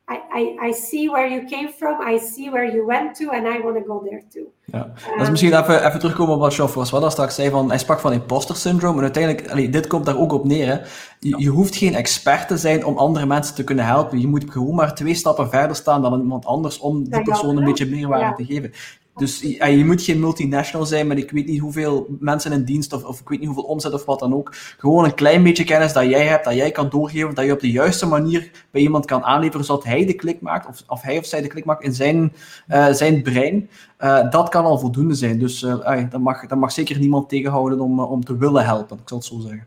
I, I, I see where you came from, I see where you went to, and I want to go there too. Ja. Um, dat is misschien even, even terugkomen op wat Jean-François daar straks zei, van, hij sprak van imposter syndrome, en uiteindelijk, allee, dit komt daar ook op neer, hè. Je, je, hoeft geen expert te zijn om andere mensen te kunnen helpen, je moet gewoon maar twee stappen verder staan dan iemand anders om die persoon een beetje meerwaarde ja. te geven Dus ja, je moet geen multinational zijn met ik weet niet hoeveel mensen in dienst of, of ik weet niet hoeveel omzet of wat dan ook. Gewoon een klein beetje kennis dat jij hebt, dat jij kan doorgeven, dat je op de juiste manier bij iemand kan aanleveren, zodat hij de klik maakt, of, of hij of zij de klik maakt in zijn, uh, zijn brein. Uh, dat kan al voldoende zijn. Dus uh, dat, mag, dat mag zeker niemand tegenhouden om, om te willen helpen, ik zal het zo zeggen.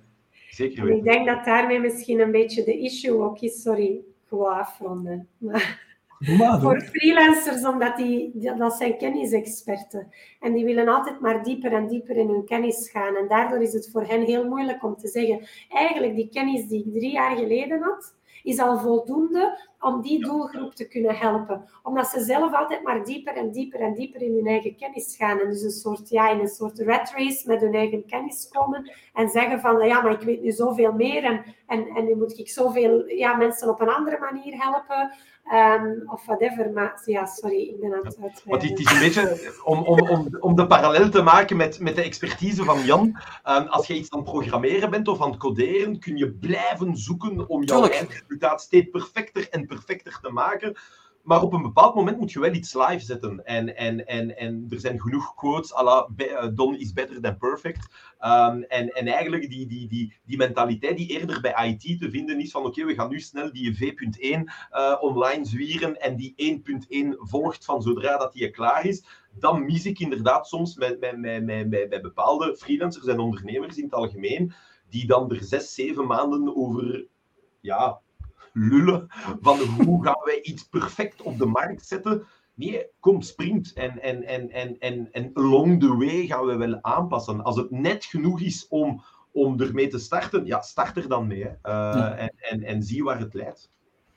Zeker weten. Ik denk dat daarmee misschien een beetje de issue ook is. Sorry, gewoon afronden. Maar voor freelancers, omdat die, dat zijn kennisexperten. En die willen altijd maar dieper en dieper in hun kennis gaan. En daardoor is het voor hen heel moeilijk om te zeggen, eigenlijk die kennis die ik drie jaar geleden had, is al voldoende om die doelgroep te kunnen helpen. Omdat ze zelf altijd maar dieper en dieper en dieper in hun eigen kennis gaan. En dus een soort, ja, in een soort rat race met hun eigen kennis komen. En zeggen van, ja, maar ik weet nu zoveel meer. En, en, en nu moet ik zoveel ja, mensen op een andere manier helpen. Um, of whatever. Maar ja, sorry, ik ben aan het uitweiden. Het is een beetje om, om, om, om de parallel te maken met, met de expertise van Jan. Um, als je iets aan het programmeren bent of aan het coderen, kun je blijven zoeken om jouw eindresultaat steeds perfecter en perfecter te maken. Maar op een bepaald moment moet je wel iets live zetten. En, en, en, en er zijn genoeg quotes à eh, done is better than perfect. Um, en, en eigenlijk die, die, die, die mentaliteit die eerder bij IT te vinden is van oké, we gaan nu snel die V.1 uh, eh, online zwieren en die 1.1 volgt van zodra dat die klaar is. Dan mis ik inderdaad soms met, met, met, met, met bepaalde freelancers en ondernemers in het algemeen, die dan er zes, zeven maanden over ja, lullen van hoe gaan wij iets perfect op de markt zetten. Nee, kom, sprint. En, en, en, en, en, en along the way gaan we wel aanpassen. Als het net genoeg is om, om ermee te starten, ja, start er dan mee. Uh, en, en, en zie waar het leidt.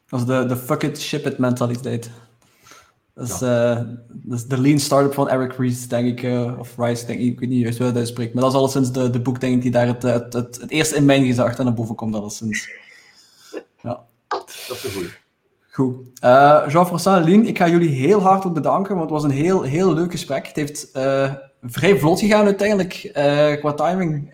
Dat is de, de fuck it, ship it mentaliteit. Dat is, ja. uh, dat is de lean startup van Eric Ries, denk ik. Uh, of Rice, denk ik. Ik weet niet juist hoe hij spreekt. Maar dat is alleszins de, de boek, denk ik, die daar het, het, het, het eerst in mijn gezicht naar boven komt. Alleszins. Ja. Dat is een goeie. Goed. Uh, Jean-François Lien, ik ga jullie heel hartelijk bedanken, want het was een heel, heel leuk gesprek. Het heeft uh, vrij vlot gegaan uiteindelijk, uh, qua timing.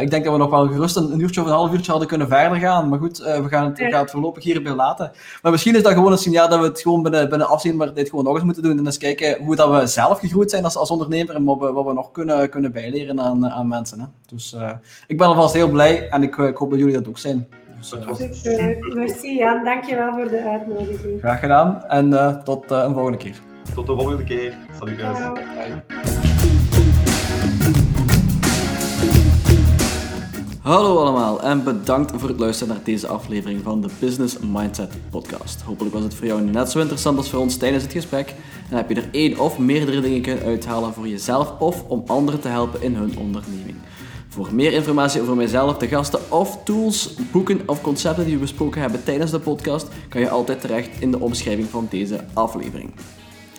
ik denk dat we nog wel gerust een, een, uurtje of een half uurtje hadden kunnen verder gaan. Maar goed, we, gaan het, we gaan het voorlopig hierbij laten. Maar misschien is dat gewoon een signaal dat we het gewoon binnen, binnen afzien, maar dit gewoon nog eens moeten doen. En eens kijken hoe dat we zelf gegroeid zijn als, als ondernemer en wat we, wat we nog kunnen, kunnen bijleren aan, aan mensen. Hè. Dus ik ben alvast heel blij en ik, ik hoop dat jullie dat ook zijn. Super. Merci Jan, dankjewel voor de uitnodiging. Graag gedaan en uh, tot uh, een volgende keer. Tot de volgende keer. Salut guys. Hallo allemaal en bedankt voor het luisteren naar deze aflevering van de Business Mindset Podcast. Hopelijk was het voor jou net zo interessant als voor ons tijdens het gesprek en heb je er één of meerdere dingen kunnen uithalen voor jezelf of om anderen te helpen in hun onderneming. Voor meer informatie over mijzelf, de gasten of tools, boeken of concepten die we besproken hebben tijdens de podcast, kan je altijd terecht in de omschrijving van deze aflevering.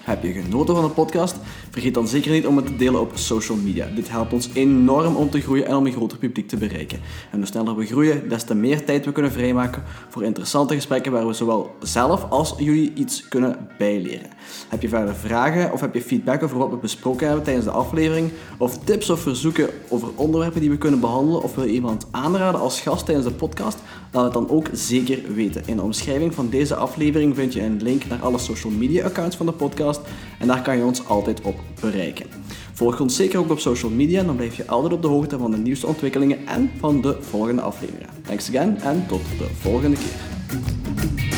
Heb je genoten van de podcast? Vergeet dan zeker niet om het te delen op social media. Dit helpt ons enorm om te groeien en om een groter publiek te bereiken. En hoe sneller we groeien, des te meer tijd we kunnen vrijmaken voor interessante gesprekken waar we zowel zelf als jullie iets kunnen bijleren. Heb je verder vragen of heb je feedback over wat we besproken hebben tijdens de aflevering? Of tips of verzoeken over onderwerpen die we kunnen behandelen? Of wil je iemand aanraden als gast tijdens de podcast? Laat het dan ook zeker weten. In de omschrijving van deze aflevering vind je een link naar alle social media accounts van de podcast en daar kan je ons altijd op bereiken. Volg ons zeker ook op social media, dan blijf je altijd op de hoogte van de nieuwste ontwikkelingen en van de volgende afleveringen. Thanks again en tot de volgende keer.